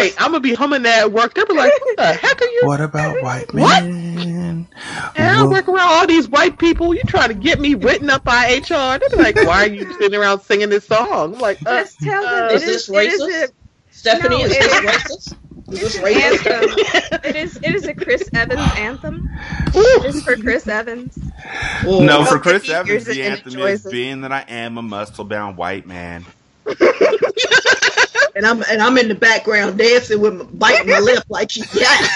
Right, I'm gonna be humming that at work. They'll be like, "What the heck are you?" What about white What? men? And I work around all these white people. You trying to get me written up by HR? They'll be like, "Why are you sitting around singing this song?" I'm like, uh, Just tell uh, them Is it this is, racist? a Stephanie, No, is this is- racist? Is this it's an racist? anthem. it is it is a Chris Evans anthem. Just for Chris Evans. Well, No, for Chris Evans, hears the anthem is it. being that I am a muscle bound white man. and I'm and I'm in the background dancing with my, biting my lip like yeah.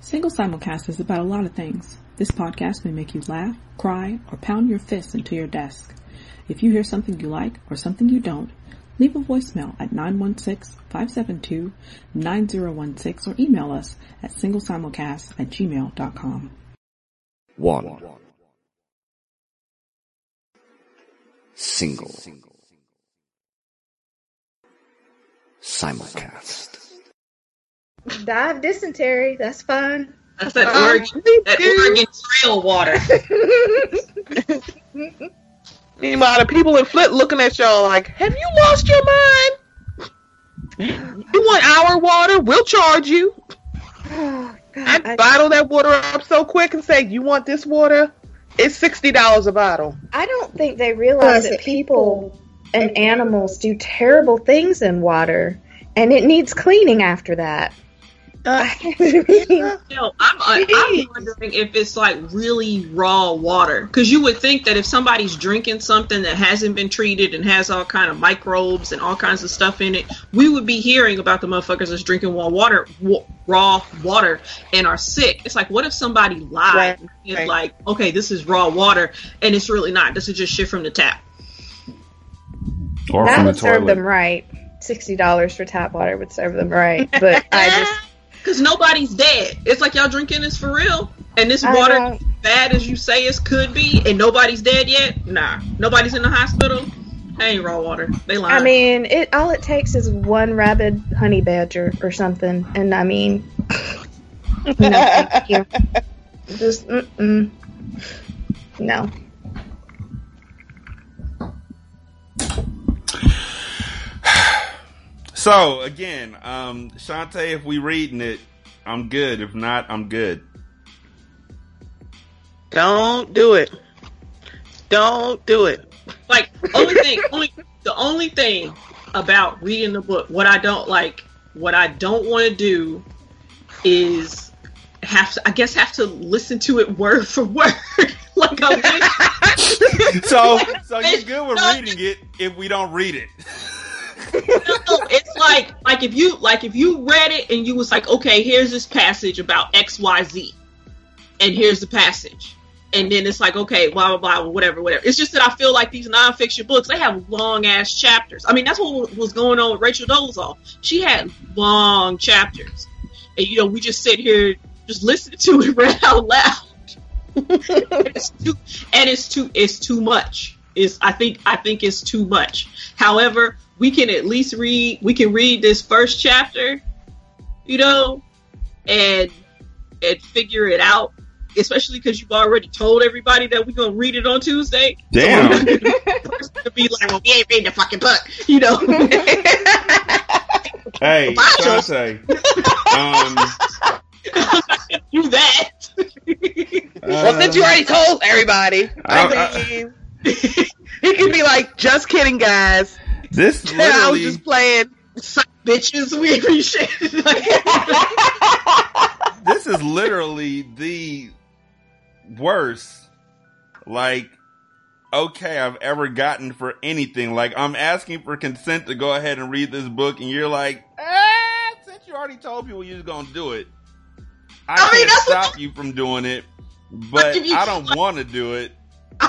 Single Simulcast is about a lot of things. This podcast may make you laugh, cry, or pound your fists into your desk. If you hear something you like or something you don't, leave a voicemail at 916-572-9016 or email us at singlesimulcast at gmail.com. One. Single. Simulcast. Dive dysentery. That's fine. That's that Oregon, that Oregon Trail water. Meanwhile, the people in Flint looking at y'all like, "Have you lost your mind? You want our water? We'll charge you." Oh, I God, I, bottle that water up so quick and say, "You want this water? It's sixty dollars a bottle." I don't think they realize that people and animals do terrible things in water, and it needs cleaning after that. Uh, you know, I'm, I'm wondering if it's like really raw water because you would think that if somebody's drinking something that hasn't been treated and has all kind of microbes and all kinds of stuff in it, we would be hearing about the motherfuckers that's drinking raw water, wa- raw water, and are sick. It's like, what if somebody lied? Right, and It's right. like, okay, this is raw water, and it's really not. This is just shit from the tap. Or that from the would serve them right. Sixty dollars for tap water would serve them right, but I just Because nobody's dead. It's like y'all drinking this for real, and this I water bad as you say it could be, and nobody's dead yet. Nah, nobody's in the hospital. Ain't raw water. They lying. I mean, it all it takes is one rabid honey badger or something, and I mean, no, thank you. Just mm-mm. no. So again, um, Shantae, if we reading it, I'm good. If not, I'm good. Don't do it. Don't do it. like only thing, only the only thing about reading the book, what I don't like, what I don't want to do, is have to, I guess, have to listen to it word for word. like I wish So, so you're good with reading it if we don't read it. No, it's like like if you like if you read it and you was like, okay, here's this passage about X Y Z, and here's the passage, and then it's like, okay, blah blah blah, whatever, whatever. It's just that I feel like these nonfiction books they have long ass chapters. I mean, that's what was going on with Rachel Dolezal. She had long chapters, and you know, we just sit here just listen to it read out loud. and it's too, and it's too, it's too much. It's I think I think it's too much. However, we can at least read. We can read this first chapter, you know, and and figure it out. Especially because you've already told everybody that we're gonna read it on Tuesday. Damn. to be like, well, we ain't reading the fucking book, you know. Hey, Bye, Shantae. Um, Do that. well, since you already told everybody, I, I- I- mean, he could be like, "Just kidding, guys. This literally... I was just playing." Bitches, we appreciate it. this is literally the worst, like, okay I've ever gotten for anything. Like, I'm asking for consent to go ahead and read this book, and you're like, ah, since you already told people you're gonna do it, I, I mean, can't that's stop you from doing it, but I don't want to do it.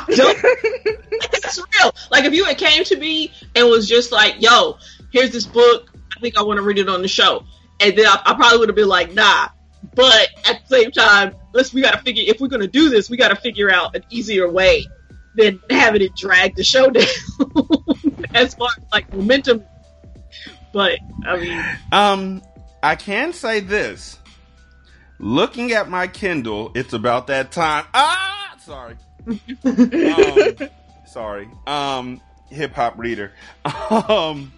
It's real. Like if you had came to me and was just like, "Yo, here's this book. I think I want to read it on the show," and then I, I probably would have been like, "Nah." But at the same time, let's we got to figure if we're gonna do this, we got to figure out an easier way than having it drag the show down as far as like momentum. But I mean, Um, I can say this. Looking at my Kindle, it's about that time. Ah, sorry. Um, Sorry. Um, hip hop reader. Um,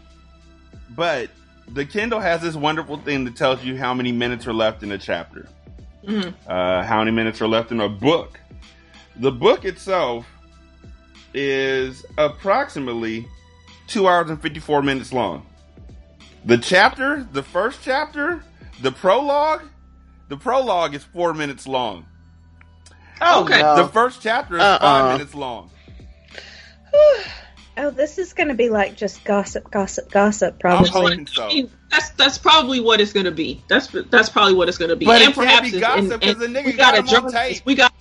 but the Kindle has this wonderful thing that tells you how many minutes are left in a chapter, Mhm. uh, how many minutes are left in a book. The book itself is approximately two hours and 54 minutes long. The chapter, the first chapter, the prologue, the prologue is four minutes long. Oh, Okay. no. The first chapter is Uh-uh. five minutes long. Oh, this is going to be like just gossip, gossip, gossip, I'm probably. hoping so. I mean, that's that's probably what it's gonna be. That's that's probably what it's gonna be. But and it can't perhaps be gossip and- 'cause the nigga we got got a him journalist. tape. We got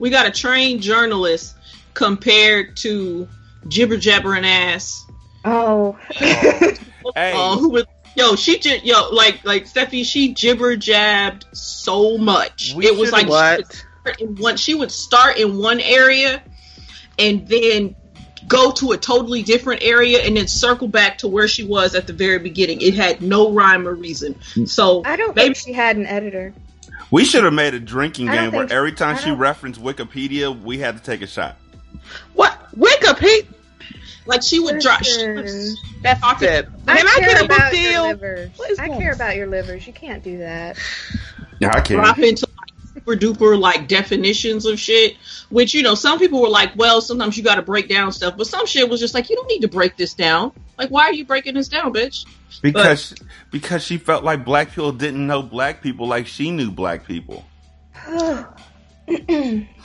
we got a trained journalist compared to jibber jabbering ass. Oh. Hey. Uh, who would yo she just yo like like Steffi she jibber jabbed so much. We it was should've- like she What? Start in one she would start in one area and then go to a totally different area and then circle back to where she was at the very beginning. It had no rhyme or reason. So I don't maybe think she had an editor. We should have made a drinking game where think- every time she referenced Wikipedia, we had to take a shot. What? Wikipedia? like she would drop she would That's Talking- it. I Can I, care get a book your deal? livers. I going care about your livers. You can't do that. Yeah, I drop into like super duper like definitions of shit. Which, you know, some people were like, well, sometimes you gotta break down stuff, but some shit was just like, you don't need to break this down. Like, why are you breaking this down, bitch? Because because she felt like black people didn't know black people like she knew black people.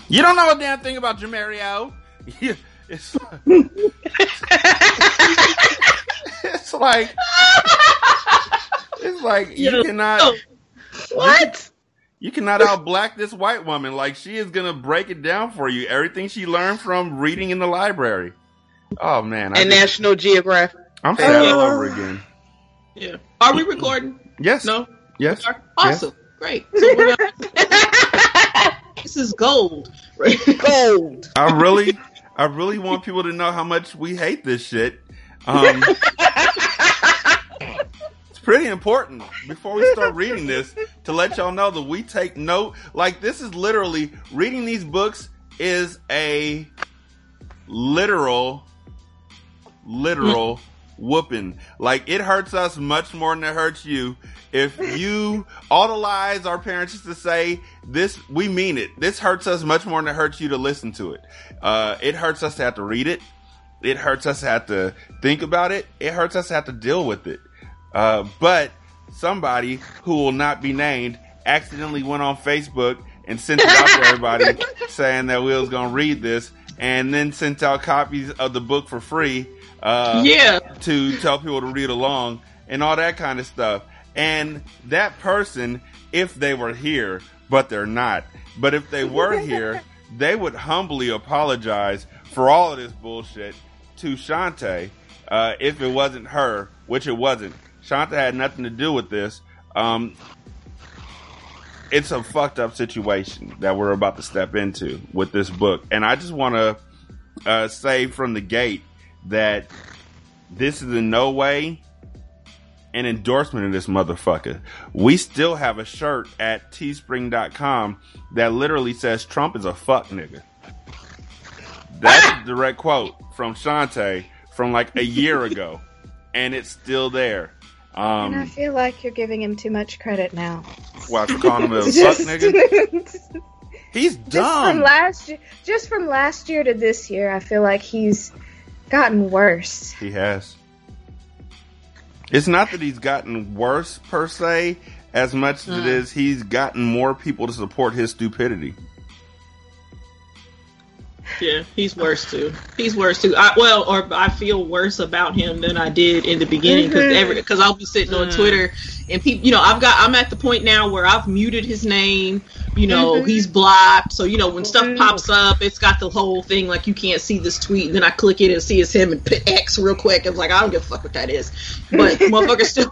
You don't know a damn thing about Jamario. It's it's like it's like you Yo, cannot yo. what? You cannot out black this white woman. Like she is gonna break it down for you. Everything she learned from reading in the library. Oh man, I And just- National Geographic. I'm sad Yeah. all over again. Yeah. Are we recording? Yes. No? Yes. Are? Awesome. Great. So we're gonna- this is gold. Gold. I really, I really want people to know how much we hate this shit. Um, it's pretty important before we start reading this to let y'all know that we take note. Like this is literally reading these books is a literal, literal whooping. Like it hurts us much more than it hurts you. If you all the lies our parents used to say, this we mean it. This hurts us much more than it hurts you to listen to it. Uh, it hurts us to have to read it. It hurts us to have to think about it. It hurts us to have to deal with it. Uh, but somebody who will not be named accidentally went on Facebook and sent it out to everybody saying that we was gonna read this, and then sent out copies of the book for free. Uh, yeah. to tell people to read along and all that kind of stuff. And that person, if they were here, but they're not, but if they were here, they would humbly apologize for all of this bullshit to Shantae, uh, if it wasn't her, which it wasn't. Shanta had nothing to do with this. Um, it's a fucked up situation that we're about to step into with this book. And I just want to uh, say from the gate that this is in no way an endorsement of this motherfucker. We still have a shirt at teespring.com that literally says Trump is a fuck nigga. That's a direct quote from Shantae from like a year ago. And it's still there. And I Um, feel like you're giving him too much credit now. why for calling him a fuck nigga? He's just from last year, just from last year to this year, I feel like he's gotten worse. He has. It's not that he's gotten worse per se, as much as it is he's gotten more people to support his stupidity. Yeah, he's worse too. He's worse too. I, well, or I feel worse about him than I did in the beginning because Mhm. every because I'll be sitting on Twitter and people, you know, I've got I'm at the point now where I've muted his name. You know, Mhm. he's blocked. So you know, when stuff Mhm. pops up, it's got the whole thing like you can't see this tweet. And then I click it and see it's him and put X real quick. I'm like, I don't give a fuck what that is. But motherfuckers still,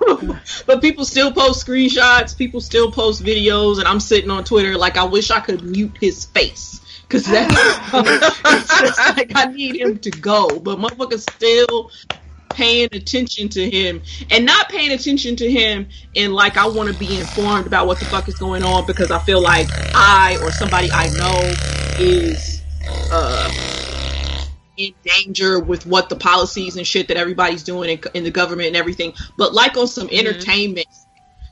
but people still post screenshots. People still post videos, and I'm sitting on Twitter like I wish I could mute his face. Cause that's it's just like I need him to go, but motherfuckers still paying attention to him and not paying attention to him in like I want to be informed about what the fuck is going on because I feel like I or somebody I know is uh in danger with what the policies and shit that everybody's doing in, in the government and everything. But like on some entertainment,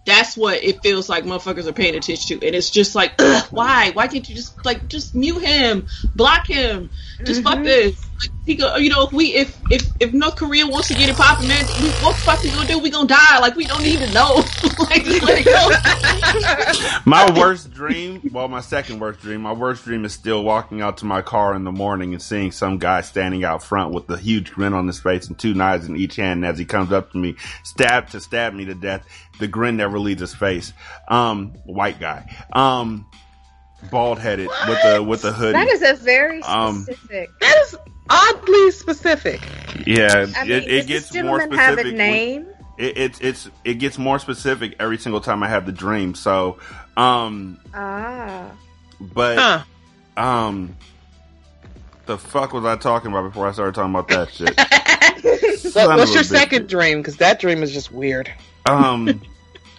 that's what it feels like motherfuckers are paying attention to. And it's just like, why? Why can't you just like just mute him, block him, just fuck mm-hmm. this? Like, he go, you know, if we if if if North Korea wants to get it popping, man, we, what the fuck we gonna do? We gonna die? Like we don't even know. like, just let it go. My worst dream, well, my second worst dream, my worst dream is still walking out to my car in the morning and seeing some guy standing out front with a huge grin on his face and two knives in each hand. And as he comes up to me, stab to stab me to death, the grin never leaves his face. Um, white guy. Um, bald headed with the with a hoodie. That is a very Um. That is oddly specific. yeah, I mean, it, it gets more specific. have a with- name? it, it's it's it gets more specific every single time I have the dream. So, um, Ah. but Huh. um, the fuck was I talking about before I started talking about that shit? So, what's of a your bitch. second dream? Because that dream is just weird. Um,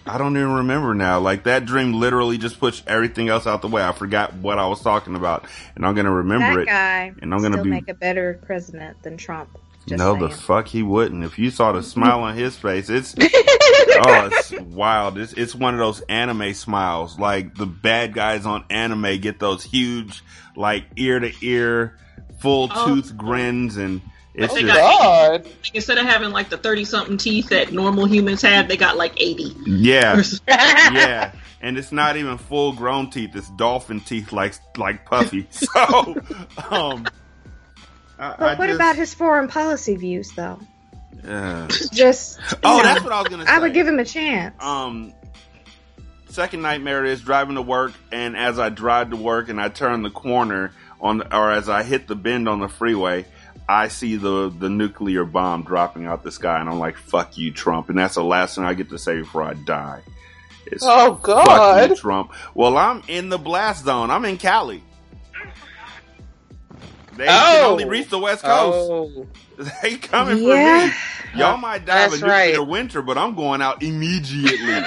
I don't even remember now. Like that dream literally just pushed everything else out the way. I forgot what I was talking about, and I'm gonna remember that it. guy and I'm gonna be- make a better president than Trump. No, the fuck he wouldn't. If you saw the smile on his face, it's oh, it's wild. It's it's one of those anime smiles. Like the bad guys on anime get those huge, like ear to ear, full Oh. tooth grins, and it's They just God. Instead of having like the thirty something teeth that normal humans have, they got like eighty. yeah, yeah. And it's not even full grown teeth. It's dolphin teeth, like like Puffy. So, um, I, But I what just- about his foreign policy views, though? uh, Just you oh, know, that's what I was gonna say. I would give him a chance. um second nightmare is driving to work and as I drive to work and I turn the corner on the, or as I hit the bend on the freeway, I see the the nuclear bomb dropping out the sky and I'm like, fuck you, Trump. And that's the last thing I get to say before I die. It's Oh fuck God. you, Trump. Well, I'm in the blast zone. I'm in Cali. They can Oh. only reach the West Coast. Oh. They coming Yeah. for me. Y'all might die of a nuclear right. winter, but I'm going out immediately.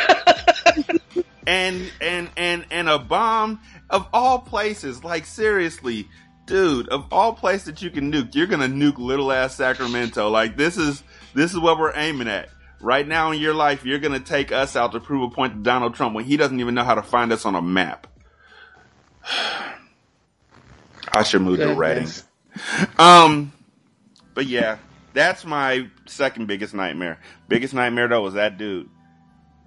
and and and and a bomb of all places, like seriously, dude, of all places that you can nuke, you're gonna nuke little ass Sacramento. Like this is this is what we're aiming at. Right now in your life, you're gonna take us out to prove a point to Donald Trump when he doesn't even know how to find us on a map. I should move to Redding. Um, but yeah, that's my second biggest nightmare. Biggest nightmare though was that dude.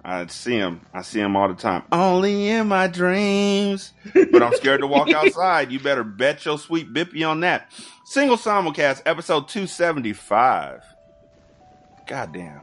I see him. I see him all the time. Only in my dreams. But I'm scared to walk outside. You better bet your sweet bippy on that. Single simulcast, episode 275. Goddamn.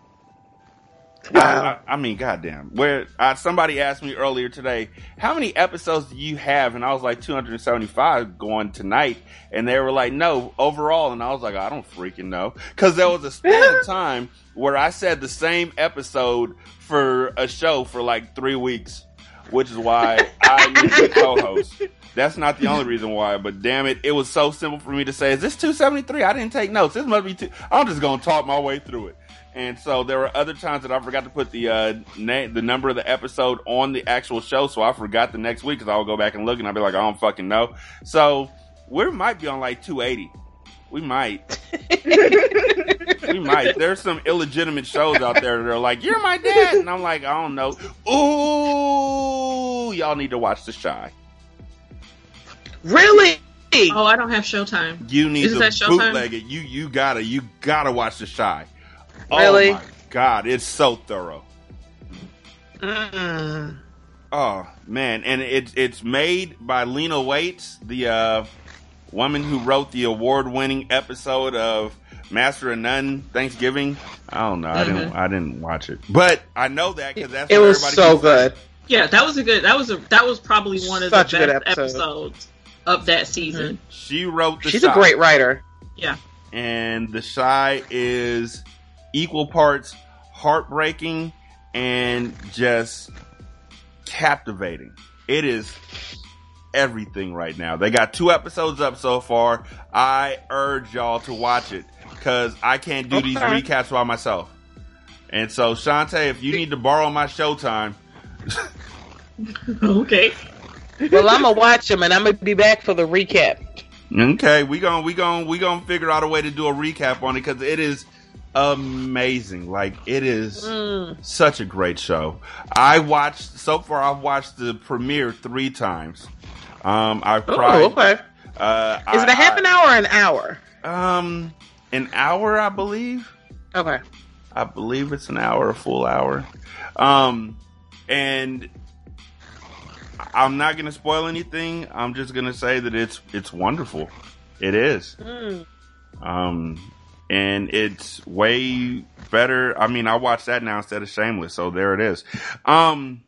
I, I, I mean, goddamn. Where uh, somebody asked me earlier today, how many episodes do you have? And I was like 275 going tonight, and they were like, no, overall. And I was like, I don't freaking know, because there was a span of time where I said the same episode for a show for like three weeks, which is why I need to co-host. That's not the only reason why, but damn it, it was so simple for me to say, is this 273? I didn't take notes. This must be two. I'm just gonna talk my way through it. And so there were other times that I forgot to put the uh, name, the number of the episode on the actual show, so I forgot the next week because I would go back and look and I'd be like, I don't fucking know. So we might be on like 280. We might. we might. There's some illegitimate shows out there that are like, "You're my dad," and I'm like, I don't know. Ooh, y'all need to watch The Chi. Really? Oh, I don't have Showtime. You need Isn't to that Showtime? bootleg it. You you gotta you gotta watch The Chi. Really? Oh my god, it's so thorough. Mm. Oh man, and it's it's made by Lena Waithe, the uh, woman who wrote the award-winning episode of Master of None Thanksgiving. I don't know. I didn't mm-hmm. I didn't watch it, but I know that because that's It what was everybody so keeps saying. good. Yeah, that was a good. That was a. That was probably one of Such the best episode. episodes of that season. Mm-hmm. She wrote the She's Shy, a great writer. Yeah. and the Chi is equal parts heartbreaking and just captivating. It is everything right now. They got two episodes up so far. I urge y'all to watch it because I can't do these recaps by myself. And so, Shantae, if you need to borrow my Showtime, Okay. Well, I'm gonna watch them, and I'm gonna be back for the recap. Okay, we gon' we gonna we gonna figure out a way to do a recap on it because it is amazing. Like it is Mm. such a great show. I watched so far. I've watched the premiere three times. Um, I've cried. Oh, okay. Uh, Is it a half an hour or an hour? Um, an hour, I believe. Okay. I believe it's an hour, a full hour. Um, and I'm not gonna spoil anything. I'm just gonna say that it's it's wonderful. It is. Mm. Um, and it's way better. I mean, I watched that now instead of Shameless, so there it is. Um,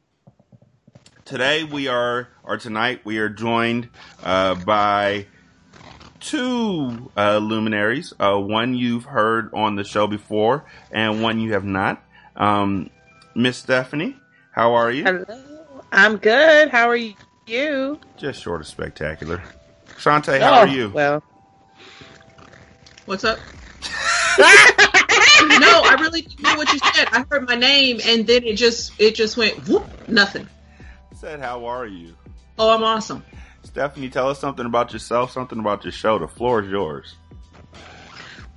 today we are, or tonight we are joined uh, by two uh, luminaries. Uh, one you've heard on the show before, and one you have not. Um, Miss Stephanie, how are you? Hello. I'm good. How are you? Just short of spectacular. Shantae, how are Oh, you? Well, What's up? no, I really didn't know what you said. I heard my name and then it just it just went whoop, nothing. said, how are you? Oh, I'm awesome. Stephanie, tell us something about yourself, something about your show. The floor is yours.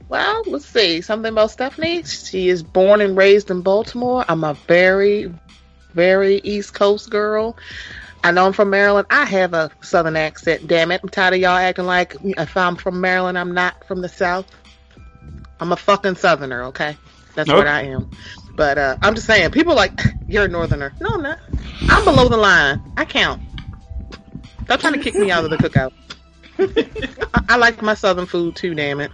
well, let's see. Something about Stephanie. She is born and raised in Baltimore. I'm a very, very East Coast girl. I know I'm from Maryland. I have a Southern accent. Damn it! I'm tired of y'all acting like if I'm from Maryland, I'm not from the South. I'm a fucking Southerner. Okay, that's Nope. what I am. But uh, I'm just saying, people like you're a Northerner. No, I'm not. I'm below the line. I count. Stop trying to kick me out of the cookout. I, I like my Southern food too. Damn it.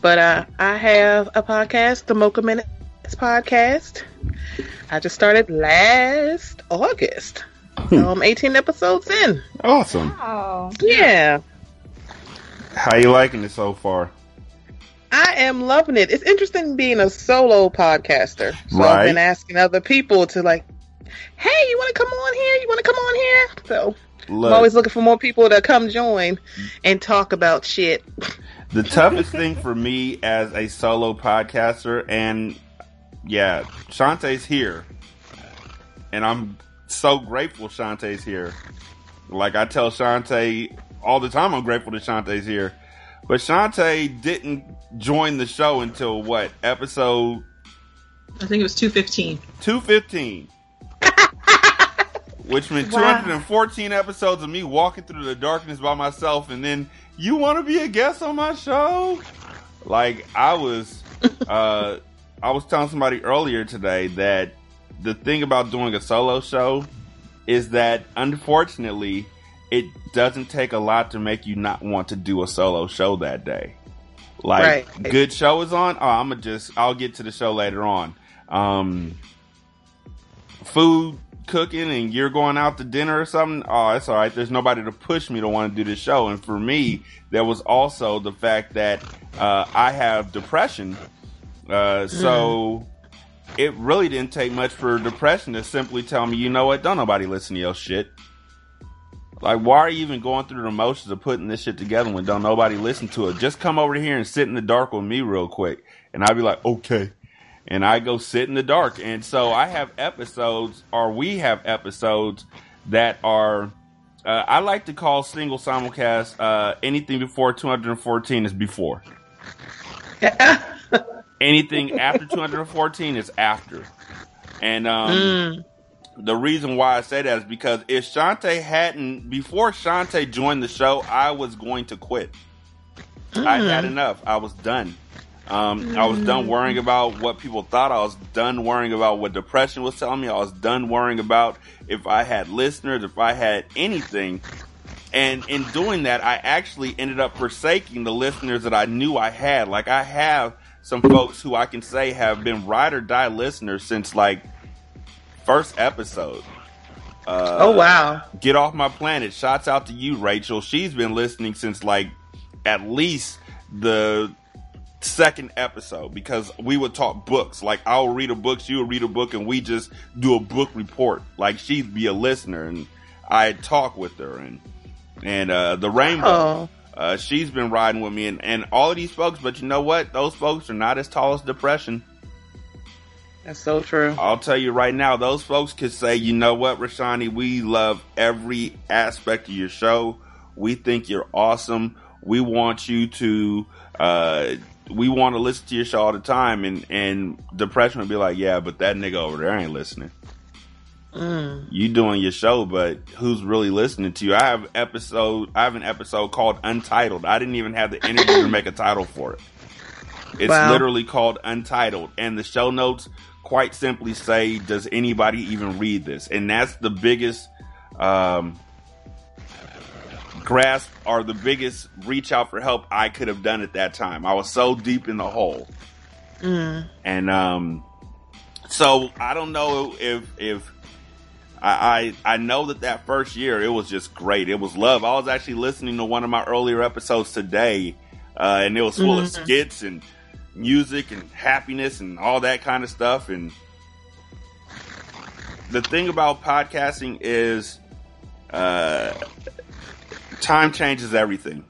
But uh, I have a podcast, the Mocha Minutes podcast. I just started last August. So I'm 18 episodes in. Awesome. Oh. Yeah. How you liking it so far? I am loving it. It's interesting being a solo podcaster. So Right. I've been asking other people to like, hey, you want to come on here? You want to come on here? So Look, I'm always looking for more people to come join and talk about shit. the toughest thing for me as a solo podcaster, and yeah, Shantae's here, and I'm so grateful Shantae's here. Like I tell Shantae all the time, I'm grateful that Shantae's here. But Shantae didn't join the show until what episode I think it was two fifteen. 215. Which meant Wow. 214 episodes of me walking through the darkness by myself, and then you want to be a guest on my show? Like I was, uh, I was telling somebody earlier today that the thing about doing a solo show is that unfortunately, it doesn't take a lot to make you not want to do a solo show that day. Like Right. good show is on. Oh, I'm gonna just I'll get to the show later on. Um, food cooking and you're going out to dinner or something. Oh, it's all right. There's nobody to push me to want to do this show. And for me, there was also the fact that uh, I have depression. Uh, so it really didn't take much for depression to simply tell me, you know what? Don't nobody listen to your shit. Like, why are you even going through the motions of putting this shit together when don't nobody listen to it? Just come over here and sit in the dark with me real quick. And I'd be like, okay. And I go sit in the dark. And so I have episodes, or we have episodes that are, uh, I like to call single simulcast, uh, anything before 214 is before. Anything after 214 is after. And, um, Mm. the reason why I say that is because if Shantae hadn't, before Shantae joined the show, I was going to quit. I had enough. I was done. Um, I was done worrying about what people thought. I was done worrying about what depression was telling me. I was done worrying about if I had listeners, if I had anything. And in doing that, I actually ended up forsaking the listeners that I knew I had. Like I have some folks who I can say have been ride or die listeners since like first episode. Uh, Oh wow. Get off my planet. Shots out to you, Rachel. She's been listening since like at least the second episode because we would talk books. Like I'll read a book, she would read a book, and we just do a book report. Like she'd be a listener, and I'd talk with her. And and uh, the Rainbow, Oh. uh, she's been riding with me, and and all of these folks. But you know what? Those folks are not as tall as depression. That's so true. I'll tell you right now, those folks could say, you know what, Rashani, we love every aspect of your show. We think you're awesome. We want you to, uh, we want to listen to your show all the time. And, and depression would be like, yeah, but that nigga over there ain't listening. Mm. You doing your show, but who's really listening to you? I have episode, I have an episode called Untitled. I didn't even have the energy to make a title for it. It's Wow. literally called Untitled, and the show notes quite simply say, "Does anybody even read this?" And that's the biggest um, grasp or the biggest reach out for help I could have done at that time. I was so deep in the hole, Mm. and um, so I don't know if if. I, I I know that that first year it was just great. It was love. I was actually listening to one of my earlier episodes today, uh, and it was full of Mhm. skits and music and happiness and all that kind of stuff. And the thing about podcasting is, uh, time changes everything.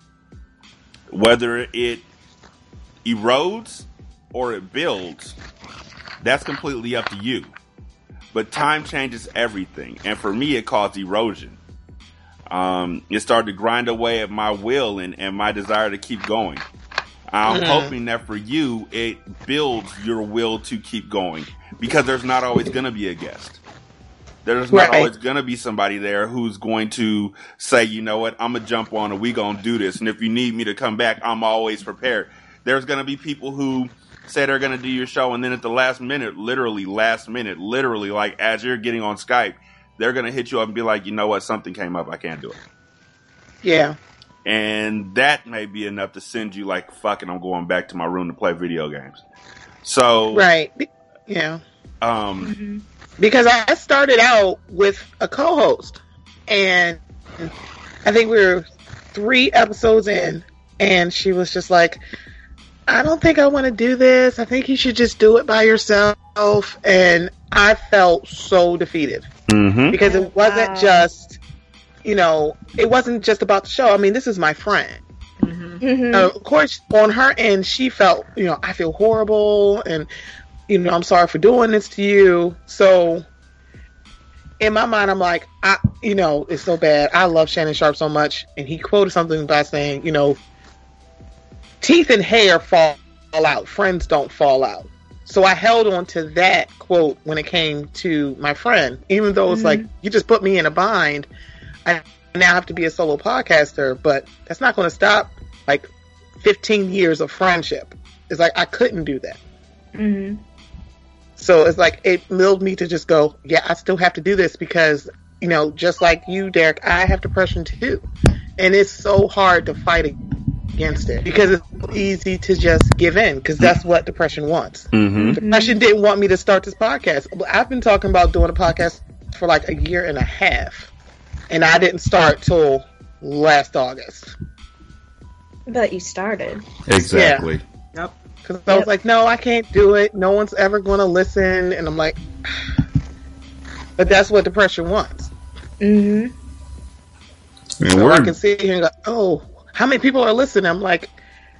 Whether it erodes or it builds, that's completely up to you. But time changes everything. And for me, it caused erosion. Um, it started to grind away at my will and, and my desire to keep going. I'm Mhm. hoping that for you, it builds your will to keep going because there's not always going to be a guest. There's not Right. always going to be somebody there who's going to say, you know what, I'm going to jump on and we going to do this. And if you need me to come back, I'm always prepared. There's going to be people who say they're going to do your show and then at the last minute, literally last minute, literally like as you're getting on Skype, they're going to hit you up and be like, you know what, something came up. I can't do it. Yeah. And that may be enough to send you like, fuck it, I'm going back to my room to play video games. So, Right. Yeah. um, Because I started out with a co-host, and I think we were three episodes in, and she was just like, "I don't think I want to do this. I think you should just do it by yourself." And I felt so defeated mhm. because it wasn't Wow. just, you know, it wasn't just about the show. I mean, this is my friend. Mhm. Mhm. Uh, of course, on her end, she felt, you know, I feel horrible and, you know, I'm sorry for doing this to you. So, in my mind, I'm like, I, you know, it's so bad. I love Shannon Sharpe so much. And he quoted something by saying, you know, teeth and hair fall out, friends don't fall out. So I held on to that quote when it came to my friend, even though it's Mhm. like, you just put me in a bind. I now have to be a solo podcaster, but that's not going to stop like 15 years of friendship. It's like I couldn't do that. Mhm. So it's like it milled me to just go, yeah, I still have to do this because, you know, just like you, Derek, I have depression too. And it's so hard to fight against it because it's so easy to just give in because that's what depression wants. Mhm. Depression didn't want me to start this podcast. I've been talking about doing a podcast for like a year and a half, and I didn't start till last August. But you started. Exactly. Yep. Because I was Yep. like, no, I can't do it. No one's ever going to listen. And I'm like, but that's what depression wants. Mm-hmm. And So I can sit here and go, oh, how many people are listening? I'm like,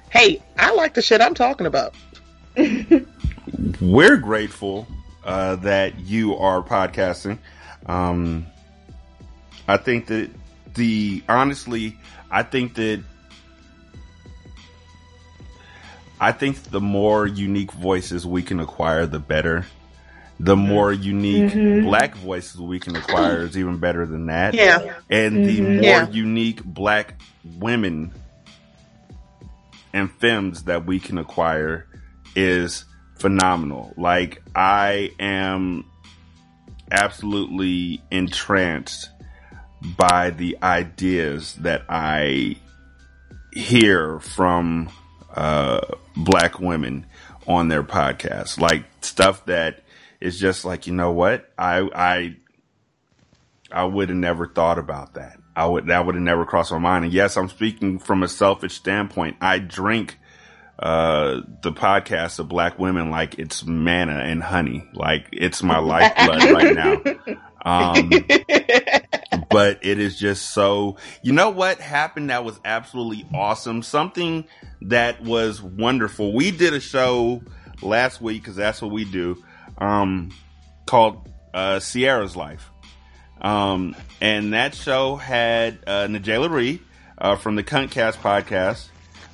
hey, I like the shit I'm talking about. we're grateful uh, that you are podcasting. Um, I think that the honestly, I think that I think the more unique voices we can acquire, the better. The more unique Mhm. black voices we can acquire is even better than that. Yeah. And the Mhm. more Yeah. unique black women and femmes that we can acquire is phenomenal. Like I am absolutely entranced by the ideas that I hear from uh, black women on their podcast, like stuff that is just like you know what I I I would have never thought about that. I would that would have never crossed my mind. And yes, I'm speaking from a selfish standpoint. I drink uh the podcast of black women like it's manna and honey. Like it's my lifeblood right now. Um but it is just so you know what happened that was absolutely awesome? Something that was wonderful. We did a show last week because that's what we do um called uh sierra's life. Um and that show had uh najela Ree, uh, from the Cuntcast podcast,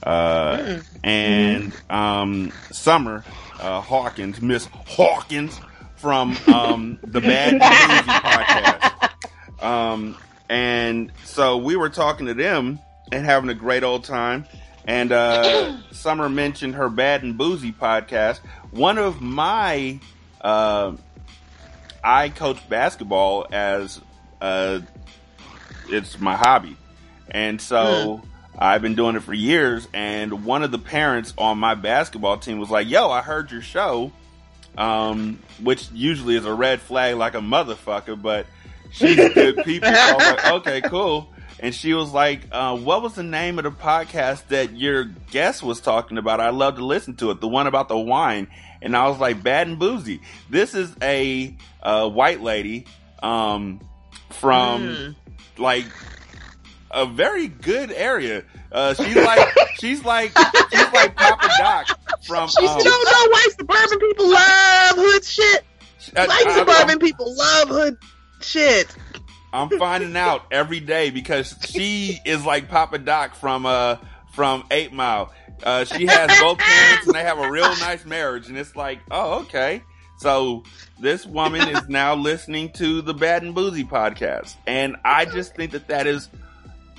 uh, and um, Summer uh, Hawkins, Miss Hawkins from um, the Bad Bougie podcast. Um, and so we were talking to them and having a great old time. And uh, Summer mentioned her Bad and Boozy podcast. One of my, uh, I coach basketball as uh, it's my hobby, and so I've been doing it for years. And one of the parents on my basketball team was like, "Yo, I heard your show," um, which usually is a red flag, like a motherfucker, but she's good people. So I was like, "Okay, cool." And she was like, uh, "What was the name of the podcast that your guest was talking about? I love to listen to it. The one about the wine." And I was like, "Bad and boozy." This is a uh, white lady um, from Mm. like a very good area. Uh, she's like she's like she's like Papa Doc from. She um, don't know white suburban people love hood shit. I- White I- suburban people love hood shit. I'm finding out every day because she is like Papa Doc from uh from Eight Mile. Uh, she has both parents and they have a real nice marriage, and it's like, oh, okay. So this woman is now listening to the Bad and Boozy podcast, and I just think that that is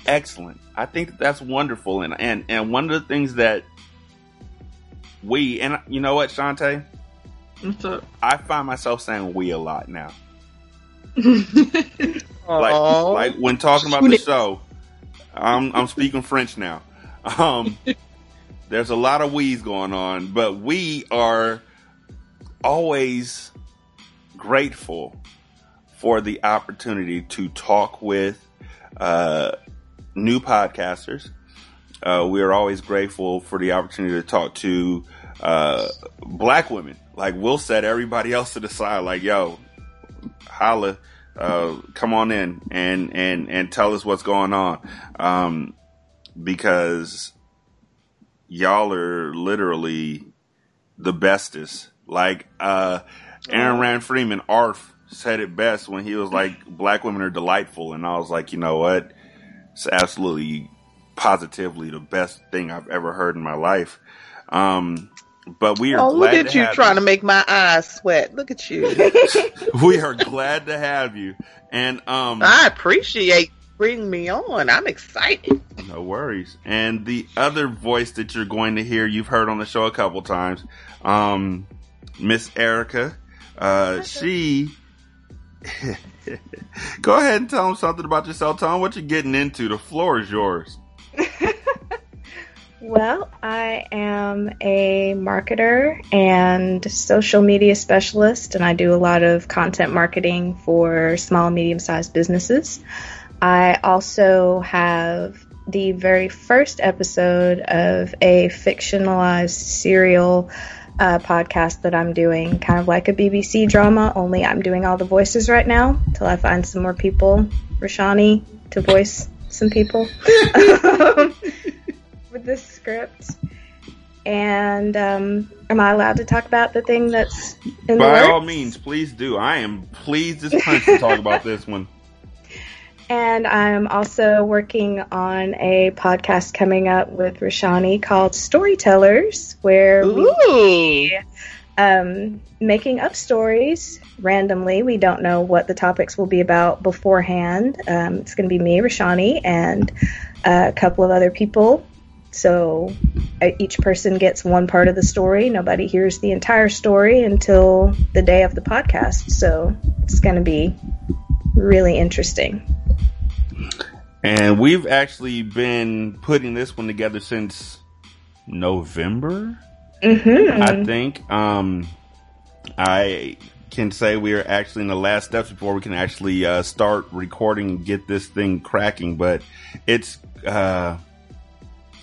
excellent. I think that that's wonderful, and and and one of the things that we and you know what, Shantae, What's up? I find myself saying we a lot now. Like like when talking about the show i'm i'm speaking french now. Um there's a lot of we's going on but we are always grateful for the opportunity to talk with uh new podcasters. Uh we are always grateful for the opportunity to talk to uh black women. Like we'll set everybody else to the side like yo holla uh, come on in and and and tell us what's going on. Um, because y'all are literally the bestest. Like uh aaron rand freeman arf said it best when he was like black women are delightful. And i was like you know what? It's absolutely positively the best thing i've ever heard in my life. Um but we are Oh, look at to you have trying to make my eyes sweat. Look at you. we are glad to have you and um I appreciate bring me on. I'm excited. No worries. And the other voice that you're going to hear, you've heard on the show a couple times, um, Miss Ereika. Uh, she. Go ahead and tell them something about yourself. Tell them what you're getting into. The floor is yours. Well, I am a marketer and social media specialist, and I do a lot of content marketing for small and medium sized businesses. I also have the very first episode of a fictionalized serial uh, podcast that I'm doing, kind of like a BBC drama, only I'm doing all the voices right now till I find some more people, Rashani, to voice some people this script. And um, am I allowed to talk about the thing that's in the By all means, please do. I am pleased as punch to talk about this one. And I'm also working on a podcast coming up with Rashani called Storytellers, where we Ooh. um, making up stories randomly. We don't know what the topics will be about beforehand. Um, it's going to be me, Rashani, and a couple of other people. So each person gets one part of the story. Nobody hears the entire story until the day of the podcast. So it's going to be really interesting. And we've actually been putting this one together since November. hmm I think um, I can say we are actually in the last steps before we can actually uh, start recording and get this thing cracking. But it's uh,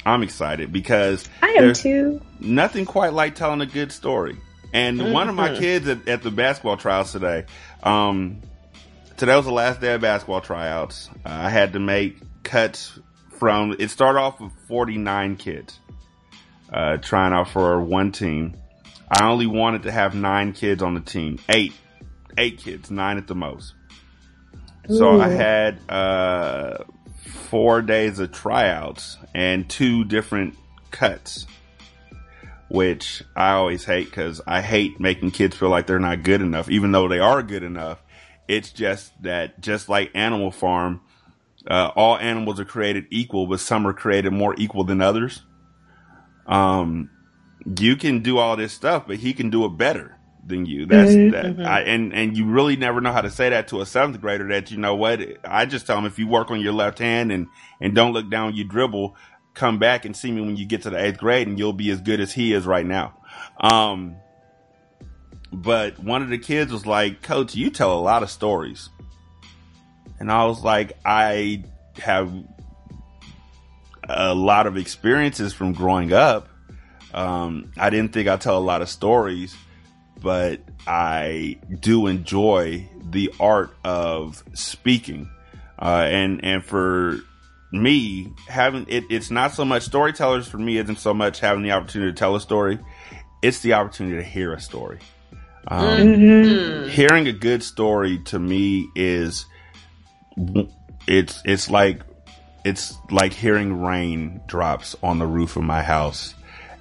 I'm excited because I am there's too. nothing quite like telling a good story. And one of my Mhm. kids at, at the basketball trials today, um, today was the last day of basketball tryouts. Uh, I had to make cuts from, it started off with 49 kids, uh, trying out for one team. I only wanted to have nine kids on the team, eight, eight kids, nine at the most. So Ooh. I had, uh, four days of tryouts and two different cuts, which I always hate because I hate making kids feel like they're not good enough, even though they are good enough. It's just that, just like Animal Farm, uh, all animals are created equal, but some are created more equal than others. Um, you can do all this stuff, but he can do it better than you. That's Mhm, that. I, and and you really never know how to say that to a seventh grader. That you know what? I just tell them if you work on your left hand and and don't look down you dribble, come back and see me when you get to the eighth grade, and you'll be as good as he is right now. Um, but one of the kids was like, "Coach, you tell a lot of stories," and I was like, "I have." A lot of experiences from growing up. Um, I didn't think I tell a lot of stories, but I do enjoy the art of speaking. Uh, and, and for me, having it, it's not so much storytellers for me isn't so much having the opportunity to tell a story. It's the opportunity to hear a story. Um, Mhm. Mm. hearing a good story to me is it's it's like it's like hearing rain drops on the roof of my house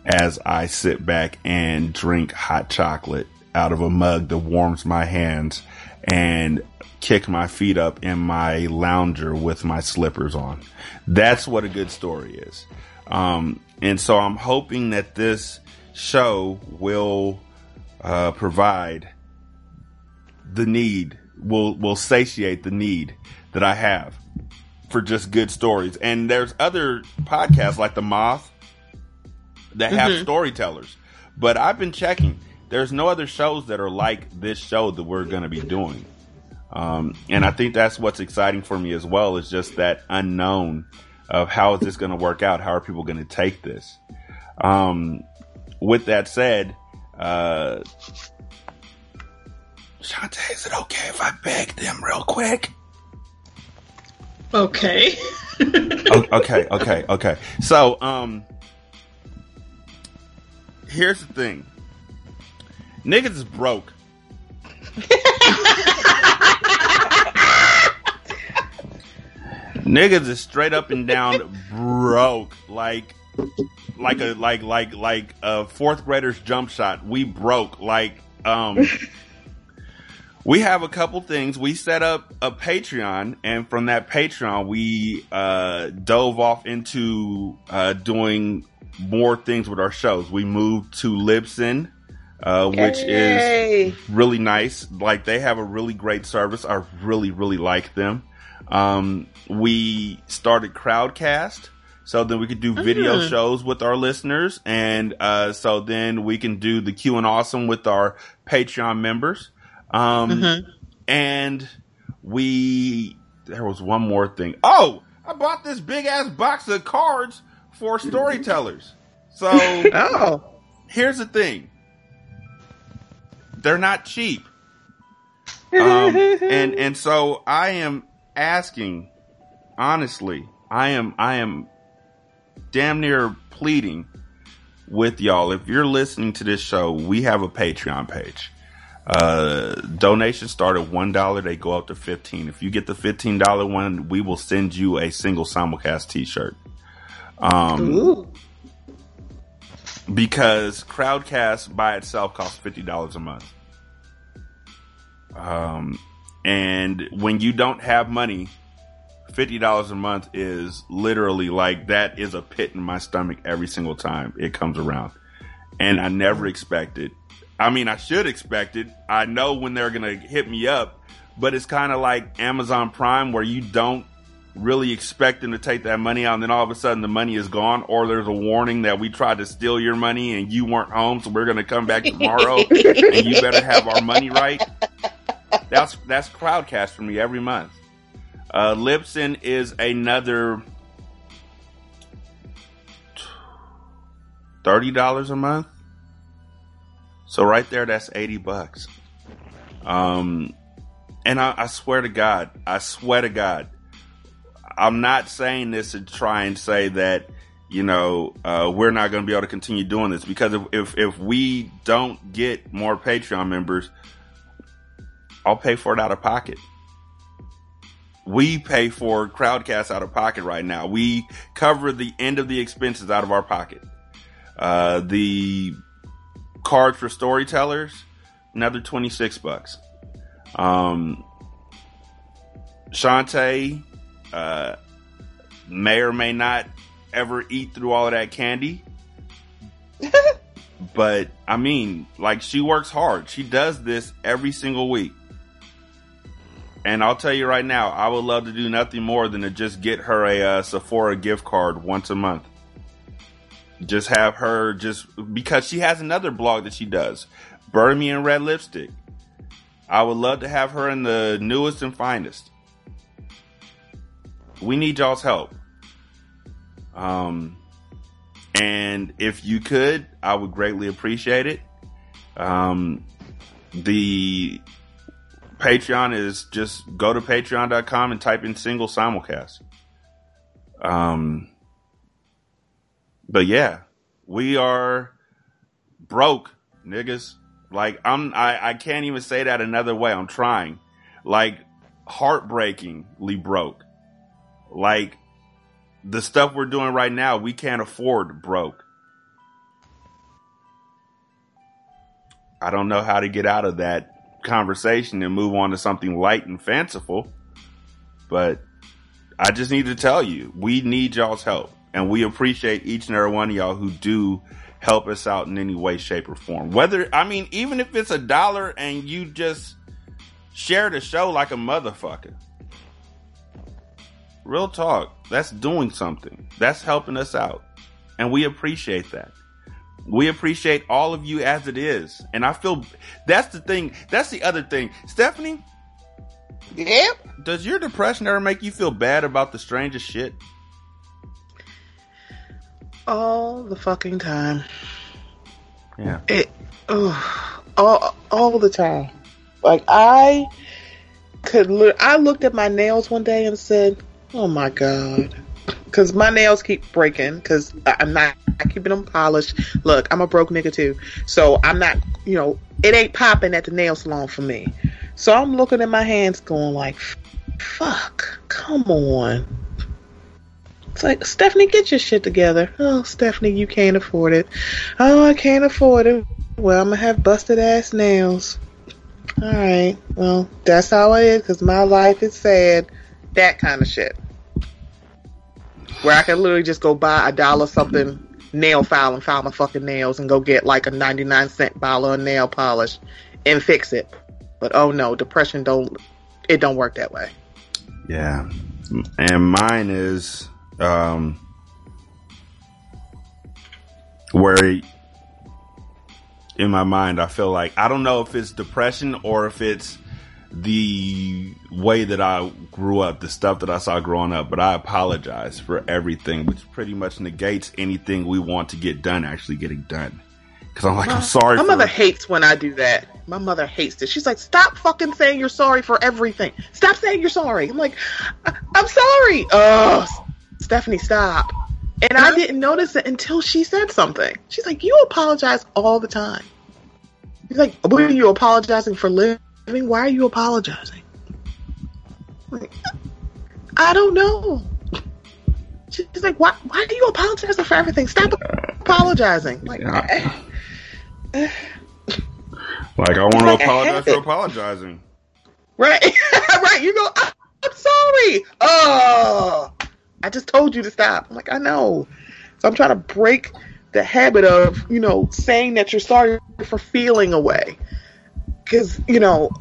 as I sit back and drink hot chocolate out of a mug that warms my hands and kick my feet up in my lounger with my slippers on. That's what a good story is. Um, and so I'm hoping that this show will uh, provide the need will will satiate the need that I have for just good stories. And there's other podcasts like The Moth that have Mhm. storytellers. But I've been checking. There's no other shows that are like this show that we're going to be doing. Um, and I think that's what's exciting for me as well is just that unknown of how is this going to work out? How are people going to take this? Um, with that said, uh, Shantae, is it okay if I beg them real quick? Okay. O- okay, okay, okay. So, um, here's the thing. Niggas is broke. Niggas is straight up and down broke. Like, like a, like, like, like a fourth grader's jump shot. We broke. Like, um, we have a couple things. We set up a Patreon, and from that Patreon, we uh, dove off into uh, doing more things with our shows. We moved to Libsyn, uh, which is really nice. Like they have a really great service. I really, really like them. Um, we started Crowdcast. So then we could do video Mhm. shows with our listeners. And, uh, so then we can do the Q and awesome with our Patreon members. Um, Mhm. and we, there was one more thing. Oh, I bought this big ass box of cards for storytellers. So Oh. here's the thing. They're not cheap. Um, and, and so I am asking, honestly, I am, I am damn near pleading with y'all. If you're listening to this show, we have a Patreon page. Uh, donations start at one dollar. They go up to fifteen. If you get the fifteen dollar one, we will send you a single simulcast T-shirt. Um, Ooh. Because Crowdcast by itself costs fifty dollars a month. Um, and when you don't have money, fifty dollars a month is literally like that is a pit in my stomach every single time it comes around, and I never expected. I mean, I should expect it. I know when they're gonna hit me up, but it's kind of like Amazon Prime where you don't really expect them to take that money out and then all of a sudden the money is gone or there's a warning that we tried to steal your money and you weren't home so we're going to come back tomorrow and you better have our money right. That's that's crowdcast for me every month. Uh Libsyn is another $30 a month. So right there that's 80 bucks. Um and I, I swear to god i swear to god I'm not saying this to try and say that you know uh, we're not going to be able to continue doing this because if, if if we don't get more Patreon members, I'll pay for it out of pocket. we pay for Crowdcast out of pocket right now. We cover the end of the expenses out of our pocket. Uh, the cards for storytellers, another 26 bucks. Um, Shantae, uh, may or may not ever eat through all of that candy. but I mean, like she works hard. She does this every single week. And I'll tell you right now, I would love to do nothing more than to just get her a uh, Sephora gift card once a month. Just have her just because she has another blog that she does, Bury Me in Red Lipstick. I would love to have her in the newest and finest. We need y'all's help. Um, and if you could, I would greatly appreciate it. Um, the Patreon is just go to patreon.com and type in single simulcast. Um, but yeah, we are broke, niggas. Like I'm, I, I can't even say that another way. I'm trying. Like heartbreakingly broke. Like the stuff we're doing right now, we can't afford broke. I don't know how to get out of that conversation and move on to something light and fanciful, but I just need to tell you, we need y'all's help and we appreciate each and every one of y'all who do help us out in any way, shape or form. Whether, I mean, even if it's a dollar and you just share the show like a motherfucker. Real talk. That's doing something. That's helping us out. And we appreciate that. We appreciate all of you as it is. And I feel that's the thing. That's the other thing. Stephanie? Yep. Does your depression ever make you feel bad about the strangest shit? All the fucking time. Yeah. It, oh, all, all the time. Like I could, look, I looked at my nails one day and said, "Oh my god," because my nails keep breaking. Because I'm not keeping them polished. Look, I'm a broke nigga too, so I'm not. You know, it ain't popping at the nail salon for me. So I'm looking at my hands, going like, "Fuck, come on." It's like, Stephanie, get your shit together. Oh, Stephanie, you can't afford it. Oh, I can't afford it. Well, I'm gonna have busted ass nails. Alright, well, that's how it is because my life is sad. That kind of shit. Where I can literally just go buy a dollar something nail file and file my fucking nails and go get like a 99 cent bottle of nail polish and fix it. But oh no, depression don't, it don't work that way. Yeah. And mine is um, where in my mind I feel like I don't know if it's depression or if it's the way that I grew up, the stuff that I saw growing up, but I apologize for everything, which pretty much negates anything we want to get done actually getting done. Cause I'm like, I'm sorry. My for- mother hates when I do that. My mother hates it. She's like, stop fucking saying you're sorry for everything. Stop saying you're sorry. I'm like, I- I'm sorry. Oh, Stephanie, stop. And I didn't notice it until she said something. She's like, you apologize all the time. She's like, what are you apologizing for living? I mean, why are you apologizing? Like, I don't know. She's like, why, why are you apologizing for everything? Stop apologizing. Like, eh. like I want to Like apologize for apologizing. Right, right. You go. "Ah, I'm sorry. Oh, I just told you to stop. I'm like, I know. So I'm trying to break the habit of, you know, saying that you're sorry for feeling away. Because you know,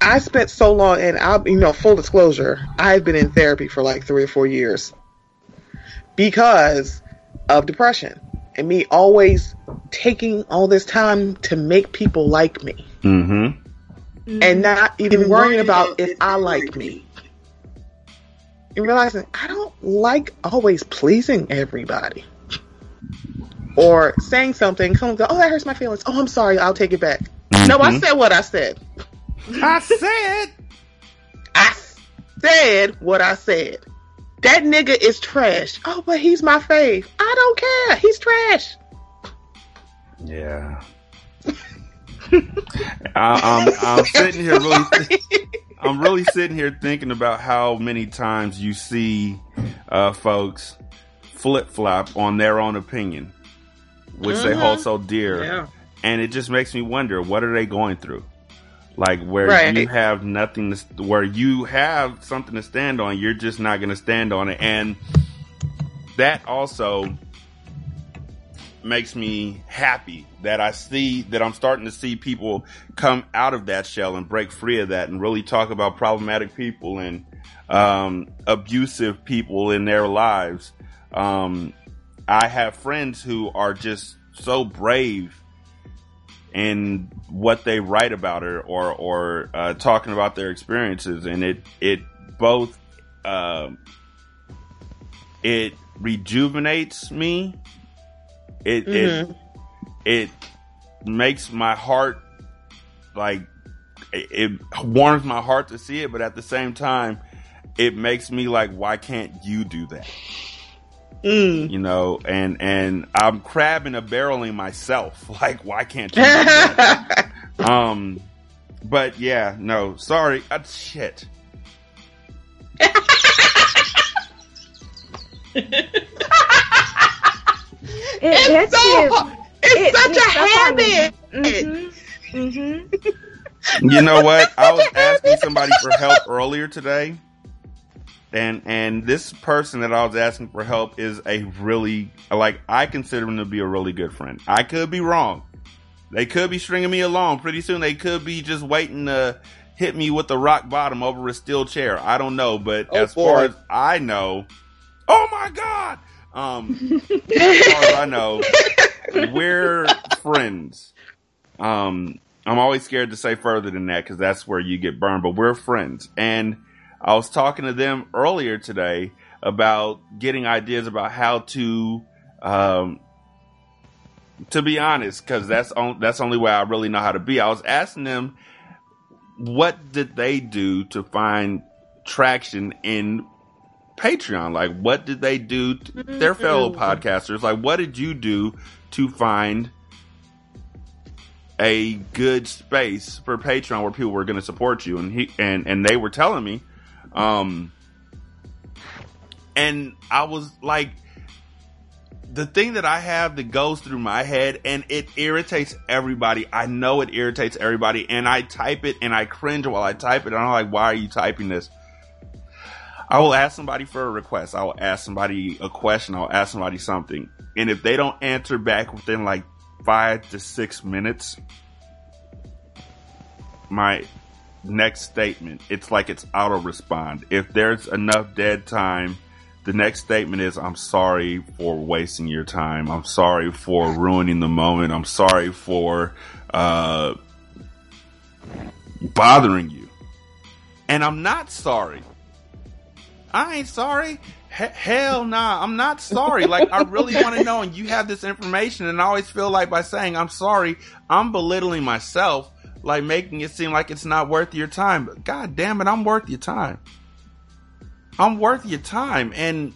I spent so long, and I'll, you know, full disclosure, I've been in therapy for like three or four years because of depression and me always taking all this time to make people like me Mm-hmm. and not even worrying about if I like me. And realizing I don't like always pleasing everybody. Or saying something, someone go, oh, that hurts my feelings. Oh, I'm sorry, I'll take it back. No, I Mhm. said what I said. I said. I said what I said. That nigga is trash. Oh, but he's my fave. I don't care. He's trash. Yeah. I, I'm I'm sitting here really. I'm really sitting here thinking about how many times you see uh, folks flip flop on their own opinion, which they hold so dear, Yeah. and it just makes me wonder what are they going through. Like where Right. you have nothing to, where you have something to stand on, you're just not going to stand on it, and that also makes me happy that I see that I'm starting to see people come out of that shell and break free of that and really talk about problematic people and um, abusive people in their lives. Um, I have friends who are just so brave in what they write about or or, or uh, talking about their experiences, and it it both um it rejuvenates me. It it it makes my heart like it, it warms my heart to see it, but at the same time, it makes me like, why can't you do that? Mm. You know, and and I'm crabbing a barreling myself. Like, why can't you? Um, but yeah, no, sorry, uh, shit. It it's hits so you. It's It such sneaks a up on you. habit. Mhm. Mhm. You know what? I was asking somebody for help earlier today, and and this person that I was asking for help is a really like I consider him to be a really good friend. I could be wrong. They could be stringing me along. Pretty soon, they could be just waiting to hit me with the rock bottom over a steel chair. I don't know, but Oh, as far as I know, oh my god. Um, as far as I know, we're friends. Um, I'm always scared to say further than that because that's where you get burned, but we're friends. And I was talking to them earlier today about getting ideas about how to, um, to be honest, because that's on, that's the only way I really know how to be. I was asking them what did they do to find traction in Patreon? Like, what did they do? To, their fellow podcasters, like, what did you do to find a good space for Patreon where people were going to support you? And he and and they were telling me, um, and I was like, the thing that I have that goes through my head and it irritates everybody. I know it irritates everybody, and I type it and I cringe while I type it. And I'm like, why are you typing this? I will ask somebody for a request. I will ask somebody a question. I'll ask somebody something. And if they don't answer back within like five to six minutes, my next statement, it's like it's auto respond. If there's enough dead time, the next statement is, I'm sorry for wasting your time. I'm sorry for ruining the moment. I'm sorry for, uh, bothering you. And I'm not sorry. I ain't sorry. He- hell nah, I'm not sorry. Like, I really want to know, and you have this information, and I always feel like by saying I'm sorry, I'm belittling myself, like making it seem like it's not worth your time. But god damn it, I'm worth your time. I'm worth your time. And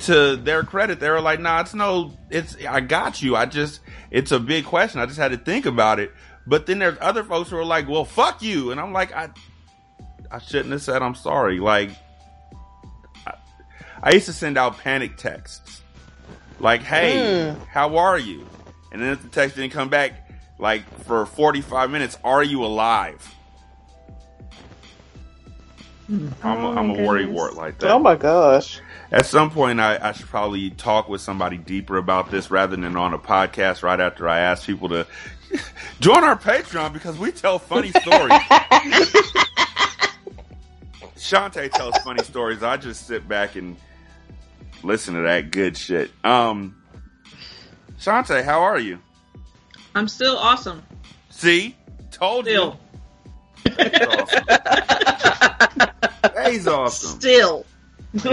to their credit, they were like, nah, it's no, it's, I got you. I just, it's a big question. I just had to think about it. But then there's other folks who are like, well, fuck you. And I'm like, I, I shouldn't have said I'm sorry. Like, I, I used to send out panic texts. Like, hey, hmm. how are you? And then if the text didn't come back, like, for 45 minutes, are you alive? I'm a, Oh I'm a worry wart like that. Oh my gosh. At some point, I, I should probably talk with somebody deeper about this rather than on a podcast right after I ask people to join our Patreon because we tell funny stories. Shante tells funny stories. I just sit back and listen to that good shit. Um, Shantae, how are you? I'm still awesome. See? Told Still. you. That's awesome. He's awesome. Still. Still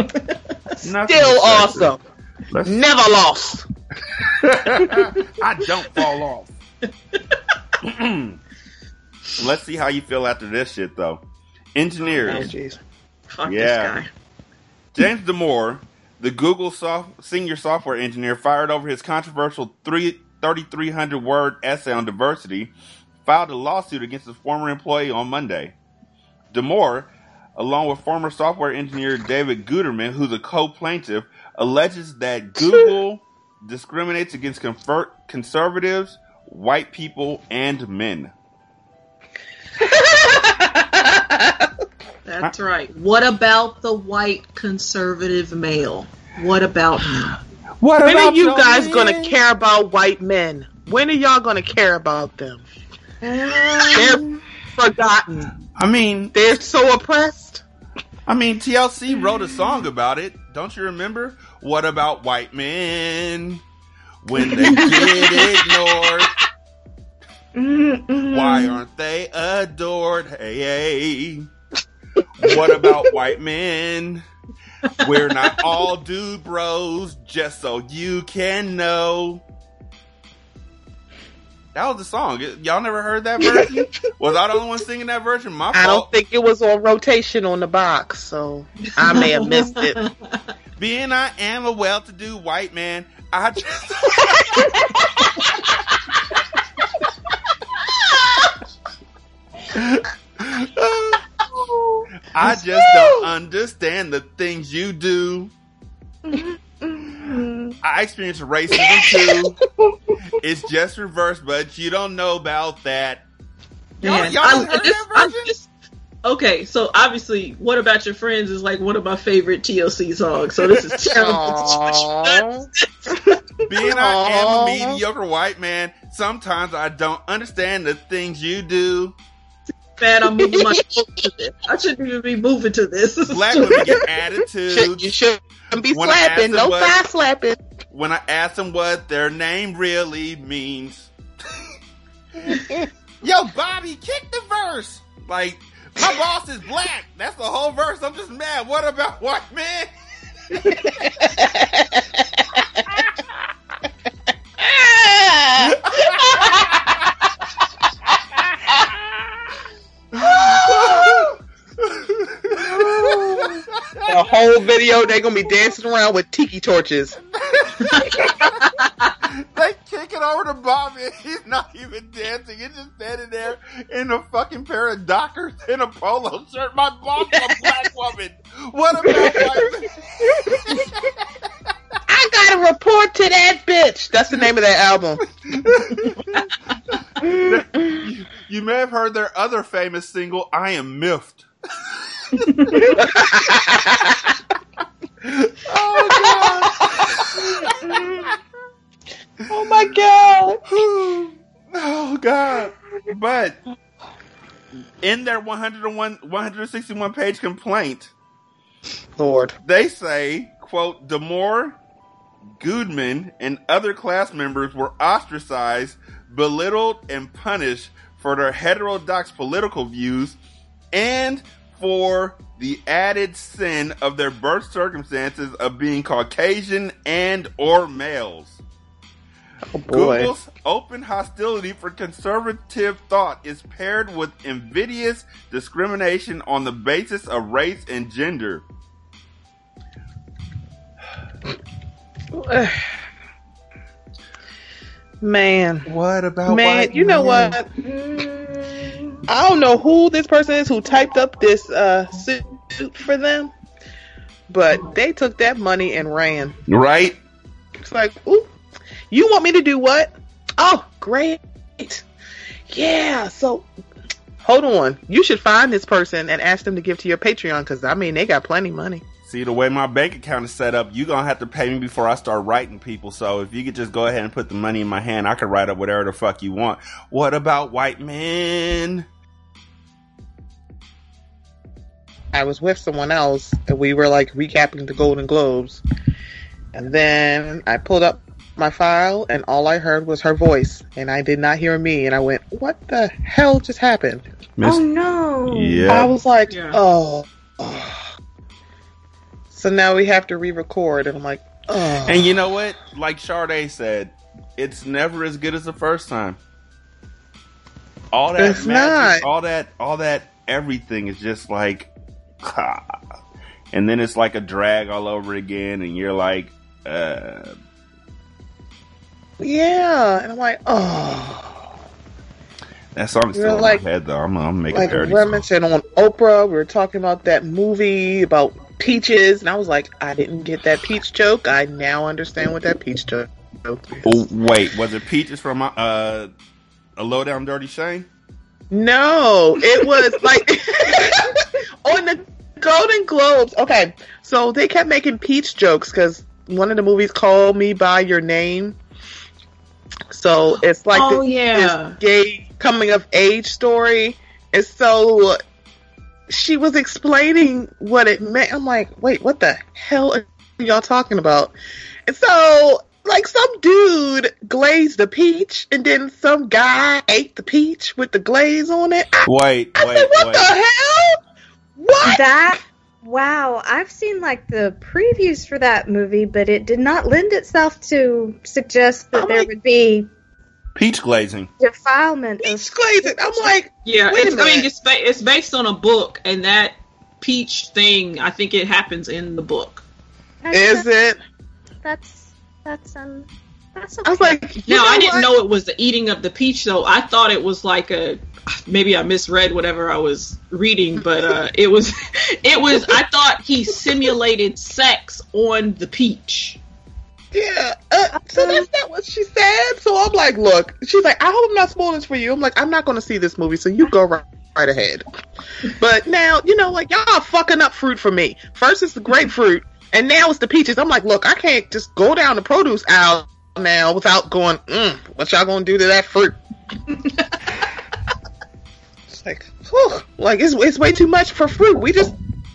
excessive. awesome. Let's Never lost. I don't fall off. Let's see how you feel after this shit, though. Oh, Engineers. jeez. Fuck Yeah. this guy. James Damore, the Google soft, senior software engineer, fired over his controversial three, 3,300 word essay on diversity, filed a lawsuit against his former employee on Monday. Damore, along with former software engineer David Gudeman, who's a co-plaintiff, alleges that Google discriminates against confer- conservatives, white people, and men. That's right. What about the white conservative male? What about him? What when are you guys gonna care about white men? When are y'all gonna care about them? They're forgotten. I mean, They're so oppressed. I mean, TLC wrote a song about it. Don't you remember? What about white men when they get ignored? Why aren't they adored? Hey, hey. What about white men? We're not all dude bros, just so you can know. That was the song. Y'all never heard that version? was I the only one singing that version? My fault. I don't think it was on rotation on the box, so I may have missed it. Being I am a well-to-do white man, I just. Uh, I just don't understand the things you do. I experience racism too. It's just reversed, but you don't know about that. Y'all, Man, y'all I'm- heard this- that version? just- okay, so obviously, "What About Your Friends" is like one of my favorite TLC songs. So this is terrible. Aww. Being I am a Aw. mediocre white man, sometimes I don't understand the things you do. Man, I'm moving my to this. I shouldn't even be moving to this. This Black women get Should, attitudes. you shouldn't be When slapping. No what- thigh slapping. when I ask them what their name really means. Yo, Bobby, kick the verse. Like, my boss is black. That's the whole verse. I'm just mad. What about white men? The whole video, they're gonna be dancing around with tiki torches. they kick it over to Bobby. and He's not even dancing. He's just standing there in a fucking pair of Dockers and a polo shirt. My boss a black woman. What about white men? I gotta report to that bitch. That's the name of that album. you, may have heard their other famous single, I Am Miffed. oh God. oh, my god. oh God. But in their 101, 161 page complaint, Lord. they say, quote, Damore, Gudeman, and other class members were ostracized, belittled, and punished for their heterodox political views and for the added sin of their birth circumstances of being Caucasian and or males. Oh. Google's open hostility for conservative thought is paired with invidious discrimination on the basis of race and gender. Man. What about Man, you know what? I don't know who this person is who typed up this uh, suit for them, but they took that money and ran. Right? It's like, ooh, you want me to do what? Oh, great. Yeah, so hold on. You should find this person and ask them to give to your Patreon because, I mean, they got plenty money. See, the way my bank account is set up, you're going to have to pay me before I start writing people. So if you could just go ahead and put the money in my hand, I could write up whatever the fuck you want. What about white men? I was with someone else and we were like recapping the Golden Globes. And then I pulled up my file and all I heard was her voice and I did not hear me and I went, what the hell just happened? Miss- Oh no. Yeah. I was like, Yeah. oh. oh. So now we have to re-record and I'm like, oh. And you know what? Like Sade said, it's never as good as the first time. All that It's magic, not. all that, all that, everything is just like, ah. and then it's like a drag all over again, and you're like, uh, yeah. And I'm like, oh. That song is You're still like- in my head though. I'm, I'm making Like song. on Oprah, we were talking about that movie about peaches, and I was like, I didn't get that peach joke. I now understand what that peach joke is. Oh, wait, was it Peaches from uh, a low down dirty Shame? No, it was like on the Golden Globes. Okay, so they kept making peach jokes because one of the movies called Me by Your Name. So it's like Oh, this, yeah. this gay coming of age story, and so she was explaining what it meant. I'm like, wait, what the hell are y'all talking about? And so, like, some dude glazed a peach, and then some guy ate the peach with the glaze on it. I, Wait, I wait, said, what wait. the hell? What? That wow, I've seen like the previews for that movie, but it did not lend itself to suggest that I'm there like- would be Peach glazing. defilement of peach glazing. I'm like, Yeah, Wait a it's, I mean, it's ba- it's based on a book, and that peach thing, I think it happens in the book. is it? That's that's um that's okay. I was like, you Now, I didn't what? know it was the eating of the peach, though. I thought it was like a maybe I misread whatever I was reading, but uh, it was it was. I thought he simulated sex on the peach. Yeah. Uh, so that's not what she said. So I'm like, look. She's like, I hope I'm not spoiling this for you. I'm like, I'm not going to see this movie, so you go right, right ahead. But now, you know, like y'all are fucking up fruit for me. First it's the grapefruit, and now it's the peaches. I'm like, look, I can't just go down the produce aisle now without going, mm, what y'all gonna do to that fruit? it's like, whew, like it's it's way too much for fruit. We just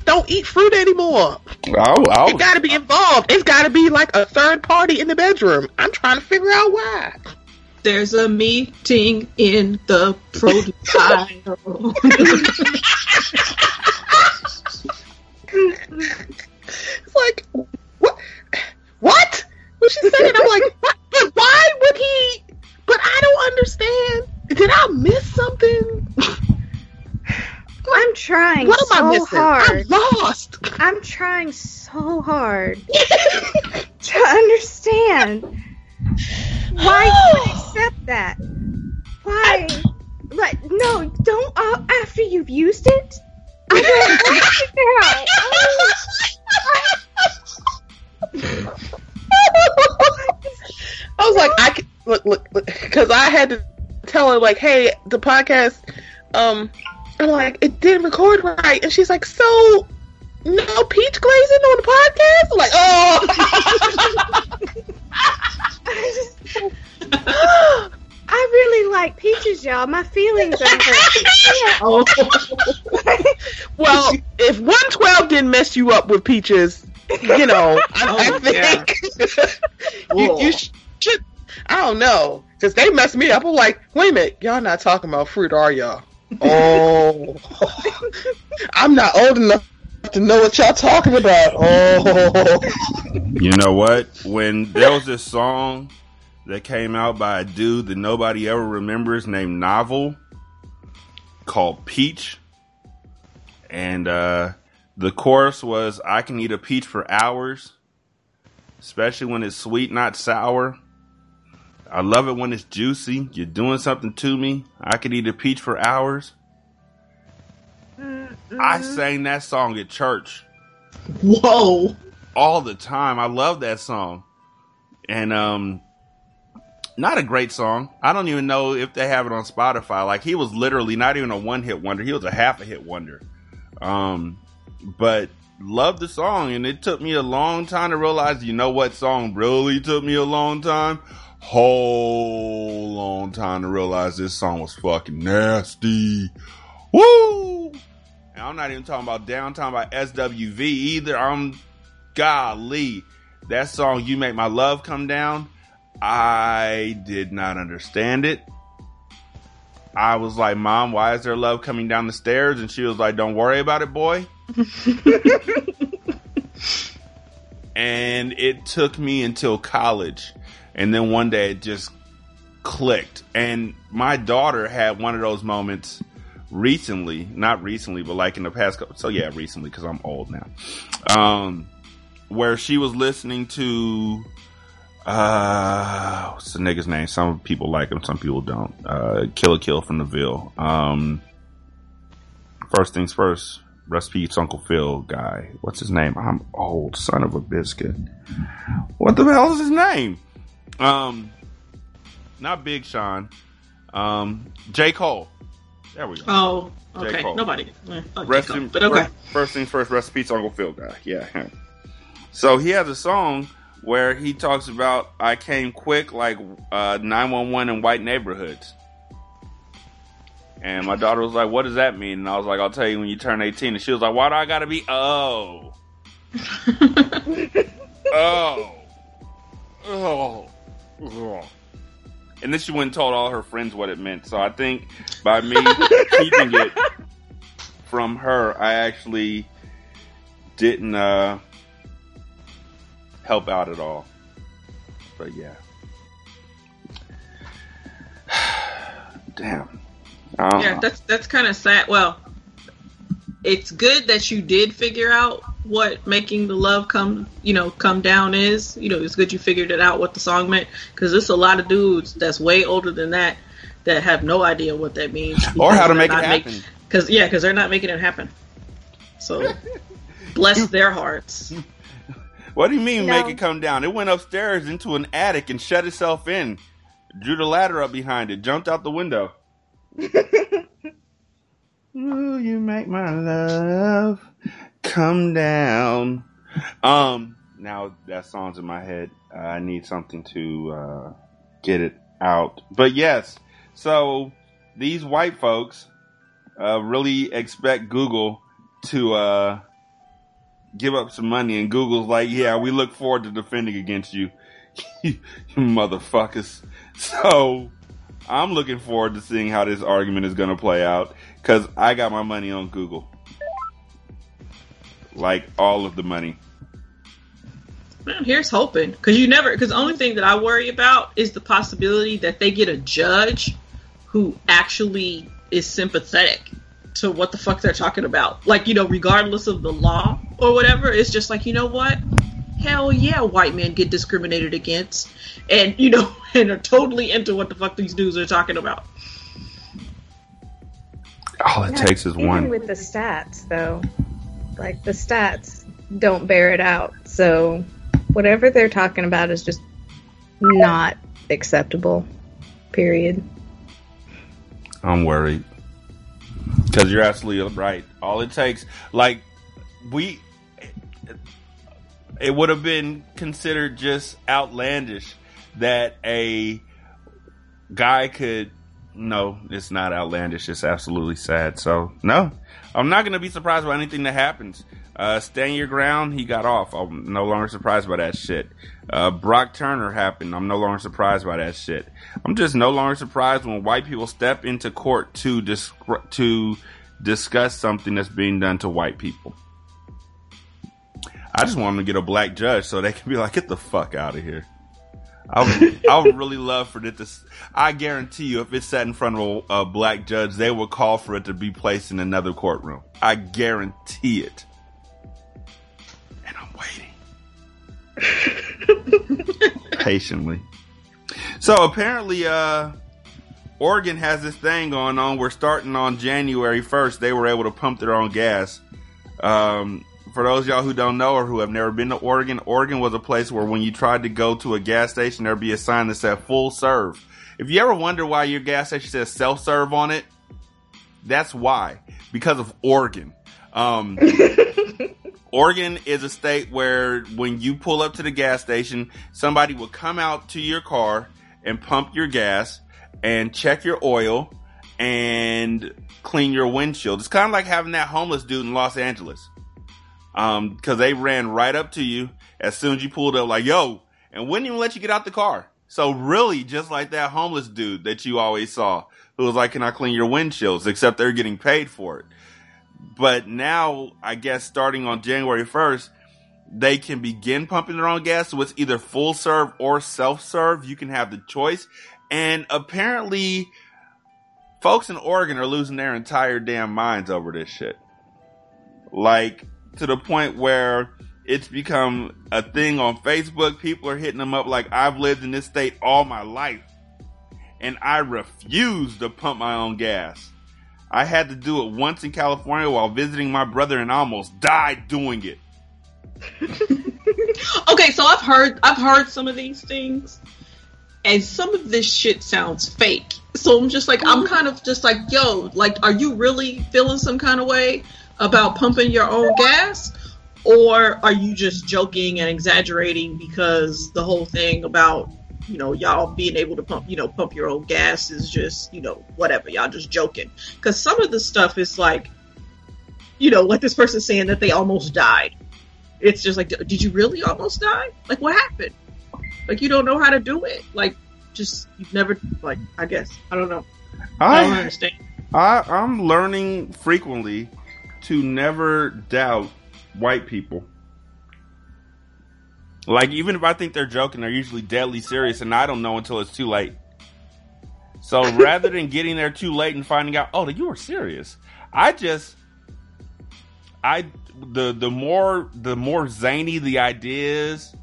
don't eat fruit anymore. I'll, I'll, It got to be involved. It's got to be like a third party in the bedroom. I'm trying to figure out why. There's a meeting in the produce aisle. Like what? What? When she said it, I'm like, what? So I missing? hard. I'm lost. I'm trying so hard to understand why you would accept that. Why? Like, no, don't. Uh, after you've used it, I don't now. I was like, I can look, look, because I had to tell her like, hey, the podcast, um, I'm like, it didn't record right, and she's like, so no peach glazing on the podcast? I'm like, oh. I really like peaches, y'all. My feelings are hurt. oh, Well, if 112 didn't mess you up with peaches, you know, I, I Oh, think you, you should. I don't know, because they messed me up. I'm like, wait a minute, y'all not talking about fruit, are y'all? Oh, I'm not old enough to know what y'all talking about. Oh, You know what? When there was this song that came out by a dude that nobody ever remembers named Novel called Peach. And uh, the chorus was I can eat a peach for hours, especially when it's sweet, not sour. I love it when it's juicy. You're doing something to me. I could eat a peach for hours. I sang that song at church whoa! all the time. I love that song. And um not a great song. I don't even know if they have it on Spotify. Like he was literally not even a one hit wonder. He was a half a hit wonder. Um but loved the song and it took me a long time to realize you know what song really took me a long time? Whole long time to realize this song was fucking nasty. Woo! And I'm not even talking about downtown by SWV either. I'm golly. That song, You Make My Love Come Down, I did not understand it. I was like, Mom, why is there love coming down the stairs? And she was like, Don't worry about it, boy. and it took me until college. And then one day it just clicked. And my daughter had one of those moments recently, not recently, but like in the past couple, so yeah, recently because I'm old now. Um, where she was listening to Uh, what's the nigga's name? Some people like him, some people don't. Uh, Kill a Kill from the Ville. Um, first things first. Rest peace, Uncle Phil guy. What's his name? I'm old, son of a biscuit. What the hell is his name? Um, not Big Sean. Um, J Cole. There we go. Oh, J. okay. Cole. Nobody. eh, fuck Rest J. In, but okay. fir- First things first, rest in Uncle Phil guy. Yeah. So he has a song where he talks about I came quick like uh, 911 in white neighborhoods. And my daughter was like, "What does that mean?" And I was like, "I'll tell you when you turn 18." And she was like, "Why do I gotta be?" Oh, oh, oh, oh. And then she went and told all her friends what it meant. So I think by me keeping it from her, I actually didn't uh, help out at all. But yeah. Damn. I yeah, know. that's that's kind of sad. Well, it's good that you did figure out what making the love come, you know, come down is. You know, it's good you figured it out what the song meant because there's a lot of dudes that's way older than that that have no idea what that means or how to make it happen. Because yeah, because they're not making it happen. So bless their hearts. What do you mean No. make it come down? It went upstairs into an attic and shut itself in. Drew the ladder up behind it, jumped out the window. Will you make my love come down? Um, now that song's in my head. Uh, I need something to uh, get it out. But yes, so these white folks uh, really expect Google to uh, give up some money, and Google's like, "Yeah, we look forward to defending against you, you motherfuckers." So I'm looking forward to seeing how this argument is going to play out because I got my money on Google, like all of the money. Man, here's hoping because you never because the only thing that I worry about is the possibility that they get a judge who actually is sympathetic to what the fuck they're talking about. Like you know, regardless of the law or whatever, it's just like you know what. Hell yeah, white men get discriminated against, and you know, and are totally into what the fuck these dudes are talking about. All it Yeah, takes is even one. with the stats, though, like the stats don't bear it out. So whatever they're talking about is just not acceptable. Period. I'm worried because you're absolutely right. All it takes, like, we, it would have been considered just outlandish that a guy could. No, it's not outlandish. It's absolutely sad. So, no, I'm not going to be surprised by anything that happens. Uh, stand your ground. He got off. I'm no longer surprised by that shit. Uh, Brock Turner happened. I'm no longer surprised by that shit. I'm just no longer surprised when white people step into court to dis- to discuss something that's being done to white people. I just want them to get a black judge so they can be like, get the fuck out of here. I would, I would really love for it to. I guarantee you, if it's sat in front of a, a black judge, they would call for it to be placed in another courtroom. I guarantee it. And I'm waiting patiently. So apparently, uh, Oregon has this thing going on. We're starting on January 1st. They were able to pump their own gas. Um, for those of y'all who don't know or who have never been to Oregon, Oregon was a place where when you tried to go to a gas station, there'd be a sign that said full serve. If you ever wonder why your gas station says self serve on it, that's why. Because of Oregon. Um, Oregon is a state where when you pull up to the gas station, somebody will come out to your car and pump your gas and check your oil and clean your windshield. It's kind of like having that homeless dude in Los Angeles. Um, cause they ran right up to you as soon as you pulled up, like, yo, and wouldn't even let you get out the car. So really, just like that homeless dude that you always saw who was like, can I clean your windshields? Except they're getting paid for it. But now, I guess starting on January 1st, they can begin pumping their own gas. So it's either full serve or self serve. You can have the choice. And apparently, folks in Oregon are losing their entire damn minds over this shit. Like, to the point where It's become a thing on Facebook. People are hitting them up like I've lived in this state all my life and I refuse to pump my own gas. I had to do it once in California while visiting my brother and I almost died doing it. okay, so I've heard I've heard some of these things, and some of this shit sounds fake. So I'm just like I'm mm-hmm. kind of just like, yo, like, are you really feeling some kind of way about pumping your own gas? Or are you just joking and exaggerating because the whole thing about you know y'all being able to pump you know pump your own gas is just you know whatever. Y'all just joking. Because some of the stuff is like you know like this person saying that they almost died. It's just like did you really almost die? Like what happened? Like you don't know how to do it. Like just you've never like i guess i don't know. I, I don't understand. I, i'm learning frequently to never doubt white people like even if I think they're joking, they're usually deadly serious, and I don't know until it's too late. So rather than getting there too late and finding out, oh, you were serious, I just, I the the more the more zany the idea is,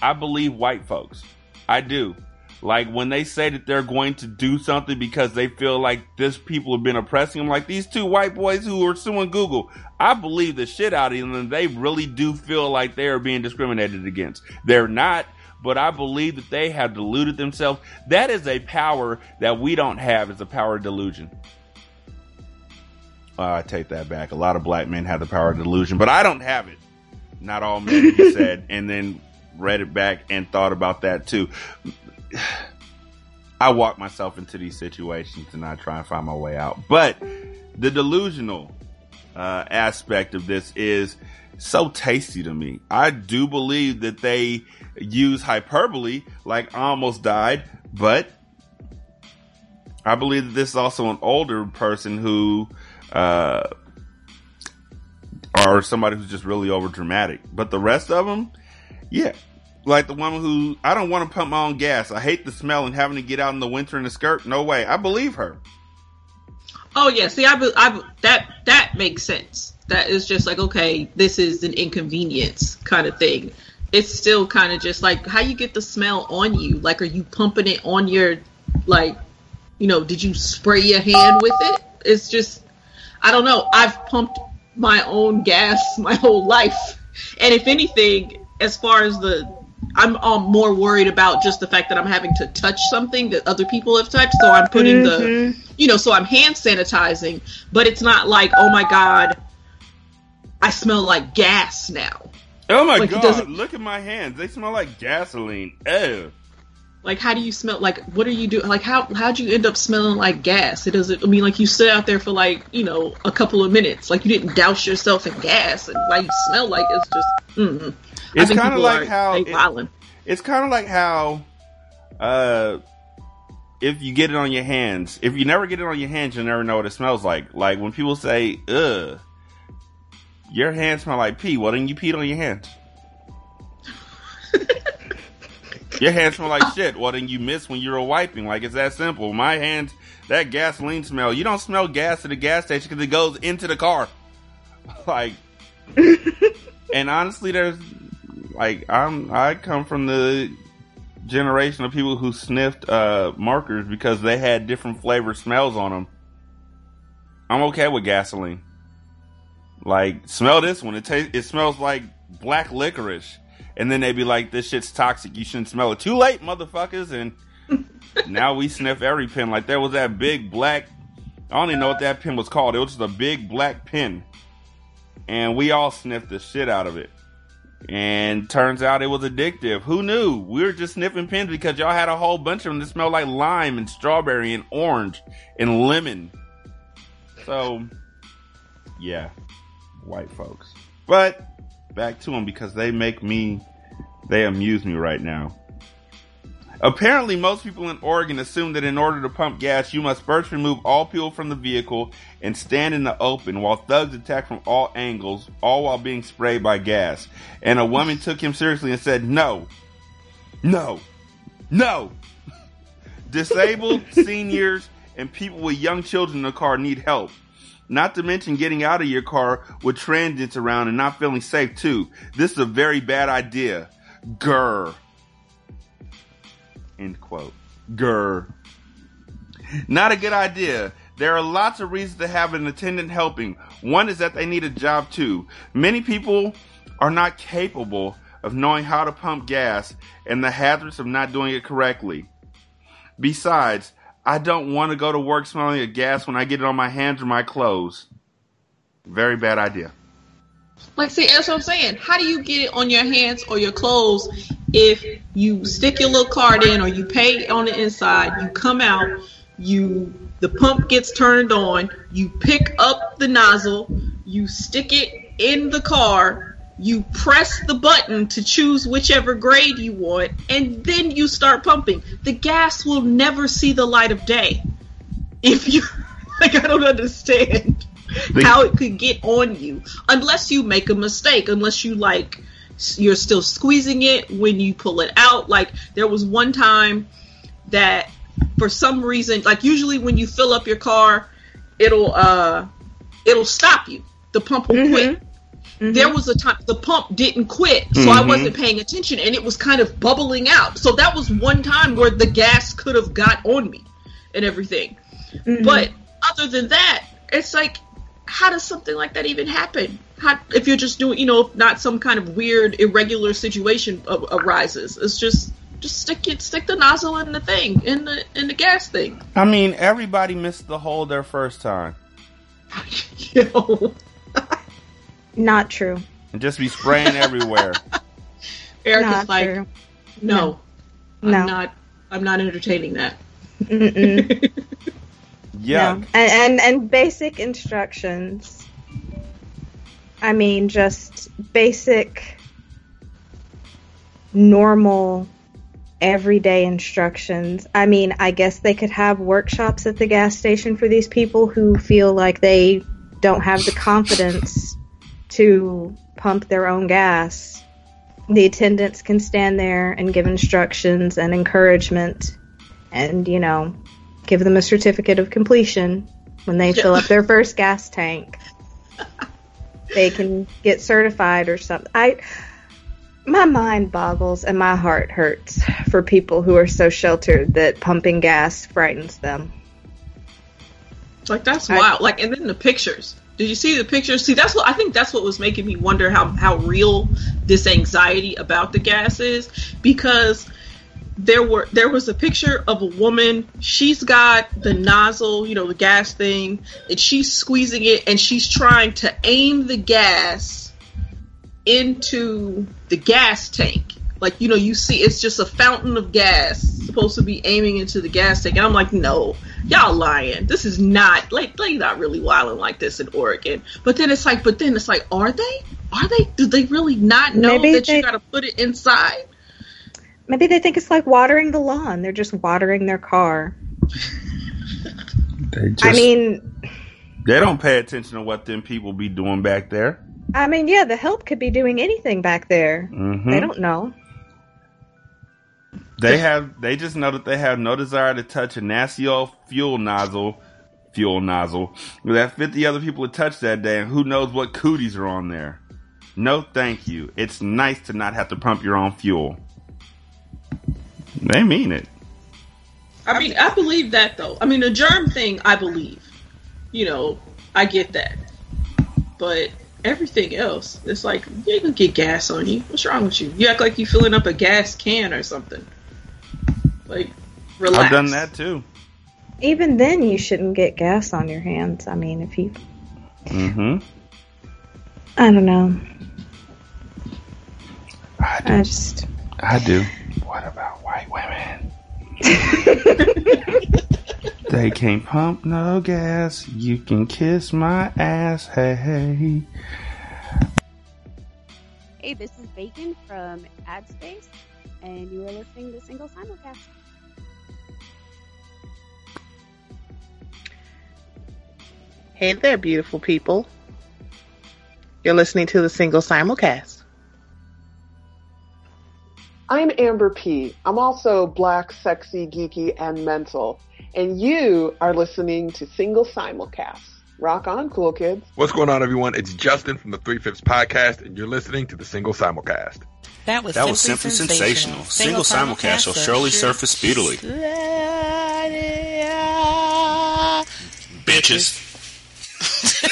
I believe white folks. I do. Like when they say that they're going to do something because they feel like this people have been oppressing them, like these two white boys who are suing Google. I believe the shit out of them. They really do feel like they are being discriminated against. They're not, but I believe that they have deluded themselves. That is a power that we don't have. It's a power of delusion. Uh, I take that back. A lot of black men have the power of delusion, but I don't have it. Not all men, he said, and then read it back and thought about that too. I walk myself into these situations and I try and find my way out. But the delusional uh, aspect of this is so tasty to me. I do believe that they use hyperbole, like I almost died, but I believe that this is also an older person who, uh, or somebody who's just really over dramatic. But the rest of them, yeah, like the woman who I don't want to pump my own gas. I hate the smell and having to get out in the winter in a skirt. No way. I believe her. Oh yeah, see, I, I that that makes sense. That is just like okay, this is an inconvenience kind of thing. It's still kind of just like how you get the smell on you. Like, are you pumping it on your like, you know, did you spray your hand with it? It's just, I don't know. I've pumped my own gas my whole life, and if anything, as far as the I'm um, more worried about just the fact that I'm having to touch something that other people have touched. So I'm putting mm-hmm. the, you know, so I'm hand sanitizing, but it's not like, oh my god, I smell like gas now. Oh my like, god! Look at my hands; they smell like gasoline. Ew. Like, how do you smell? Like, what are you doing? Like, how how'd you end up smelling like gas? It doesn't. I mean, like, you sit out there for like, you know, a couple of minutes. Like, you didn't douse yourself in gas, and like, you smell like it's just. Mm-mm. It's kind of like how it, it's kind of like how uh if you get it on your hands, if you never get it on your hands, you never know what it smells like. Like when people say, "Ugh, your hands smell like pee," well then you peed on your hands. your hands smell like shit. Well then you miss when you were wiping. Like it's that simple. My hands, that gasoline smell. You don't smell gas at the gas station because it goes into the car. like, and honestly, there's like I'm I come from the generation of people who sniffed uh, markers because they had different flavor smells on them. I'm okay with gasoline. Like smell this one. It tastes it smells like black licorice. And then they'd be like, "This shit's toxic. You shouldn't smell it." Too late, motherfuckers. And now we sniff every pin. Like there was that big black. I don't even know what that pin was called. It was just a big black pin, and we all sniffed the shit out of it. And turns out it was addictive. Who knew? We were just sniffing pins because y'all had a whole bunch of them that smelled like lime and strawberry and orange and lemon. So, yeah, white folks. But back to them because they make me, they amuse me right now. Apparently, most people in Oregon assume that in order to pump gas, you must first remove all fuel from the vehicle and stand in the open while thugs attack from all angles, all while being sprayed by gas. And a woman took him seriously and said, No, no, no. Disabled, seniors, and people with young children in the car need help. Not to mention getting out of your car with transients around and not feeling safe too. This is a very bad idea. Grr. End quote. Grr. Not a good idea. There are lots of reasons to have an attendant helping. One is that they need a job too. Many people are not capable of knowing how to pump gas and the hazards of not doing it correctly. Besides, I don't want to go to work smelling of gas when I get it on my hands or my clothes. Very bad idea. Like, see, that's what I'm saying. How do you get it on your hands or your clothes if you stick your little card in or you pay on the inside, you come out, you the pump gets turned on, you pick up the nozzle, you stick it in the car, you press the button to choose whichever grade you want, and then you start pumping. The gas will never see the light of day. If you like I don't understand The- how it could get on you unless you make a mistake, unless you like you're still squeezing it when you pull it out. Like there was one time that for some reason, like usually when you fill up your car, it'll uh it'll stop you. The pump will Mhm. quit. There was a time the pump didn't quit, so I Mhm. wasn't paying attention, and it was kind of bubbling out. So that was one time where the gas could have got on me and everything. Mhm. But other than that, it's like, how does something like that even happen? How, if you're just doing, you know, if not some kind of weird, irregular situation a- arises, it's just just stick it, stick the nozzle in the thing, in the in the gas thing. I mean, everybody missed the hole their first time. Yo, Not true. And just be spraying everywhere. Ereika's Not like, true. no, No. I'm not, I'm not entertaining that. No. And, and and basic instructions. I mean, just basic, normal, everyday instructions. I mean, I guess they could have workshops at the gas station for these people who feel like they don't have the confidence to pump their own gas. The attendants can stand there and give instructions and encouragement and, you know, give them a certificate of completion when they fill up their first gas tank. They can get certified or something. I my mind boggles and my heart hurts for people who are so sheltered that pumping gas frightens them. Like that's I- wild. Like and then the pictures. Did you see the pictures? See, that's what I think. That's what was making me wonder how how real this anxiety about the gas is because there were there was a picture of a woman. She's got the nozzle, you know, the gas thing, and she's squeezing it, and she's trying to aim the gas into the gas tank. Like you know, you see, it's just a fountain of gas supposed to be aiming into the gas tank, and I'm like, no, y'all lying. This is not like they not really wilding like this in Oregon. But then it's like, but then it's like, are they? Are they? Do they really not know Maybe that they- you got to put it inside? Maybe they think it's like watering the lawn. They're just watering their car. They I mean, they don't pay attention to what them people be doing back there. I mean, yeah, the help could be doing anything back there. hmm They don't know. They have. They just know that they have no desire to touch a nasty old fuel nozzle, fuel nozzle. We have fifty other people to touch that day, and who knows what cooties are on there. No, thank you. It's nice to not have to pump your own fuel. They mean it. I mean, I believe that though. I mean, the germ thing, I believe. You know, I get that. But everything else, it's like you ain't gonna get gas on you. What's wrong with you? You act like you're filling up a gas can or something. Like, relax. I've done that too. Even then, you shouldn't get gas on your hands. I mean, if you, Mm-hmm. I don't know. I do. I just, I do. What about white women? They can't pump no gas. You can kiss my ass. Hey, hey. Hey, this is Bacon from AdSpace, and you are listening to Single Simulcast. Hey there, beautiful people. You're listening to the single simulcast. I'm Amber P. I'm also black, sexy, geeky, and mental. And you are listening to Single Simulcast. Rock on, cool kids. What's going on, everyone? It's Justin from the Three Fifths Podcast, and you're listening to the Single Simulcast. That was That simply was simply sensational. sensational. Single simulcast will surely surface speedily. Bitches.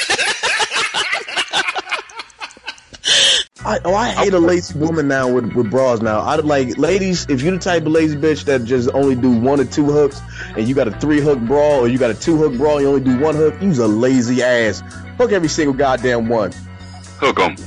I, oh, I hate a lazy woman now with, with bras now. I like ladies. If you're the type of lazy bitch that just only do one or two hooks, and you got a three hook bra or you got a two hook bra, and you only do one hook, you's a lazy ass. Hook every single goddamn one. Hook 'em.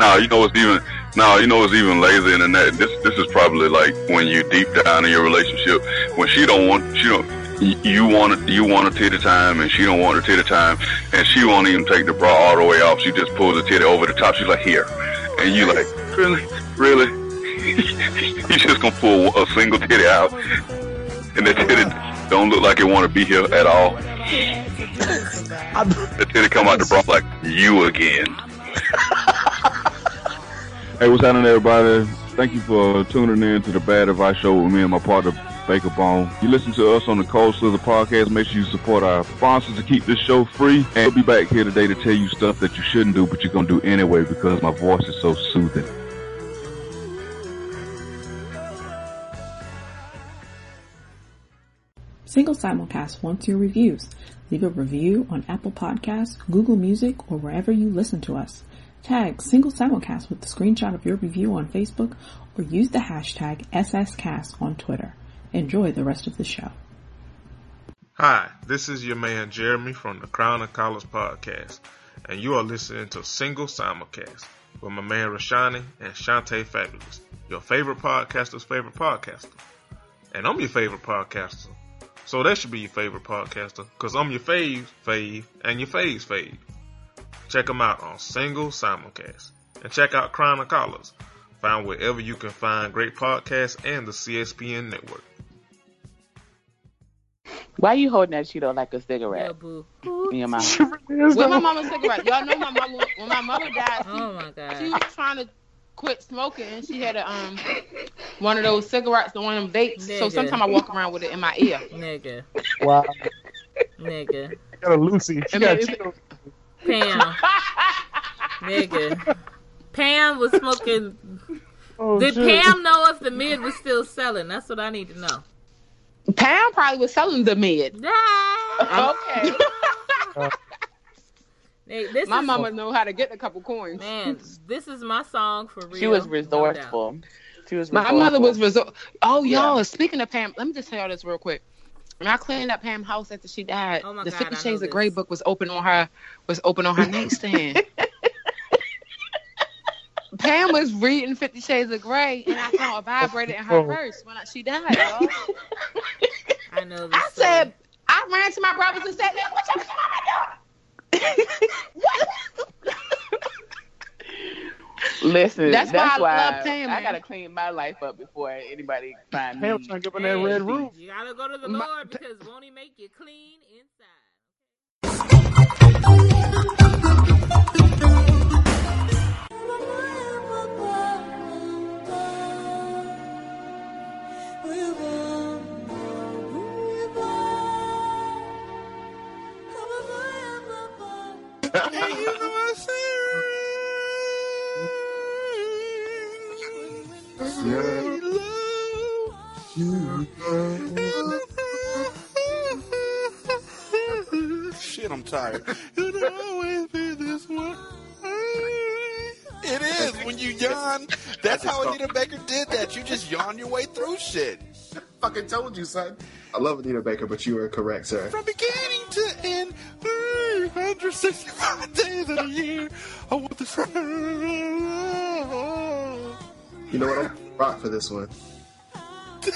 no, you know what's even no, you know what's even lazier than that. This this is probably like when you deep down in your relationship when she don't want she don't you want you want her titty time and she don't want her titty time and she won't even take the bra all the way off. She just pulls the titty over the top. She's like here, and you like really really. you just gonna pull a single titty out, and the titty don't look like it want to be here at all. the titty come out the bra like you again. Hey, what's happening, everybody? Thank you for tuning in to the Bad Advice Show with me and my partner, Baker Bone. You listen to us on the Cold Slither Podcast. Make sure you support our sponsors to keep this show free. And we'll be back here today to tell you stuff that you shouldn't do, but you're going to do anyway because my voice is so soothing. Single Simulcast wants your reviews. Leave a review on Apple Podcasts, Google Music, or wherever you listen to us. Tag Single Simulcast with the screenshot of your review on Facebook or use the hashtag SSCast on Twitter. Enjoy the rest of the show. Hi, this is your man Jeremy from the Crown and Collards podcast, and you are listening to Single Simulcast with my man Rashanii and Shanta Fabulous, your favorite podcaster's favorite podcaster. And I'm your favorite podcaster, so that should be your favorite podcaster, cause I'm your fave fave and your fave's fave. Check them out on Single Simulcast, and check out Crown and Collards, found wherever you can find great podcasts and the CSPN network. Why you holding that Cheeto like a cigarette? In your mouth. With my mama's cigarette. Y'all know my mama when my mother died, she, Oh my god. she was trying to quit smoking and she had a um one of those cigarettes, the one of them vapes. So sometimes I walk around with it in my ear. Nigga. Wow. Nigga. Got a Lucy. She I got mean, Pam. Nigga. Pam was smoking. Oh, Did shit. Pam know if the mid was still selling? That's what I need to know. Pam probably was selling the mid. Okay. Hey, this my is, mama know how to get a couple coins. Man, this is my song for real. She was resourceful. doubt. She was My mother was resort. Oh, y'all. Yeah. Speaking of Pam, let me just tell y'all this real quick. When I cleaned up Pam's house after she died, Oh my the God, Fifty Shades of. Grey book was open on her was open on her nightstand. Pam was reading Fifty Shades of Grey, and I saw a vibrator in her Oh. purse when I, she died. Y'all. I know this. I said, I ran to my brothers and said, "Man, what your mama doing?" Listen, That's that's, why I why, love Pam, I gotta clean my life up before anybody find Pam me. trying to get up in that red roof. You gotta go to the Lord because won't He make you clean inside? Shit, I'm tired. It'll always be this way. It is when you yawn. That's how Anita Baker did that. You just yawn your way through shit. I fucking told you, son. I love Anita Baker, but you are correct, sir. From beginning to end, 365 days of the year. I want this. You know what? I'm rock for this one.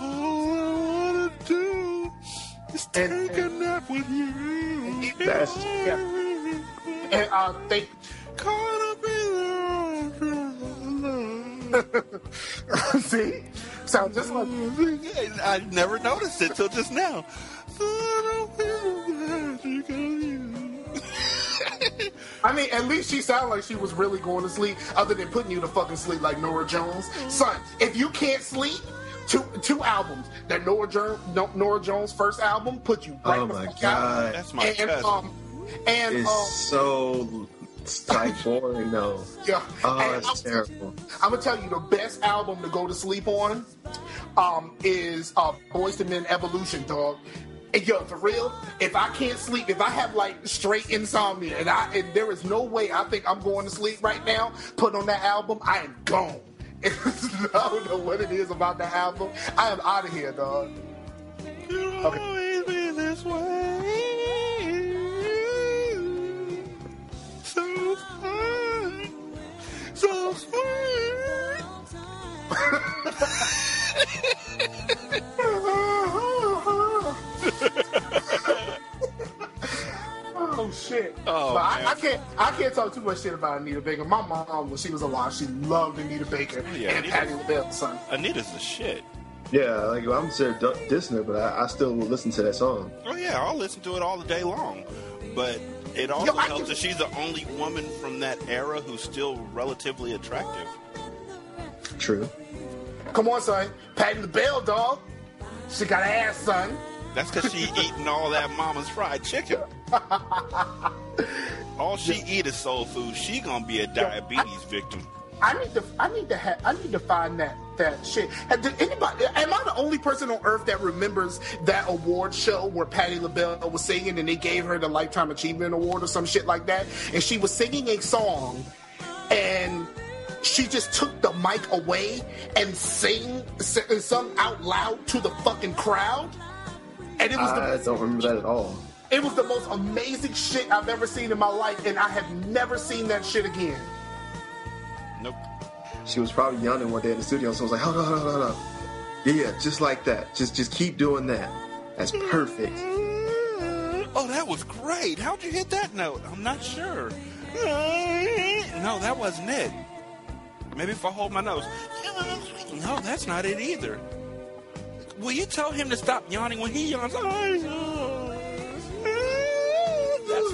All I wanna do is take a nap with you. That's And uh, they Caught up in the see sound just like I never noticed it till just now. I mean, at least she sounded like she was really going to sleep, other than putting you to fucking sleep like Norah Jones. Son, if you can't sleep, two two albums. That Norah Jones, Norah Jones first album put you right Oh my fuck out. God. That's my and cousin. um and It's um so it's like boring. No. yeah. Oh, and that's terrible. I'm gonna tell you the best album to go to sleep on um, is uh, Boyz II Men Evolution, dog. And yo, for real, if I can't sleep, if I have like straight insomnia, and I and there is no way I think I'm going to sleep right now, put on that album, I am gone. I don't know what it is about that album. I am out of here, dog. Always So sweet. So sweet. Oh shit! Oh, but. I, I can't. I can't talk too much shit about Anita Baker. My mom, when she was alive, she loved Anita Baker Oh, yeah, and Anita- Patti LaBelle, son. Anita's the shit. Yeah, like I'm sure d- dissing her, but I, I still will listen to that song. Oh yeah, I'll listen to it all the day long. But it also Yo, helps can- that she's the only woman from that era who's still relatively attractive. True. Come on, son. the LaBelle, dog. She got ass, son. That's because she eating all that mama's fried chicken. All she eat is soul food. She gonna be a diabetes victim. I need to. I need to. Ha- I need to find that that shit. Have- Did anybody? Am I the only person on earth that remembers that award show where Patti LaBelle was singing and they gave her the Lifetime Achievement Award or some shit like that? And she was singing a song, and she just took the mic away and sang s- sung out loud to the fucking crowd. And it was the I don't remember that at all. It was the most amazing shit I've ever seen in my life, and I have never seen that shit again. Nope. She was probably yawning one day in the studio, so I was like, hold on, hold on, hold on. Yeah, yeah, just like that. Just just keep doing that. That's perfect. Oh, that was great. How'd you hit that note? I'm not sure. No, that wasn't it. Maybe if I hold my nose. No, that's not it either. Will you tell him to stop yawning when he yawns? That's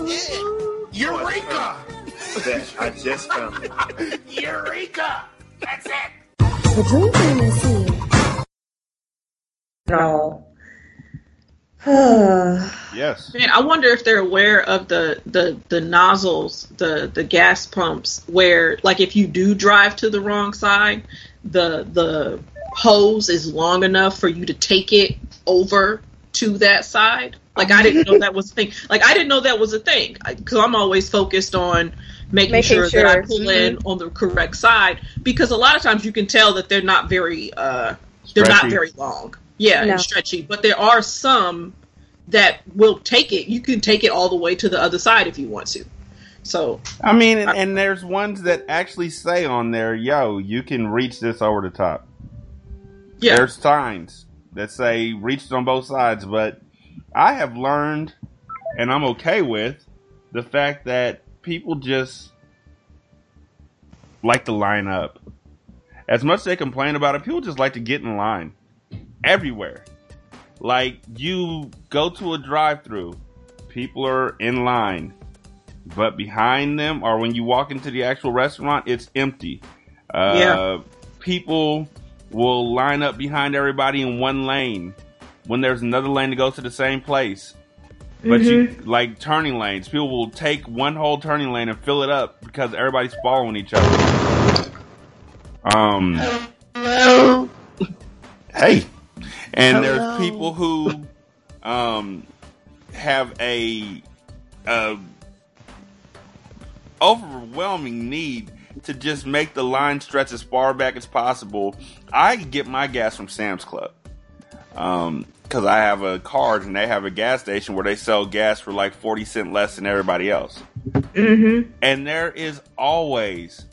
it. Eureka! That I just found. Eureka! That's it. The dream team is here. No. Yes. Man, I wonder if they're aware of the, the, the nozzles, the, the gas pumps, where like if you do drive to the wrong side, the the hose is long enough for you to take it over to that side. Like I didn't know that was a thing. Like I didn't know that was a thing because I'm always focused on making, Making sure, that I sure. pull in on the correct side because a lot of times you can tell that they're not very uh they're not very long. Yeah, No. and stretchy. But there are some that will take it. You can take it all the way to the other side if you want to. So I mean, and, and there's ones that actually say on there, "Yo, you can reach this over the top." yeah, There's signs that say "reach it on both sides," but I have learned, and I'm okay with the fact that people just like to line up. As much as they complain about it, people just like to get in line everywhere. Like you go to a drive-through, people are in line, but behind them, or when you walk into the actual restaurant, it's empty. Uh, Yeah. People will line up behind everybody in one lane when there's another lane to go to the same place. But you like turning lanes. People will take one whole turning lane and fill it up because everybody's following each other. Um. Hey, and there's people who um have a uh, overwhelming need to just make the line stretch as far back as possible. I get my gas from Sam's Club. Um, cause I have a card and they have a gas station where they sell gas for like 40 cent less than everybody else. Mm-hmm. And there is always,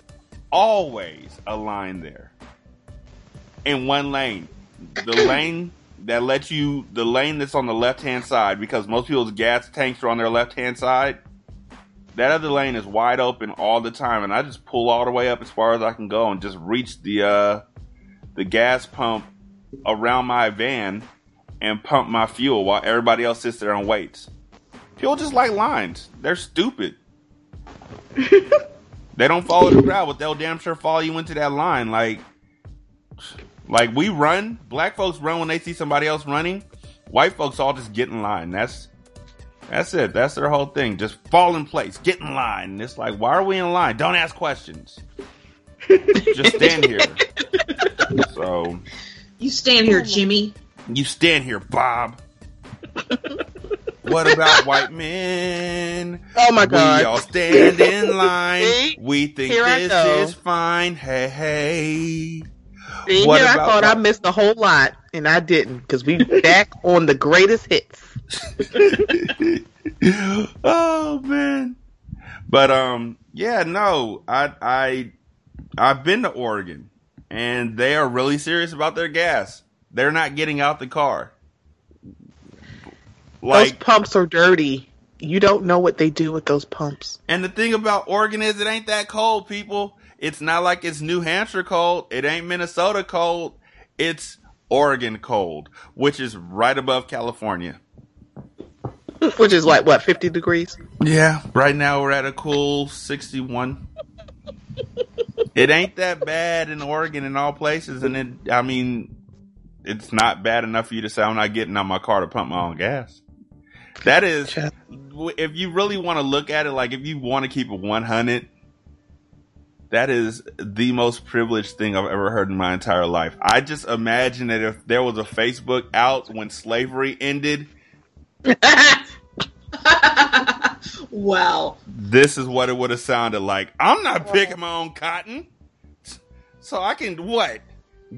always a line there in one lane. The lane that lets you, the lane that's on the left hand side, because most people's gas tanks are on their left hand side. That other lane is wide open all the time, and I just pull all the way up as far as I can go and just reach the uh, the gas pump around my van and pump my fuel while everybody else sits there and waits. People just like lines. They're stupid. they don't follow the crowd, but they'll damn sure follow you into that line. Like, Like we run, black folks run when they see somebody else running. White folks all just get in line. That's that's it. That's their whole thing. Just fall in place, get in line. And it's like, why are we in line? Don't ask questions. just stand here. So You stand here, Jimmy. You stand here, Bob. what about white men? Oh my God. We all stand in line. See? We think Here this is fine. Hey, hey. See, What here I thought I missed a whole lot, and I didn't because we back on the greatest hits. oh man. But um yeah, no. I I I've been to Oregon and they are really serious about their gas. They're not getting out the car. those Like pumps are dirty. You don't know what they do with those pumps. and the thing about Oregon is it ain't that cold, people. It's not like it's New Hampshire cold. It ain't Minnesota cold. It's Oregon cold, which is right above California. Which is like what, fifty degrees? Yeah, right now we're at a cool 61. it ain't that bad in Oregon in all places, and it, I mean, it's not bad enough for you to say I'm not getting out my car to pump my own gas. That is, if you really want to look at it, like if you want to keep it 100, that is the most privileged thing I've ever heard in my entire life. I just imagine that if there was a Facebook out when slavery ended, Wow. this is what it would have sounded like. I'm not picking my own cotton. So I can what?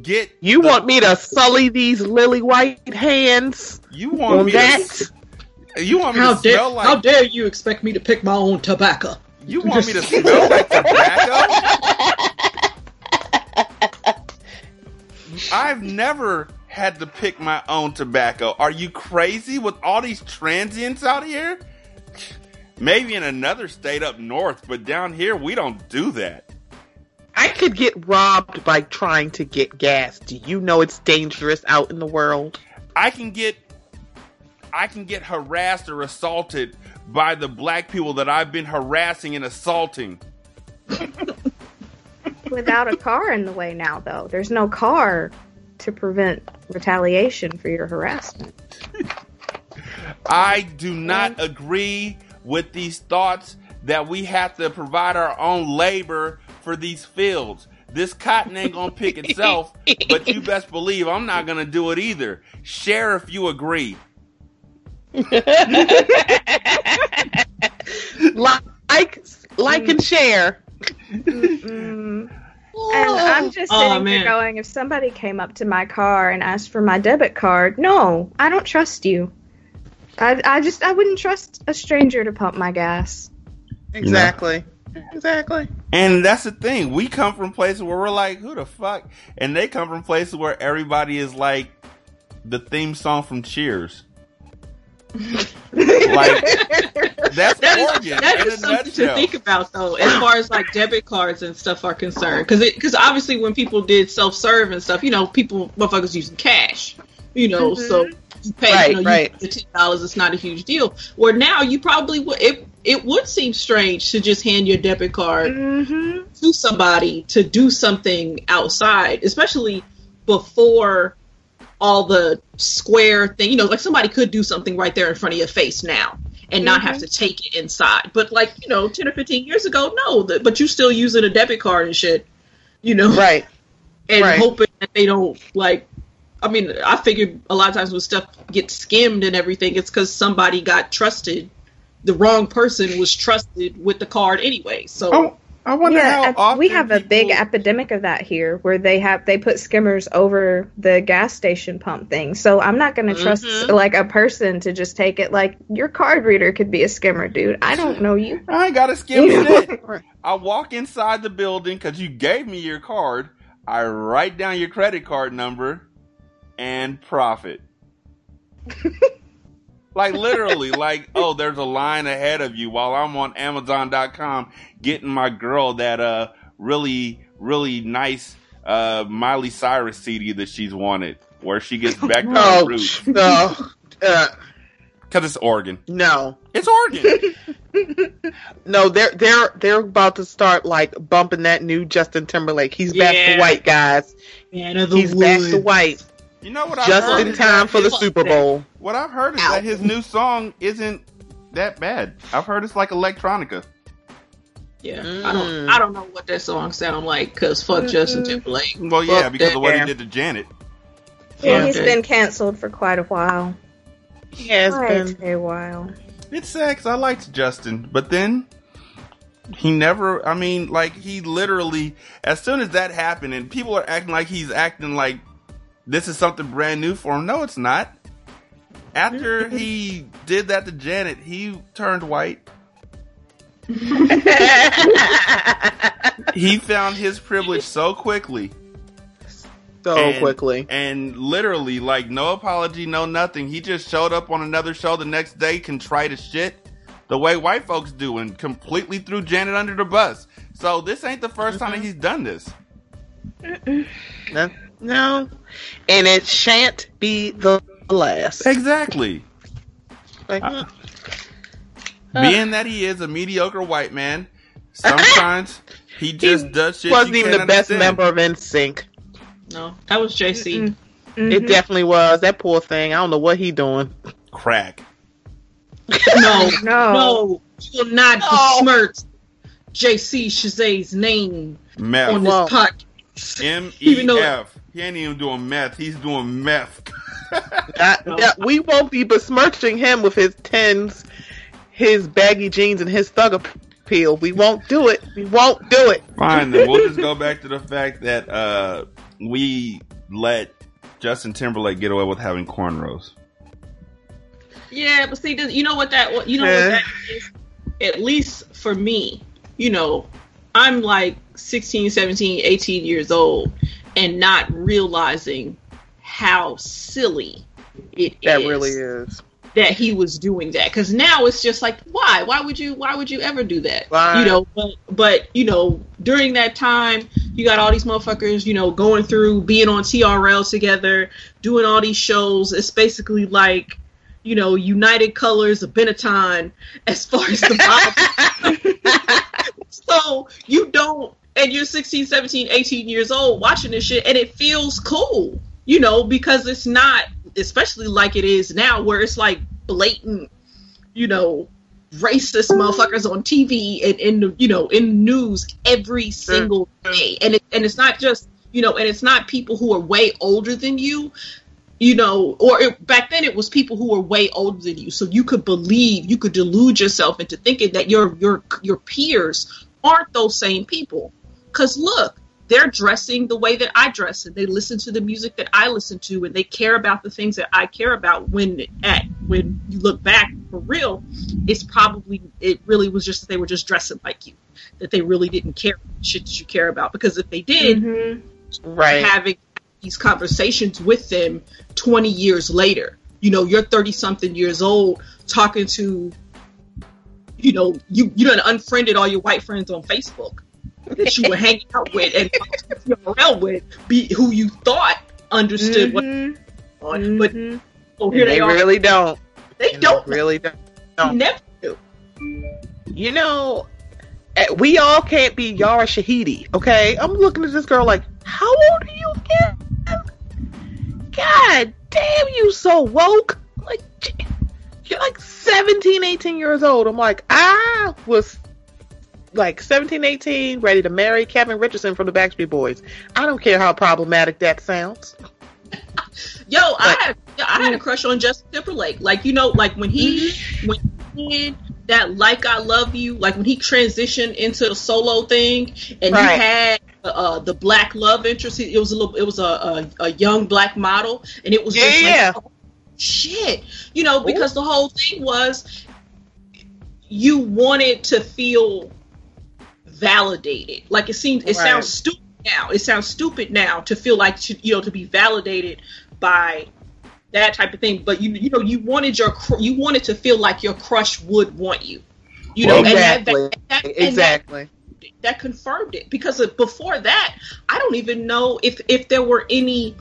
Get You want me to sully these lily white hands? You want me that? to you want me How to dare smell like how dare you expect me to pick my own tobacco? you want me to smell like tobacco? I've never had to pick my own tobacco. Are you crazy with all these transients out here? Maybe in another state up north, but down here we don't do that. I could get robbed by trying to get gas. Do you know it's dangerous out in the world? I can get I can get harassed or assaulted by the black people that I've been harassing and assaulting. Without a car in the way now, though, there's no car to prevent retaliation for your harassment. I do not agree with these thoughts that we have to provide our own labor for these fields. This cotton ain't gonna pick itself, but you best believe I'm not gonna do it either. Share if you agree. like, like and share. Mm-mm. And I'm just Oh, sitting man. there going, if somebody came up to my car and asked for my debit card, no, I don't trust you. I, I just, I wouldn't trust a stranger to pump my gas. Exactly. Exactly. And that's the thing. We come from places where we're like, who the fuck? And they come from places where everybody is like the theme song from Cheers. like that's That is, Oregon that in is a something to think about, though, as far as like debit cards and stuff are concerned. Because because obviously when people did self serve and stuff, you know, people motherfuckers using cash, you know, Mhm. so you pay Right, you know, right. you pay ten dollars. It's not a huge deal. Where now you probably would it it would seem strange to just hand your debit card Mm-hmm. to somebody to do something outside, especially before all the square thing. You know, like somebody could do something right there in front of your face now and not have to take it inside. But like, you know, 10 or 15 years ago, no, the, but you still using a debit card and shit, you know, Right. and Right. hoping that they don't like. I mean, I figured a lot of times when stuff gets skimmed and everything, it's because somebody got trusted. The wrong person was trusted with the card anyway. So Oh, I wonder yeah, how often we have a big epidemic of that here, where they have they put skimmers over the gas station pump thing. So I'm not going to trust Mhm. like a person to just take it. Like your card reader could be a skimmer, dude. I don't know you. I ain't got to skim You- shit. I walk inside the building because you gave me your card. I write down your credit card number and profit. like literally, like, oh, there's a line ahead of you while I'm on Amazon.com getting my girl that uh really, really nice uh Miley Cyrus CD that she's wanted, where she gets back to her Oh, roots. no. Uh, Because it's Oregon. No, it's Oregon. no, they're they're they're about to start like bumping that new Justin Timberlake. He's back Yeah. to white, guys. Man of the He's back to white. You know what? I've Just heard in time for the Super Bowl. What I've heard is that his new song isn't that bad. I've heard it's like electronica. Yeah, I Mm. don't. I don't know what that song sound like because fuck Justin Timberlake. Well, yeah, Fuck because that. of what he did to Janet. Yeah, he's been canceled for quite a while. He has Quite been. a while. It's sex. I liked Justin, but then he never. I mean, like he literally, as soon as that happened, and people are acting like he's acting like this is something brand new for him. No, it's not. After he did that to Janet, he turned white. he found his privilege so quickly. So And- quickly. And literally, like, no apology, no nothing. He just showed up on another show the next day, contrite as shit, the way white folks do, and completely threw Janet under the bus. So this ain't the 1st time that he's done this. No, no, and it shan't be the last. Exactly. Like, Uh, Being that he is a mediocre white man, sometimes he just does shit. wasn't you even can't the best understand. member of NSYNC. No, that was JC. It definitely was. That poor thing. I don't know what he doing. Crack. No, No. no, you will not No. besmirch JC Chasez's name Meth. on this Well, podcast. M Even E though- F. He ain't even doing meth. He's doing meth. That- that- we won't be besmirching him with his tens, his baggy jeans, and his thug appeal. We won't do it. We won't do it. Fine, then we'll just go back to the fact that uh, we let Justin Timberlake get away with having cornrows. Yeah, but see, you know what that what you know Yeah. what that is. At least for me, you know, I'm like 16, 17, 18 years old, and not realizing how silly it is That really is. that he was doing that. Because now it's just like why? Why would you why would you ever do that? Why? you know but but you know during that time you got all these motherfuckers you know going through being on trl together doing all these shows. It's basically like you know united colors of benetton as far as the vibe so you don't and you're 16 17 18 years old watching this shit and it feels cool you know because it's not especially like it is now where it's like blatant you know racist motherfuckers on tv and in the you know in the news every single day. And it, and it's not just you know and it's not people who are way older than you you know, or it, back then it was people who were way older than you, so you could believe, you could delude yourself into thinking that your your your peers aren't those same people. Cause look, they're dressing the way that I dress, and they listen to the music that I listen to, and they care about the things that I care about. When at when you look back for real, it's probably it really was just that they were just dressing like you, that they really didn't care shit that you care about. Because if they did, mm-hmm. Right. having these conversations with them 20 years later. You know, you're 30 something years old talking to, you know, you, you done unfriended all your white friends on Facebook that you were hanging out with and around with, be who you thought understood what on, but oh, here And they, they are. really don't. They And don't. They really don't. They never do. You know, eh, we all can't be Yara Shahidi, okay? I'm looking at this girl like, how old are you again? God damn, you so woke. Like, you're like 17, 18 years old. I'm like, I was like 17, 18, ready to marry Kevin Richardson from the Backstreet Boys. I don't care how problematic that sounds. Yo, I had I had a crush on Justin Timberlake. Like you know, like when he when he did that "Like I Love You," like when he transitioned into the solo thing, and Right. he had uh, the black love interest. It was a little, it was a, a, a young black model, and it was just Yeah. like, oh, shit, you know, because the whole thing was you wanted to feel validated. Like it seems, it Right. sounds stupid now. It sounds stupid now to feel like you know to be validated by that type of thing. But you you know you wanted your you wanted to feel like your crush would want you. You know, and that, exactly. that, that, and that- exactly. that confirmed it because before that i don't even know if if there were any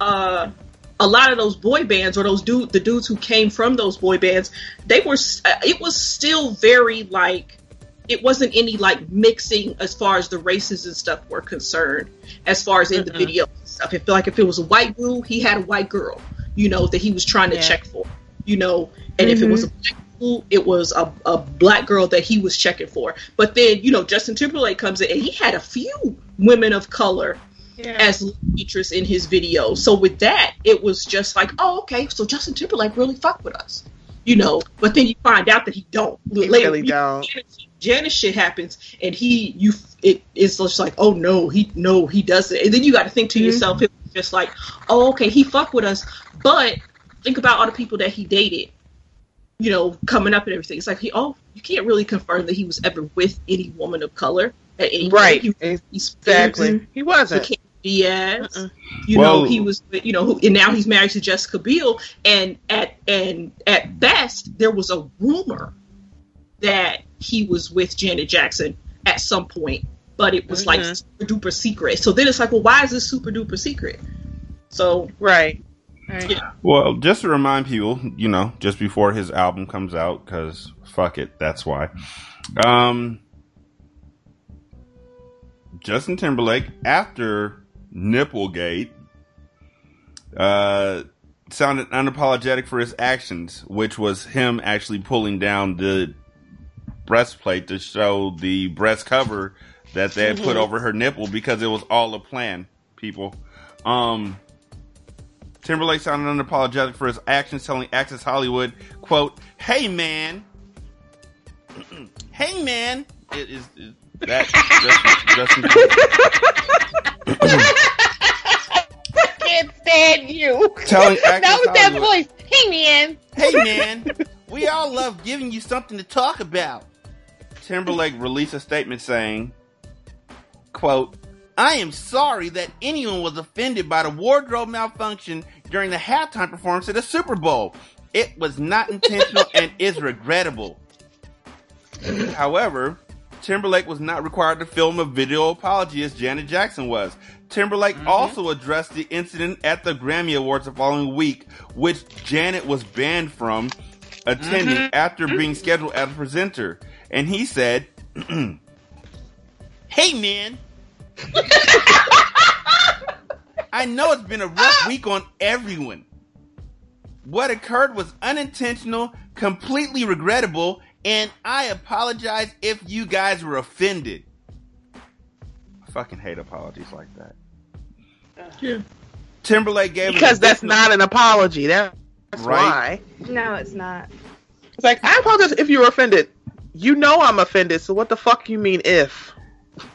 uh a lot of those boy bands or those dude the dudes who came from those boy bands, they were uh, it was still very like it wasn't any like mixing as far as the races and stuff were concerned. As far as in the video stuff, it felt like if it was a white dude, he had a white girl, you know, that he was trying to Yeah. check for, you know, and if it mm-hmm. was a black dude, it was a, a black girl that he was checking for. But then, you know, Justin Timberlake comes in and he had a few women of color as lead features in his video. So with that, it was just like, oh, okay, so Justin Timberlake really fuck with us, you know. But then you find out that he don't. He Later, really you- don't. Janice, Janice shit happens, and he you it is just like, oh no, he no he doesn't. And then you got to think to Mm-hmm. yourself, it was just like, oh okay, he fucked with us, but think about all the people that he dated. You know, coming up and everything. It's like he oh, you can't really confirm that he was ever with any woman of color at any. Right. He, he's Exactly. He wasn't. Cameron Diaz. You Whoa. know, he was, you know, who, and now he's married to Jessica Biel. And at and at best, there was a rumor that he was with Janet Jackson at some point, but it was like Mhm. super duper secret. So then it's like, well, why is this super duper secret? So right, yeah, Well, just to remind people, you know, just before his album comes out, because fuck it, that's why. Um, Justin Timberlake, after Nipplegate, uh, sounded unapologetic for his actions, which was him actually pulling down the breastplate to show the breast cover that they had put Mhm. over her nipple because it was all a plan, people. Um, Timberlake sounded unapologetic for his actions, telling Access Hollywood, "quote Hey man, hey man, it is is that Justin, I can't stand you. Telling Access with that Hollywood. voice. Hey man. Hey man, we all love giving you something to talk about. Timberlake released a statement saying, quote, I am sorry that anyone was offended by the wardrobe malfunction during the halftime performance of the Super Bowl. It was not intentional and is regrettable. However, Timberlake was not required to film a video apology as Janet Jackson was. Timberlake also addressed the incident at the Grammy Awards the following week, which Janet was banned from attending Mhm. after being scheduled as a presenter. And he said, Hey man, I know it's been a rough week on everyone. What occurred was unintentional, completely regrettable, and I apologize if you guys were offended. I fucking hate apologies like that. Yeah. Timberlake gave an because that's not an apology. That's Right. why. No, it's not. It's like I apologize if you were offended. You know I'm offended, so what the fuck you mean if?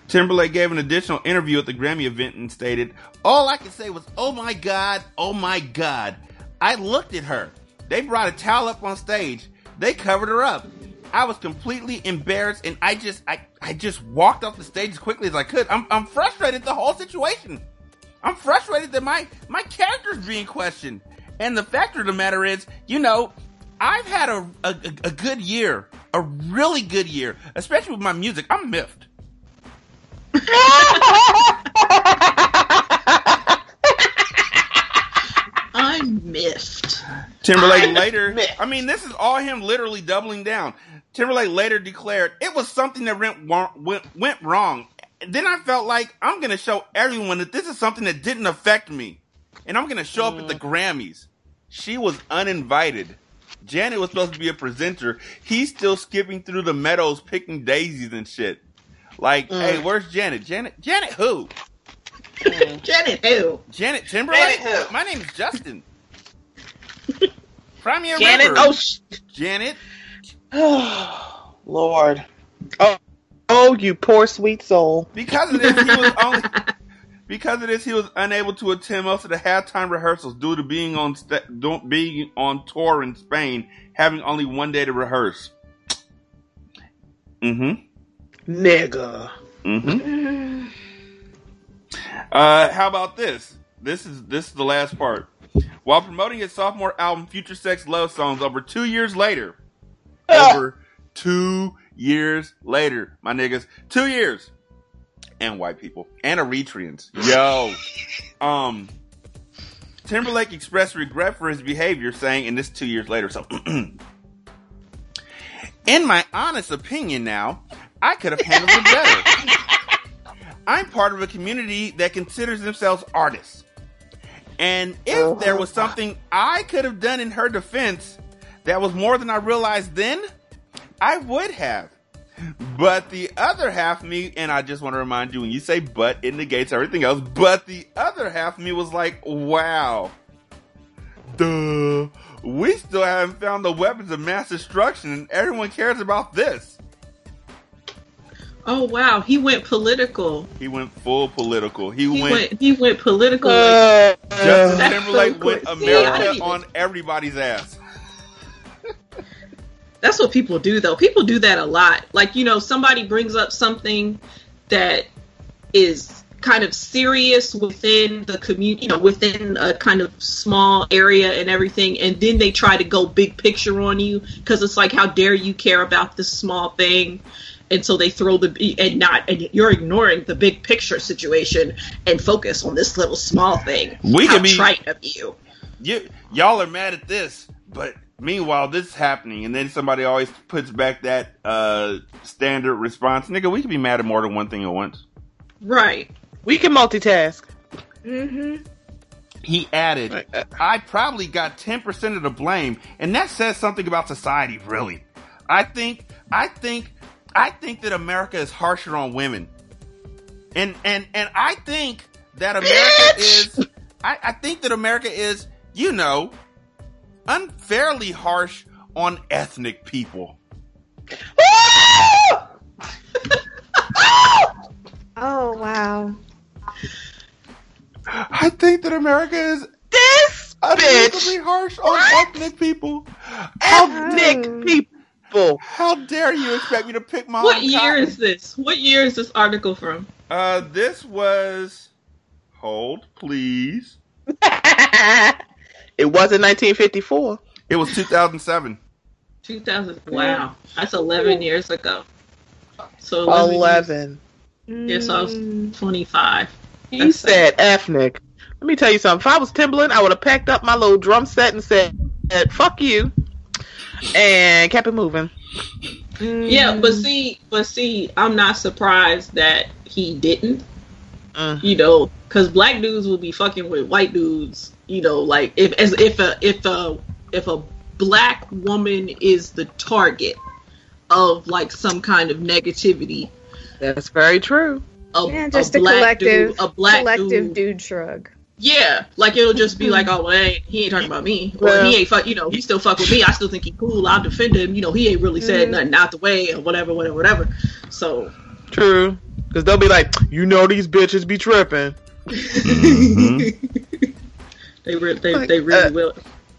Timberlake gave an additional interview at the Grammy event and stated, All I could say was, oh my God, oh my God. I looked at her. They brought a towel up on stage. They covered her up. I was completely embarrassed and I just, I, I just walked off the stage as quickly as I could. I'm, I'm frustrated the whole situation. I'm frustrated that my, my character's being questioned. And the fact of the matter is, you know, I've had a, a, a good year, a really good year, especially with my music. I'm miffed. I'm miffed. Timberlake later, I mean, this is all him literally doubling down. Timberlake later declared it was something that went went, went wrong. Then I felt like I'm going to show everyone that this is something that didn't affect me, and I'm going to show up at the mm. Grammys. She was uninvited. Janet was supposed to be a presenter. He's still skipping through the meadows picking daisies and shit. Like, hey, mm. where's Janet? Janet, Janet, who? Mm. Janet who? Janet Timberlake. Janet who? My name is Justin. Cry me Janet, river. oh, sh- Janet. Oh, Lord. Oh, oh, you poor sweet soul. Because of this, he was only. Because of this, he was unable to attend most of the halftime rehearsals due to being on do- being on tour in Spain, having only one day to rehearse. Mm-hmm. Nigga. Mm-hmm. Uh, how about this? This is this is the last part. While promoting his sophomore album, Future Sex Love Songs, over two years later, over two years later, my niggas, two years, and white people and Eritreans, yo, um, Timberlake expressed regret for his behavior, saying, and this two years later, so. In my honest opinion now, I could have handled it better. I'm part of a community that considers themselves artists. And if there was something I could have done in her defense that was more than I realized then, I would have. But the other half of me, and I just want to remind you when you say but, it negates everything else. But the other half of me was like, wow. Duh. We still haven't found the weapons of mass destruction, and everyone cares about this. Oh wow, he went political. He went full political. He, He went. went he went political. Uh, Justin That's Timberlake so went cool. See, America even- on everybody's ass. That's what people do though. People do that a lot. Like, you know, somebody brings up something that is kind of serious within the community, you know, within a kind of small area and everything, and then they try to go big picture on you because it's like, how dare you care about this small thing? And so they throw the and not and you're ignoring the big picture situation and focus on this little small thing. We how could be- trite of you. You, y'all are mad at this, but meanwhile this is happening, and then somebody always puts back that uh, standard response. Nigga, we could be mad at more than one thing at once. Right. We can multitask. Mm-hmm. He added, I probably got 10% of the blame, and that says something about society, really. I think, I think, I think that America is harsher on women. And, and, and I think that America is, I, I think that America is, you know, unfairly harsh on ethnic people. Oh wow. I think that America is this unreasonably harsh on ethnic people. Ethnic people. How dare you expect me to pick my What own year cotton? is this? What year is this article from? Uh, this was. Hold, please. It wasn't 1954. It was 2007. 2000. Wow, that's 11 years ago. So 11. 11. Yes, I was 25. He said ethnic. Let me tell you something. If I was Timbaland, I would have packed up my little drum set and said, "Fuck you," and kept it moving. Yeah, but see, but see, I'm not surprised that he didn't. Mm. You know, because black dudes will be fucking with white dudes. You know, like if as if a if a if a black woman is the target of like some kind of negativity. That's very true. A, Yeah, just a, a collective, dude, a black collective dude, dude shrug. Yeah, like it'll just be like, oh, well, hey, he ain't talking about me, or Well- he ain't fuck, you know, he still fuck with me. I still think he cool. I'll defend him. You know, he ain't really said Mhm. nothing out the way or whatever, whatever, whatever. So True. Because they'll be like, you know, these bitches be tripping. they re- they Like, they really uh, will.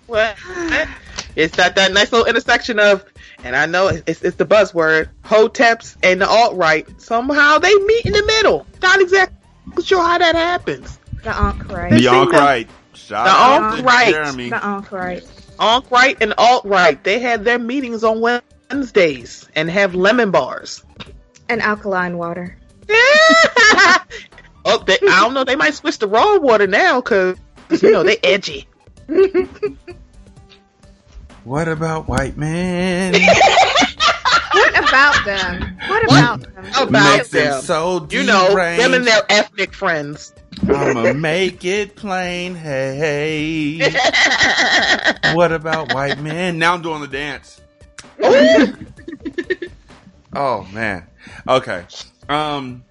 What? It's at that nice little intersection of, and I know it's, it's the buzzword, hoteps and the alt right. Somehow they meet in the middle. Not exactly sure how that happens. The Ankh right. The seem Ankh to- right. Shout The out Ankh to right. Jeremy. The Ankh right. Alt right and alt right. They had their meetings on Wednesdays and have lemon bars. And alkaline water. Oh, they, I don't know. They might switch to raw water now because you know they edgy. What about white men? What about them? What about them? About Makes them them. so You know, deranged. them and their ethnic friends. I'ma make it plain. Hey, what about white men? Now I'm doing the dance. Oh man. Okay. Um.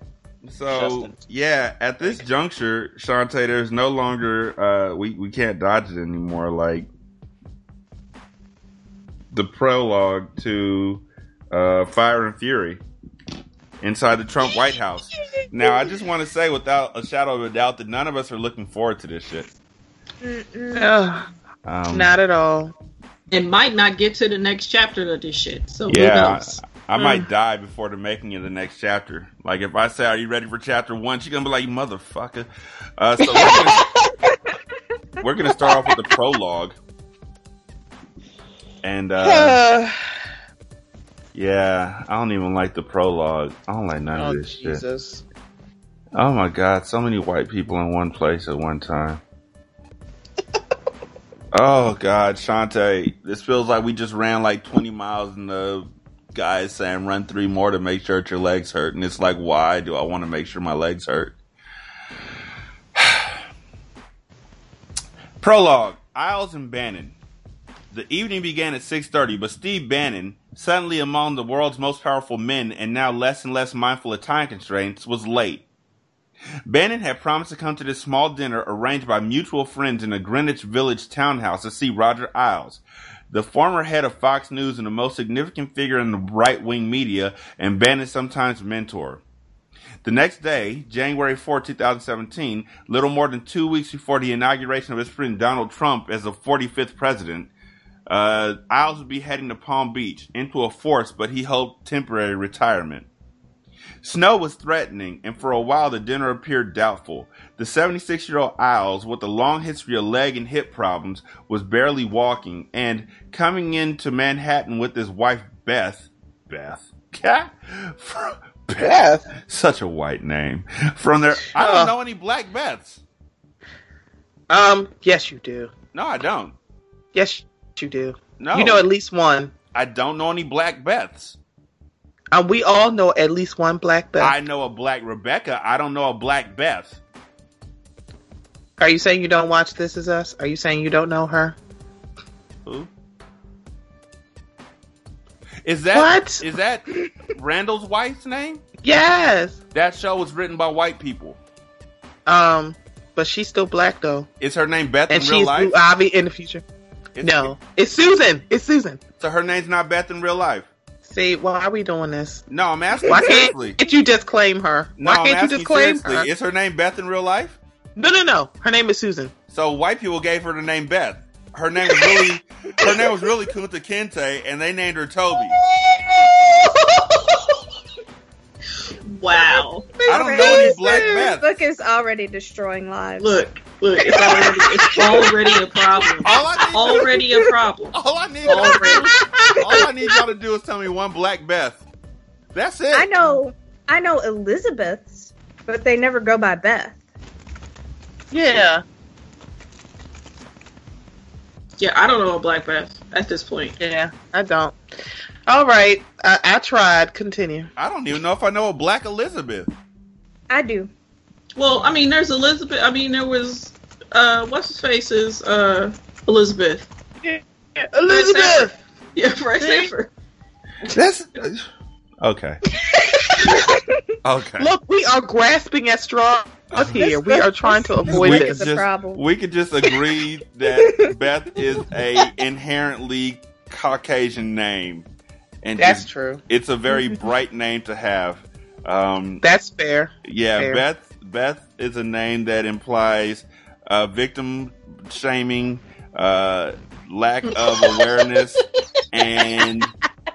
So yeah, at this juncture, Shanta, there's no longer uh we we can't dodge it anymore. Like the prologue to uh Fire and Fury inside the Trump White House. Now, I just want to say, without a shadow of a doubt, that none of us are looking forward to this shit. Ugh, Um, not at all. It might not get to the next chapter of this shit. So who Yeah, knows? I, I might Mm. die before the making of the next chapter. Like if I say, "Are you ready for chapter one?" She's gonna be like, "Motherfucker." Uh, so we're gonna, we're gonna start off with the prologue, and uh, yeah, I don't even like the prologue. I don't like none oh of this shit. Oh my god, so many white people in one place at one time. Oh God, Shanta, this feels like we just ran like 20 miles in the guy is saying run three more to make sure your legs hurt. And it's like, why do I want to make sure my legs hurt? Prologue, Isles and Bannon. The evening began at 6.30, but Steve Bannon, suddenly among the world's most powerful men and now less and less mindful of time constraints, was late. Bannon had promised to come to this small dinner arranged by mutual friends in a Greenwich Village townhouse to see Roger Ailes, the former head of Fox News and the most significant figure in the right wing media, and Bannon's sometimes mentor. The next day, January 4, 2017, little more than two weeks before the inauguration of his friend Donald Trump as the 45th president, uh, Ailes would be heading to Palm Beach into a force, but he hoped temporary retirement. Snow was threatening, and for a while the dinner appeared doubtful. The 76 year old Isles, with a long history of leg and hip problems, was barely walking, and coming into Manhattan with his wife Beth, Beth, cat, Beth, such a white name. From there, I don't know any black Beths. Um, yes, you do. No, I don't. Yes, you do. No, You know at least one. I don't know any black Beths. Um, we all know at least one black Beth. I know a black Rebecca. I don't know a black Beth. Are you saying you don't watch This Is Us? Are you saying you don't know her? Who? Is that What? is that Randall's wife's name? Yes. That show was written by white people. Um, but she's still black though, Is her name Beth and in real she's life? In the future. no, it's Susan. It's Susan. So her name's not Beth in real life. See, why are we doing this? No, I'm asking Why seriously. can't you just claim her? No, why I'm can't you asking just claim seriously. her? Is her name Beth in real life? No, no, no. Her name is Susan. So white people gave her the name Beth. Her name was really her name was really Kunta Kinte, and they named her Toby. Wow. I don't know any black This book is already destroying lives. Look, look, it's already it's already a problem. already a problem. All I need, Already. all I need y'all to do is tell me one black Beth. That's it. I know, I know Elizabeth's, but they never go by Beth. Yeah. Yeah, I don't know a black Beth at this point. Yeah, I don't. All right, I, I tried. Continue. I don't even know if I know a black Elizabeth. I do. Well, I mean, there's Elizabeth. I mean, there was uh, what's his face is uh Elizabeth. Elizabeth. Yeah, Fred Sanford. That's okay. okay. Look, we are grasping at straws here. We are trying to avoid we this. could just we could just agree that Beth is a inherently Caucasian name, and That's just- true. It's a very bright name to have. Um, That's fair. yeah, Fair. Beth. Beth is a name that implies uh, victim shaming, uh, lack of awareness, and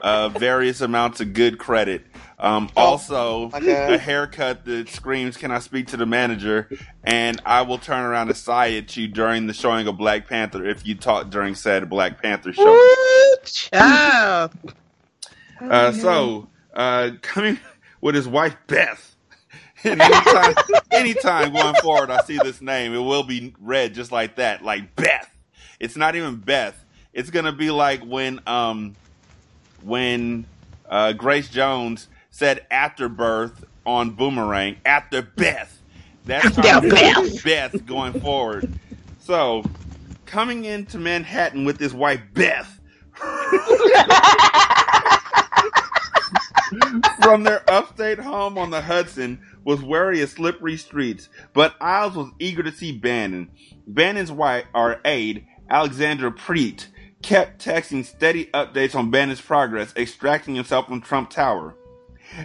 uh, various amounts of good credit. Um, also, Oh a haircut that screams, "Can I speak to the manager?" And I will turn around and sigh at you during the showing of Black Panther if you talk during said Black Panther show. Ooh. Uh, so, uh, coming with his wife Beth. Anytime, anytime going forward, I see this name, it will be read just like that, like Beth. It's not even Beth. It's gonna be like when, um, when uh, Grace Jones said after birth on Boomerang after Beth. That's how Beth. Beth going forward. So, coming into Manhattan with his wife Beth. from their upstate home on the Hudson was wary of slippery streets, but Isles was eager to see Bannon. Bannon's wife, aide, Alexandra Preate, kept texting steady updates on Bannon's progress, extracting himself from Trump Tower.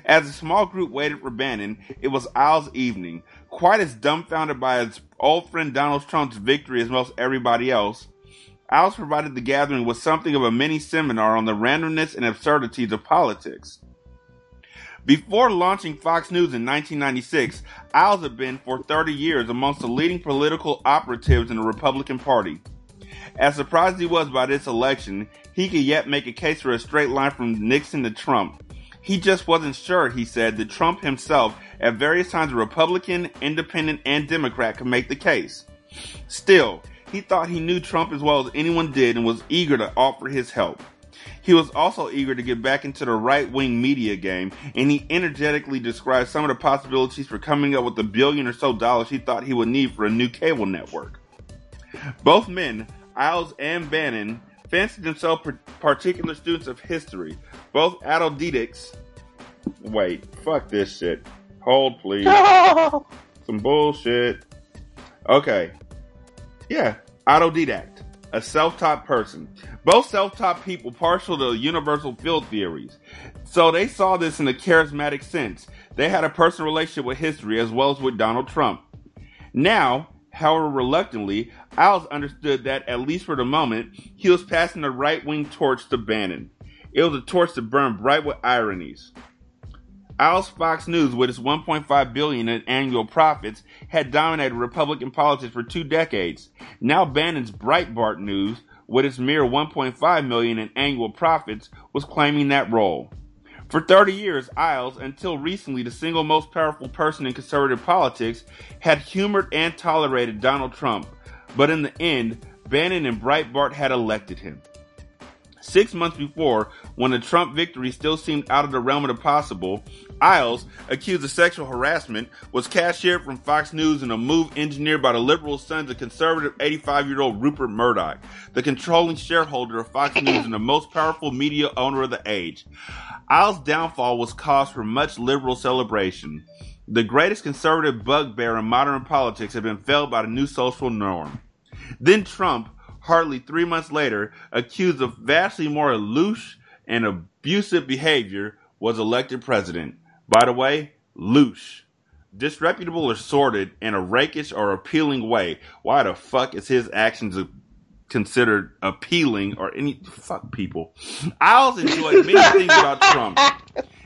As a small group waited for Bannon, it was Isles' evening. Quite as dumbfounded by his old friend Donald Trump's victory as most everybody else, Isles provided the gathering with something of a mini seminar on the randomness and absurdities of politics. Before launching Fox News in 1996, Isles had been for 30 years amongst the leading political operatives in the Republican Party. As surprised as he was by this election, he could yet make a case for a straight line from Nixon to Trump. He just wasn't sure, he said, that Trump himself, at various times a Republican, Independent, and Democrat, could make the case. Still, He thought he knew Trump as well as anyone did and was eager to offer his help. He was also eager to get back into the right wing media game, and he energetically described some of the possibilities for coming up with a billion or so dollars he thought he would need for a new cable network. Both men, Isles and Bannon, fancied themselves particular students of history. Both autodidacts. Wait, fuck this shit. Hold, please. Some bullshit. Okay. Yeah, autodidact. A self-taught person. Both self-taught people partial to universal field theories. So they saw this in a charismatic sense. They had a personal relationship with history as well as with Donald Trump. Now, however reluctantly, Isles understood that, at least for the moment, he was passing the right-wing torch to Bannon. It was a torch that burned bright with ironies. Isles Fox News, with its 1.5 billion in annual profits, had dominated Republican politics for two decades. Now Bannon's Breitbart News, with its mere 1.5 million in annual profits, was claiming that role. For 30 years, Isles, until recently the single most powerful person in conservative politics, had humored and tolerated Donald Trump, but in the end, Bannon and Breitbart had elected him. Six months before, when the Trump victory still seemed out of the realm of the possible, Isles, accused of sexual harassment, was cashiered from Fox News in a move engineered by the liberal sons of conservative 85 year old Rupert Murdoch, the controlling shareholder of Fox News and the most powerful media owner of the age. Isles' downfall was cause for much liberal celebration. The greatest conservative bugbear in modern politics had been felled by the new social norm. Then Trump, hardly three months later, accused of vastly more loose and abusive behavior, was elected president. By the way, loose. Disreputable or sordid in a rakish or appealing way. Why the fuck is his actions considered appealing or any fuck people? I Isles enjoyed many things about Trump.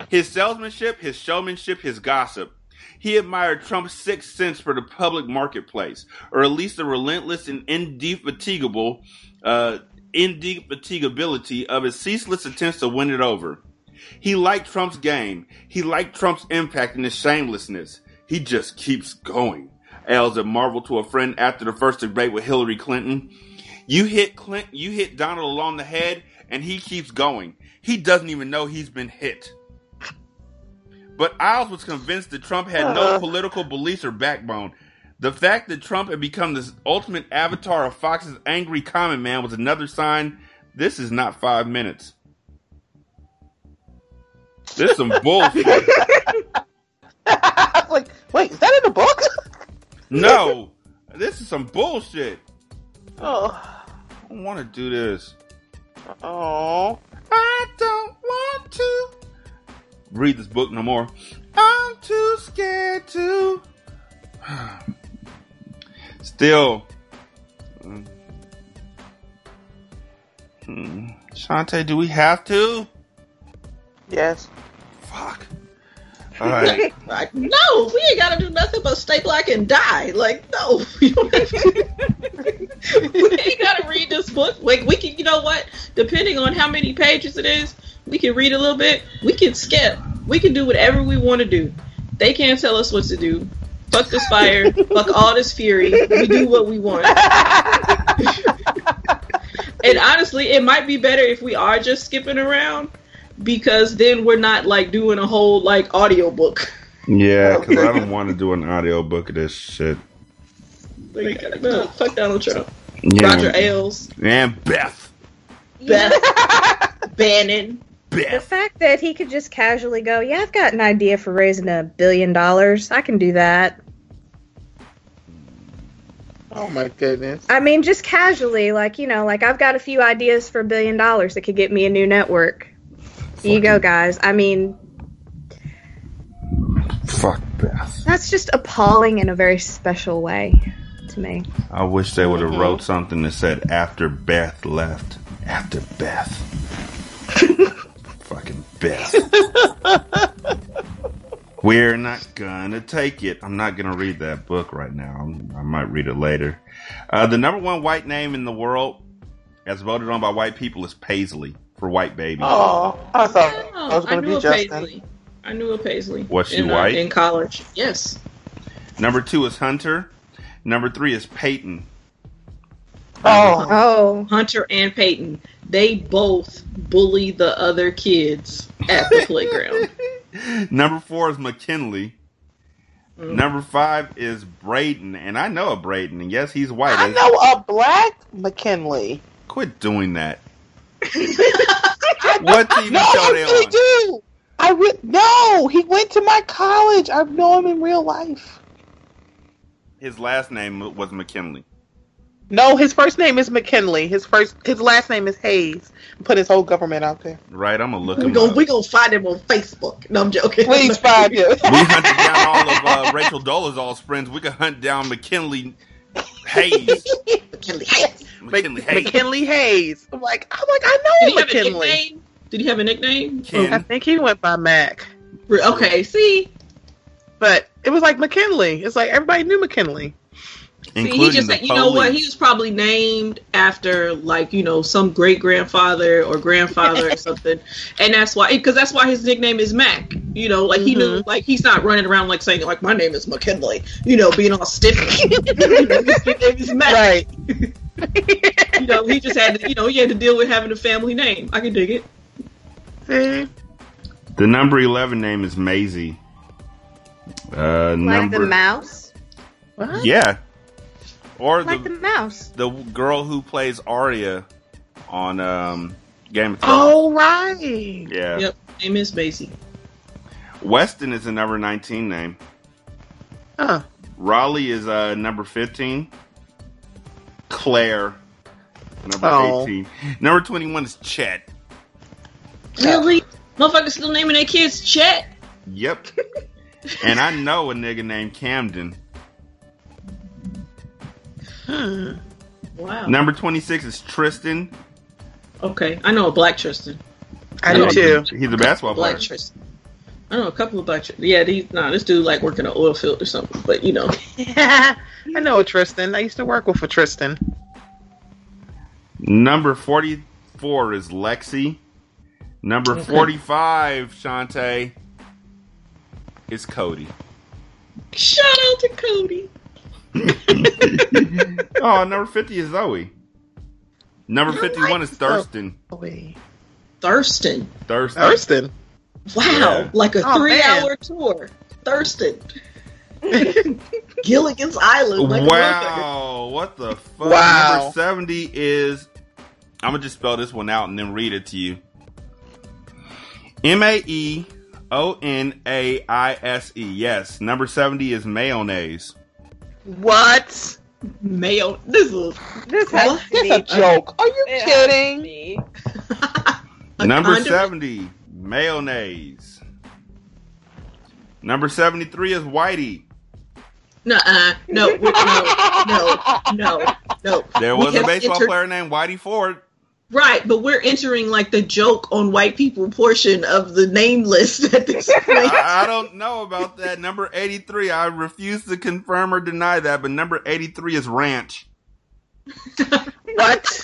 His salesmanship, his showmanship, his gossip. He admired Trump's sixth sense for the public marketplace, or at least the relentless and indefatigable, uh, indefatigability of his ceaseless attempts to win it over. He liked Trump's game. He liked Trump's impact and his shamelessness. He just keeps going. Ailes had marveled to a friend after the first debate with Hillary Clinton. You hit Clinton, you hit Donald along the head, and he keeps going. He doesn't even know he's been hit. But Isles was convinced that Trump had no uh. political beliefs or backbone. The fact that Trump had become the ultimate avatar of Fox's angry common man was another sign this is not five minutes. This is some bullshit. like, wait, is that in the book? no, this is some bullshit. Oh, I don't want to do this. oh, I don't want to read this book no more. I'm too scared to. Still. Hmm. Shanta, do we have to? yes. Fuck. Right. Like, no, we ain't gotta do nothing but stay black and die. Like, no, we don't have to- we ain't gotta read this book. Like, we can, you know what? Depending on how many pages it is, we can read a little bit. We can skip. We can do whatever we want to do. They can't tell us what to do. Fuck this fire. fuck all this fury. We do what we want. and honestly, it might be better if we are just skipping around because then we're not like doing a whole like audiobook. Yeah, because I don't want to do an audio book of this shit. Like, no, fuck Donald Trump. Yeah. Roger Ailes, And Beth. Beth, Bannon. The fact that he could just casually go, yeah, I've got an idea for raising a billion dollars. I can do that. Oh my goodness. I mean, just casually, like, you know, like I've got a few ideas for a billion dollars that could get me a new network. Here you go, guys. I mean, Fuck Beth. that's just appalling in a very special way to me. I wish they would have wrote something that said after Beth left. After Beth. Fucking Beth. We're not gonna take it. I'm not gonna read that book right now. I'm- I might read it later. Uh, the number one white name in the world, as voted on by white people, is Paisley for white baby. Oh, I thought I was going to be a Justin. Paisley. I knew a Paisley. Was she in, uh, white? in college? Yes. Number two is Hunter. Number three is Peyton. Oh. Oh. Hunter and Peyton. They both bully the other kids at the playground. Number four is McKinley. Mm. Number five is Braden, and I know a Braden, and yes, he's white. I know a black McKinley. Quit doing that. what TV no, show I they really on? do. I re- no, he went to my college. I know him in real life. His last name was McKinley. No, his first name is McKinley. His first, his last name is Hayes. Put his whole government out there. Right, I'm gonna look We him gonna up. we gonna find him on Facebook. No, I'm joking. Please find him. we hunted down all of uh, Rachel Dolezal's friends. We could hunt down McKinley Hayes. McKinley Hayes. McKinley Hayes. McKinley Hayes. I'm like, I'm like, I know he have a McKinley. nickname? Did he have a nickname? Ken. I think he went by Mac, Okay, see, but it was like McKinley. It's like everybody knew McKinley. See, he just, said, you know what? He was probably named after like you know some great grandfather or grandfather or something, and that's why because that's why his nickname is Mac. You know, like he knew like he's not running around like saying like my name is McKinley. You know, being all stiff. you know, his nickname is Mac. Right. You know, he just had to you know he had to deal with having a family name. I can dig it. See? The number eleven name is Maisie. Uh, Like number the mouse. What? yeah, or Like the the mouse. the girl who plays Arya on um, Game of Thrones. Oh right. yeah. Yep, name is Macy. Weston is a number nineteen name. Huh. Raleigh is uh, number 15. Claire, number Oh. 18. Number 21 is Chet. Really, motherfuckers still naming their kids Chet. Yep. and I know a nigga named Camden. Wow. Number 26 is Tristan. Okay, I know a black Tristan. I do too. He's a basketball player. Black Tristan. I know a couple of black. Tristan. Yeah, these nah. This dude like working in an oil field or something. But you know, I know a Tristan. I used to work with a Tristan. Number 44 is Lexi. Number Okay. 45, Shanta, is Cody. shout out to Cody. Oh, number 50 is Zoe. Number 51 is Thurston. Wait. Thurston. Thurston. Thurston. Wow, Yeah. like a Oh, three-hour tour. Thurston. Gilligan's Island. Like a wow, what the fuck? Wow. Number 70 is. I'm gonna just spell this one out and then read it to you. M A E O N A I S E. Yes. Number 70 is mayonnaise. What? Mayo. This is This has to be a joke. Are you It kidding? Number condiment. 70, mayonnaise. Number 73 is Whitey. Nuh-uh. No, uh, no, no, no, no. There We was a baseball entered- player named Whitey Ford. Right, but we're entering like the joke on white people portion of the name list at this point. I, I don't know about that. Number 83, I refuse to confirm or deny that, but number 83 is Ranch. What?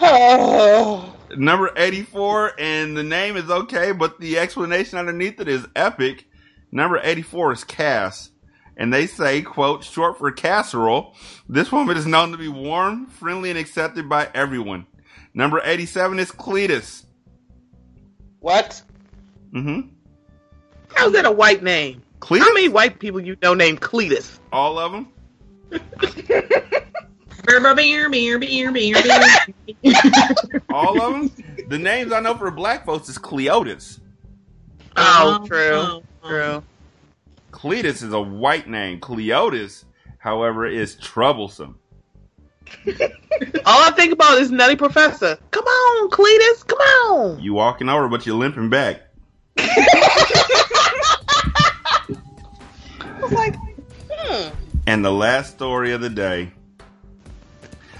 oh. Number 84, and the name is okay, but the explanation underneath it is epic. Number 84 is Cass. And they say, quote, short for casserole, this woman is known to be warm, friendly, and accepted by everyone. Number 87 is Cletus. What? Mm-hmm. How's that a white name? Cletus? How many white people you know named Cletus? All of them? All of them? the names I know for black folks is Cleotis. Oh, Oh, true. oh. True. Cletus is a white name. Cleotis, however, is troublesome. All I think about is Nutty Professor. Come on, Cletus. Come on. You walking over, but you're limping back. Like, hmm. And the last story of the day.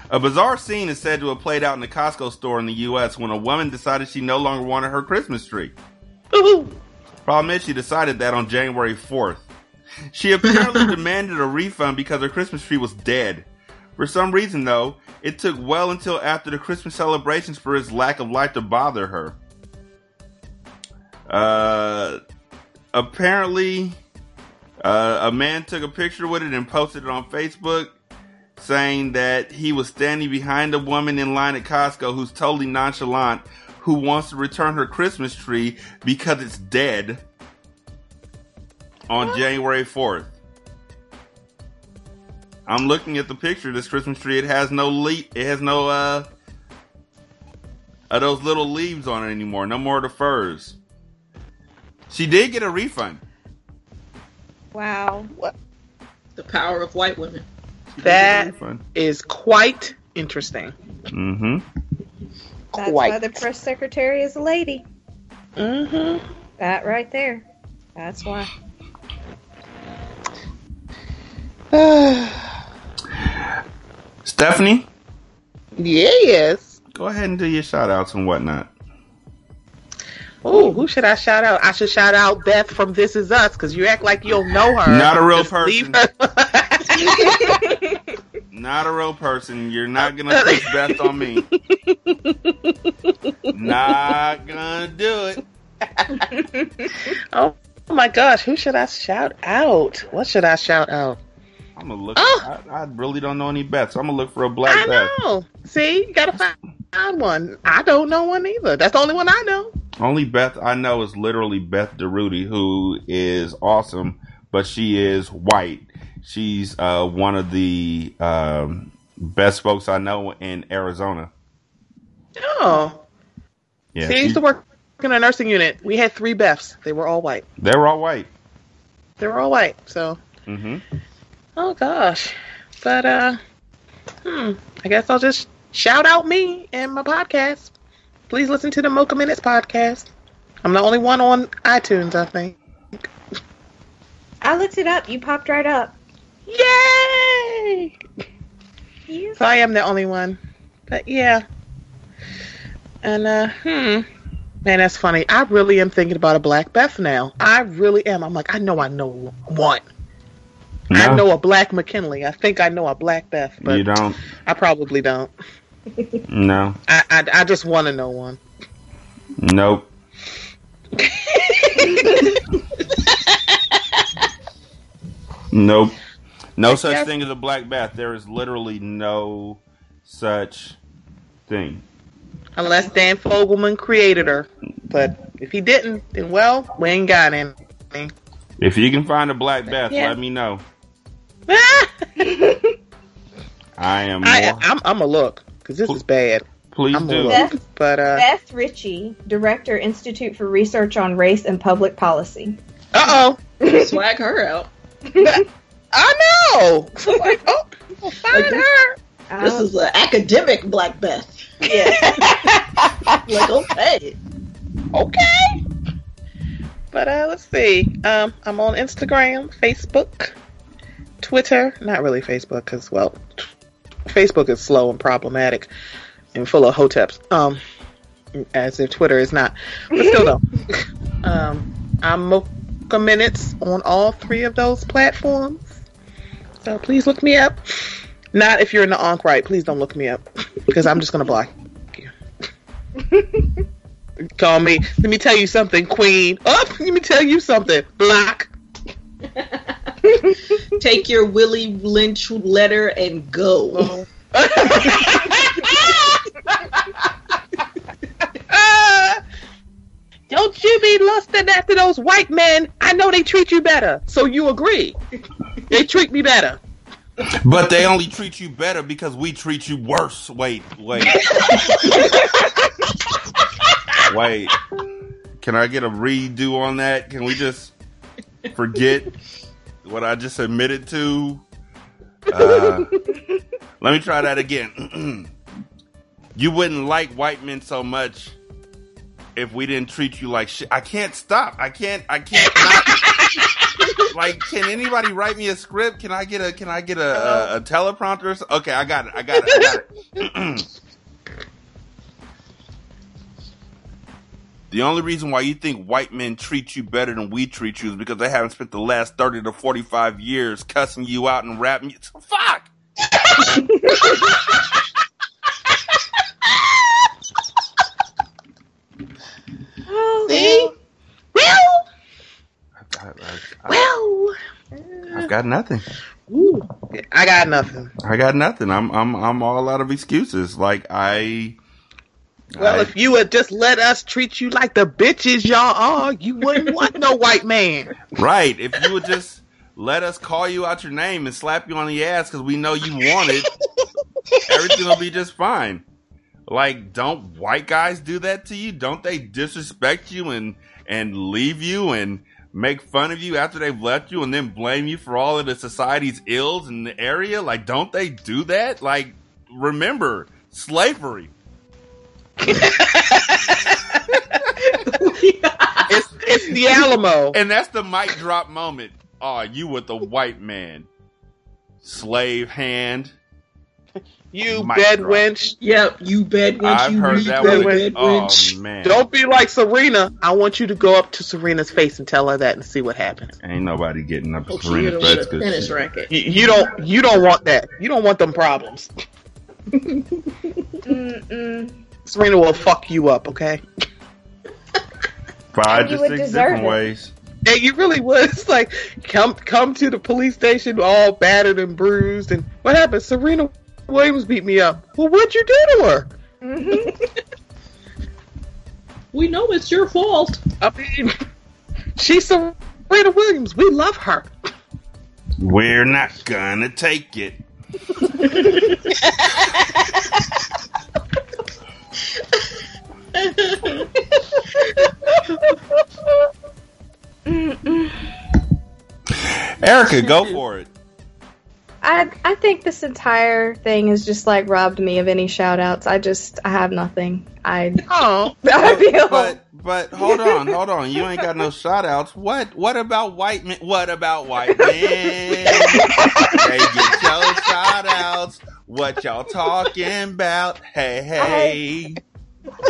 A bizarre scene is said to have played out in a Costco store in the U.S. when a woman decided she no longer wanted her Christmas tree. Ooh. Problem is, she decided that on January 4th. She apparently demanded a refund because her Christmas tree was dead. For some reason, though, it took well until after the Christmas celebrations for its lack of light to bother her. Uh, apparently, uh, a man took a picture with it and posted it on Facebook, saying that he was standing behind a woman in line at Costco who's totally nonchalant, who wants to return her Christmas tree because it's dead on January 4th. I'm looking at the picture of this Christmas tree. It has no le- it has no uh of those little leaves on it anymore. No more of the furs. She did get a refund. Wow. What? The power of white women. That is quite interesting. Mm-hmm. That's why the press secretary is a lady. Mm-hmm. That right there. That's why. Stephanie, yes. go ahead and do your shout outs and whatnot. Oh, who should I shout out? I should shout out Beth from This Is Us because you act like you'll know her. Not a real Just leave person. Not a real person. You're not gonna push Beth on me. not gonna do it. oh my gosh, who should I shout out? What should I shout out? I'm gonna look. Oh! I, I really don't know any Beths. so I'm gonna look for a black I Beth. know. See, you gotta find one. I don't know one either. That's the only one I know. Only Beth I know is literally Beth DeRudy, who is awesome, but she is white. She's uh, one of the um, best folks I know in Arizona. Oh, Yeah, she- used to work in a nursing unit. We had three Beths. They were all white. they were all white. They were all white. So, hmm oh gosh, but uh, hmm, I guess I'll just shout out me and my podcast. Please listen to the Mocha Minutes podcast. I'm the only one on iTunes, I think. I looked it up. You popped right up. Yay! So I am the only one. But yeah. And uh hmm. Man, that's funny. I really am thinking about a Black Beth now. I really am. I'm like, I know I know one. I know a Black McKinley. I think I know a Black Beth, but You don't? I probably don't. No. I I, I just want to know one. Nope. Nope. No such Yes. thing as a black Beth. There is literally no such thing. Unless Dan Fogelman created her. But if he didn't, then well, we ain't got any. If you can find a black Beth, Yeah. let me know. I am I, more. I'm I'm a look because this is bad. Please I'm do. a look, but uh, Beth Ritchie, Director, Institute for Research on Race and Public Policy. uh oh, Swag her out. I know. So like, oh, we'll find her. This is an academic Black Beth. Yeah. like, okay. Okay. But uh, let's see. Um, I'm on Instagram, Facebook, Twitter. Not really Facebook, because well, t- Facebook is slow and problematic and full of hoteps. Um, as if Twitter is not. But still, though, um, I'm Mocha Minutes on all three of those platforms. So please look me up. Not if you're in the Ankh right. Please don't look me up because I'm just gonna block you. Call me. Let me tell you something, Queen. Oh, let me tell you something. Block. Take your Willie Lynch letter and go. Don't you be lusting after those white men. I know they treat you better. So you agree. They treat me better. But they only treat you better because we treat you worse. Wait, wait. wait. Can I get a redo on that? Can we just forget what I just admitted to? Uh, let me try that again. you wouldn't like white men so much if we didn't treat you like shit. I can't stop. I can't. I can't not. like, can anybody write me a script? Can I get a? Can I get a, a, a teleprompter? Okay, I got it. I got it. I got it. The only reason why you think white men treat you better than we treat you is because they haven't spent the last 30 to 45 years cussing you out and rapping you. Fuck! Oh, See? Well, I, I, well. I've got nothing. Ooh, I got nothing. I got nothing. I'm I'm I'm all out of excuses. Like I. Well, I- if you would just let us treat you like the bitches y'all are, you wouldn't want no white man. Right. If you would just let us call you out your name and slap you on the ass because we know you want it, everything will be just fine. Like, don't white guys do that to you? Don't they disrespect you and and leave you and make fun of you after they've left you and then blame you for all of the society's ills in the area? Like, don't they do that? Like, remember slavery. it's it's the Alamo. And that's the mic drop moment. Oh, you with the white man. Slave hand. You Mic bed drop. wench. Yep, you bed wench. I've you heard that bed one. wench. Oh man. Don't be like Serena. I want you to go up to Serena's face and tell her that and see what happens. Ain't nobody getting up to Oh, she Serena hit him Fetz with a 'cause tennis she- racket. You, you don't you don't want that. You don't want them problems. Serena will fuck you up, okay? five And you to six different it. ways. Yeah, you really would. It's like come come to the police station all battered and bruised and what happened? Serena Williams beat me up. Well what'd you do to her? Mm-hmm. We know it's your fault. I mean she's Serena Williams. We love her. We're not gonna take it. Ereika, go for it. I I think this entire thing has just like robbed me of any shout outs. I just I have nothing. I oh I feel But but hold on, hold on. You ain't got no shout outs. What what about white men? What about white men? they get your shout outs. What y'all talking about? Hey hey.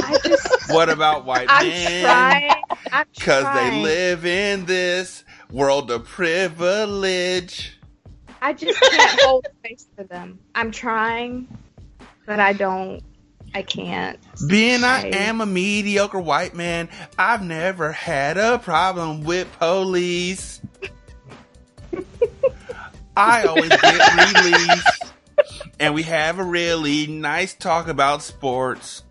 I just What about white I'm men? trying. I'm Cause they live in this world of privilege. I just can't hold space for them. I'm trying, but I don't. I can't. Being I I- am a mediocre white man, I've never had a problem with police. I always get released, and we have a really nice talk about sports.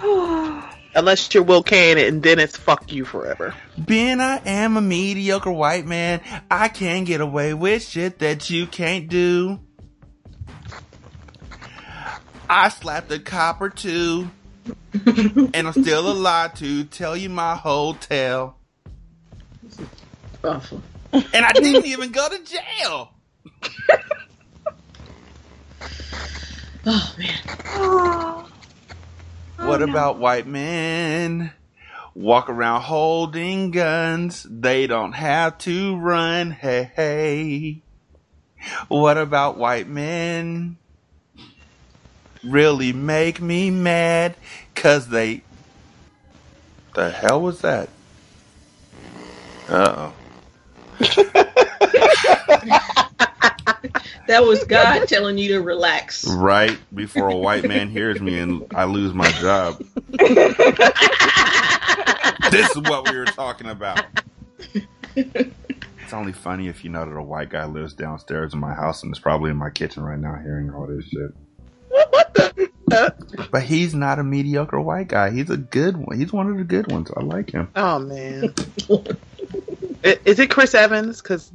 Unless you're Will Kane and then it's fuck you forever. Being I am a mediocre white man, I can get away with shit that you can't do. I slapped a cop or two, and I'm still alive to tell you my whole tale. Awful. And I didn't even go to jail. Oh man. Oh, What about white men? Walk around holding guns. They don't have to run. Hey, hey. What about white men? Really make me mad. Cause they. The hell was that? Uh oh. That was God telling you to relax. Right before a white man hears me and I lose my job. this is what we were talking about. It's only funny if you know that a white guy lives downstairs in my house and is probably in my kitchen right now hearing all this shit. What? But he's not a mediocre white guy. He's a good one. He's one of the good ones. I like him. Oh man. Is it Chris Evans? Because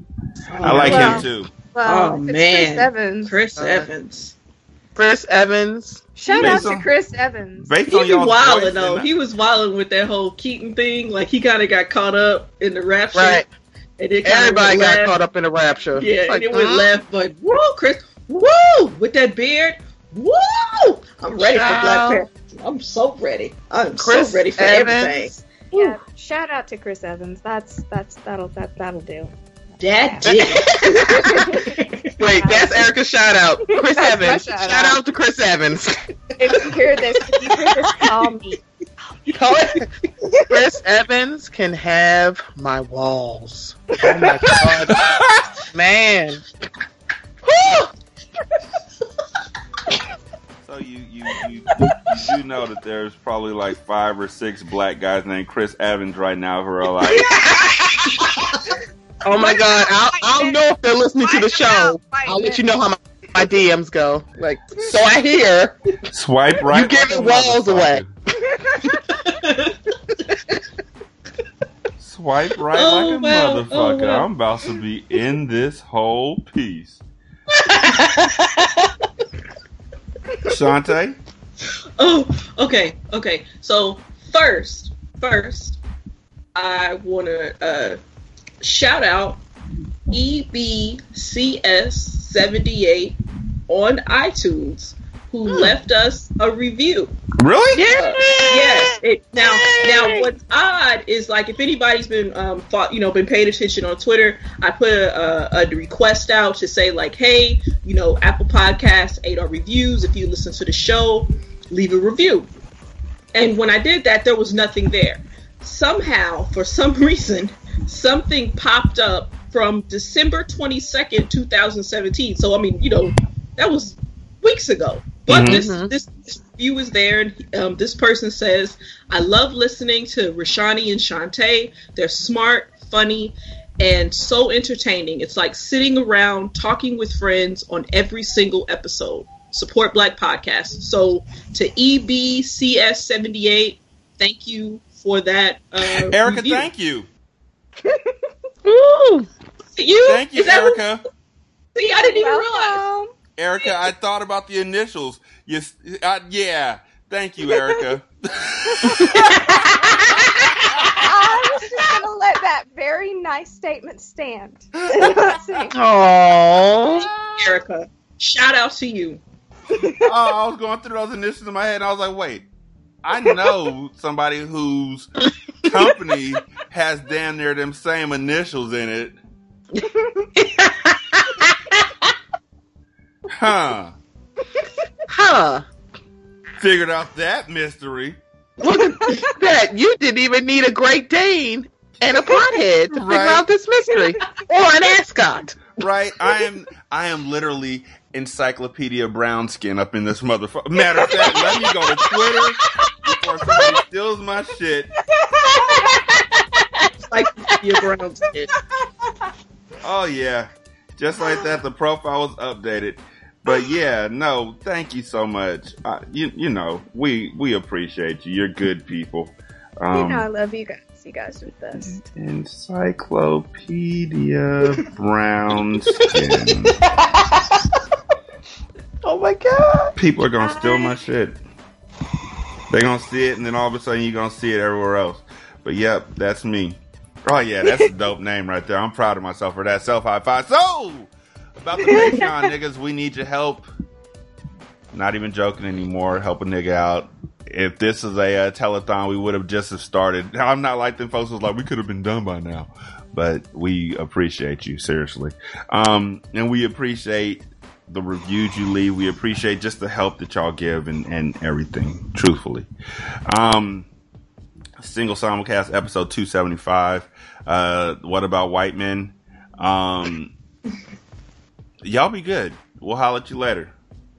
I like Well, him too. Well, Oh, man. Chris Evans. Chris Uh, Evans. Chris Evans. Shout Based out on- to Chris Evans. Based He was wilding voice though. He was wilding with that whole Keaton thing. Like he kind of got caught up in the rap shit. Right. And then kinda Everybody got left. caught up in the rapture. Yeah, Like, and it went huh? left, but woo, Chris, woo, with that beard, woo. I'm ready for Black Panther. I'm so ready. I'm Chris so ready for Evans. everything. Yeah, shout out to Chris Evans. That's that's that'll that that'll do. That did. Wait, that's Ereika's shout out. Chris That's Evans. shout Shout, out. out to Chris Evans. If you hear this, if you hear this, call me. Chris Evans can have my walls. Oh my god. Man. So you, you, you, you do know that there's probably like five or six black guys named Chris Evans right now who are like, Oh my god, I'll, I'll know if they're listening to the show. I'll let you know how my, my DMs go. Like, so I hear Swipe right. you giving like a walls away. Swipe right Oh, like a wow. motherfucker. Oh, wow. I'm about to be in this whole piece. Shanta? Oh, okay, okay. So first, first, I want to uh, shout out E EBCS78 on iTunes who left us a review. Really? Uh, yes. It, now, now, what's odd is like if anybody's been, um, fought, you know, been paying attention on Twitter, I put a, a, a request out to say like, hey, you know, Apple Podcasts ate our reviews. If you listen to the show, leave a review. And when I did that, there was nothing there. Somehow, for some reason, something popped up from December 22nd, 2017. So, I mean, you know, that was weeks ago. But Mhm. this, this review is there, and um, this person says, "I love listening to Rashanii and Shanta. They're smart, funny, and so entertaining. It's like sitting around talking with friends on every single episode. Support Black Podcast. So to E EBCS78, thank you for that. Uh, Ereika, review. thank you. Ooh. You? Thank you, Is that what- Ereika. See, I didn't even realize. Ereika, I thought about the initials. Yes, uh, yeah. Thank you, Ereika. I was just gonna let that very nice statement stand. Let's. Aww. Ereika, shout out to you. oh, I was going through those initials in my head. And I was like, wait, I know somebody whose company has damn near them same initials in it. Huh. Huh. Figured out that mystery. Look at that. You didn't even need a Great Dane and a pothead to figure out this mystery. Or an ascot. Right? I am I am literally Encyclopedia Brown skin up in this motherfucker. Matter of fact, let me go to Twitter before somebody steals my shit. Your brown skin. Oh yeah. Just like that, the profile was updated. But yeah, no, thank you so much. Uh, you you know, we we appreciate you. You're good people. Um, you know I love you guys. You guys are the best. Encyclopedia Brownskin. Oh my god. People are gonna steal my shit. They're gonna see it, and then all of a sudden you're gonna see it everywhere else. But yep, that's me. Oh yeah, that's a dope name right there. I'm proud of myself for that self high five. So about the Patreon niggas, we need your help. Not even joking anymore. Help a nigga out. If this is a uh, telethon, we would have just have started. Now, I'm not like them folks who's like we could have been done by now, but we appreciate you seriously, um, and we appreciate the reviews you leave. We appreciate just the help that y'all give and, and everything. Truthfully, um, single simulcast episode 275. Uh, what about white men? Um, y'all be good. We'll holler at you later.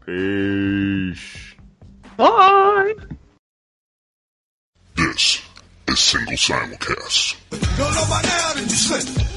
Peace. Bye. This is Single Simulcast.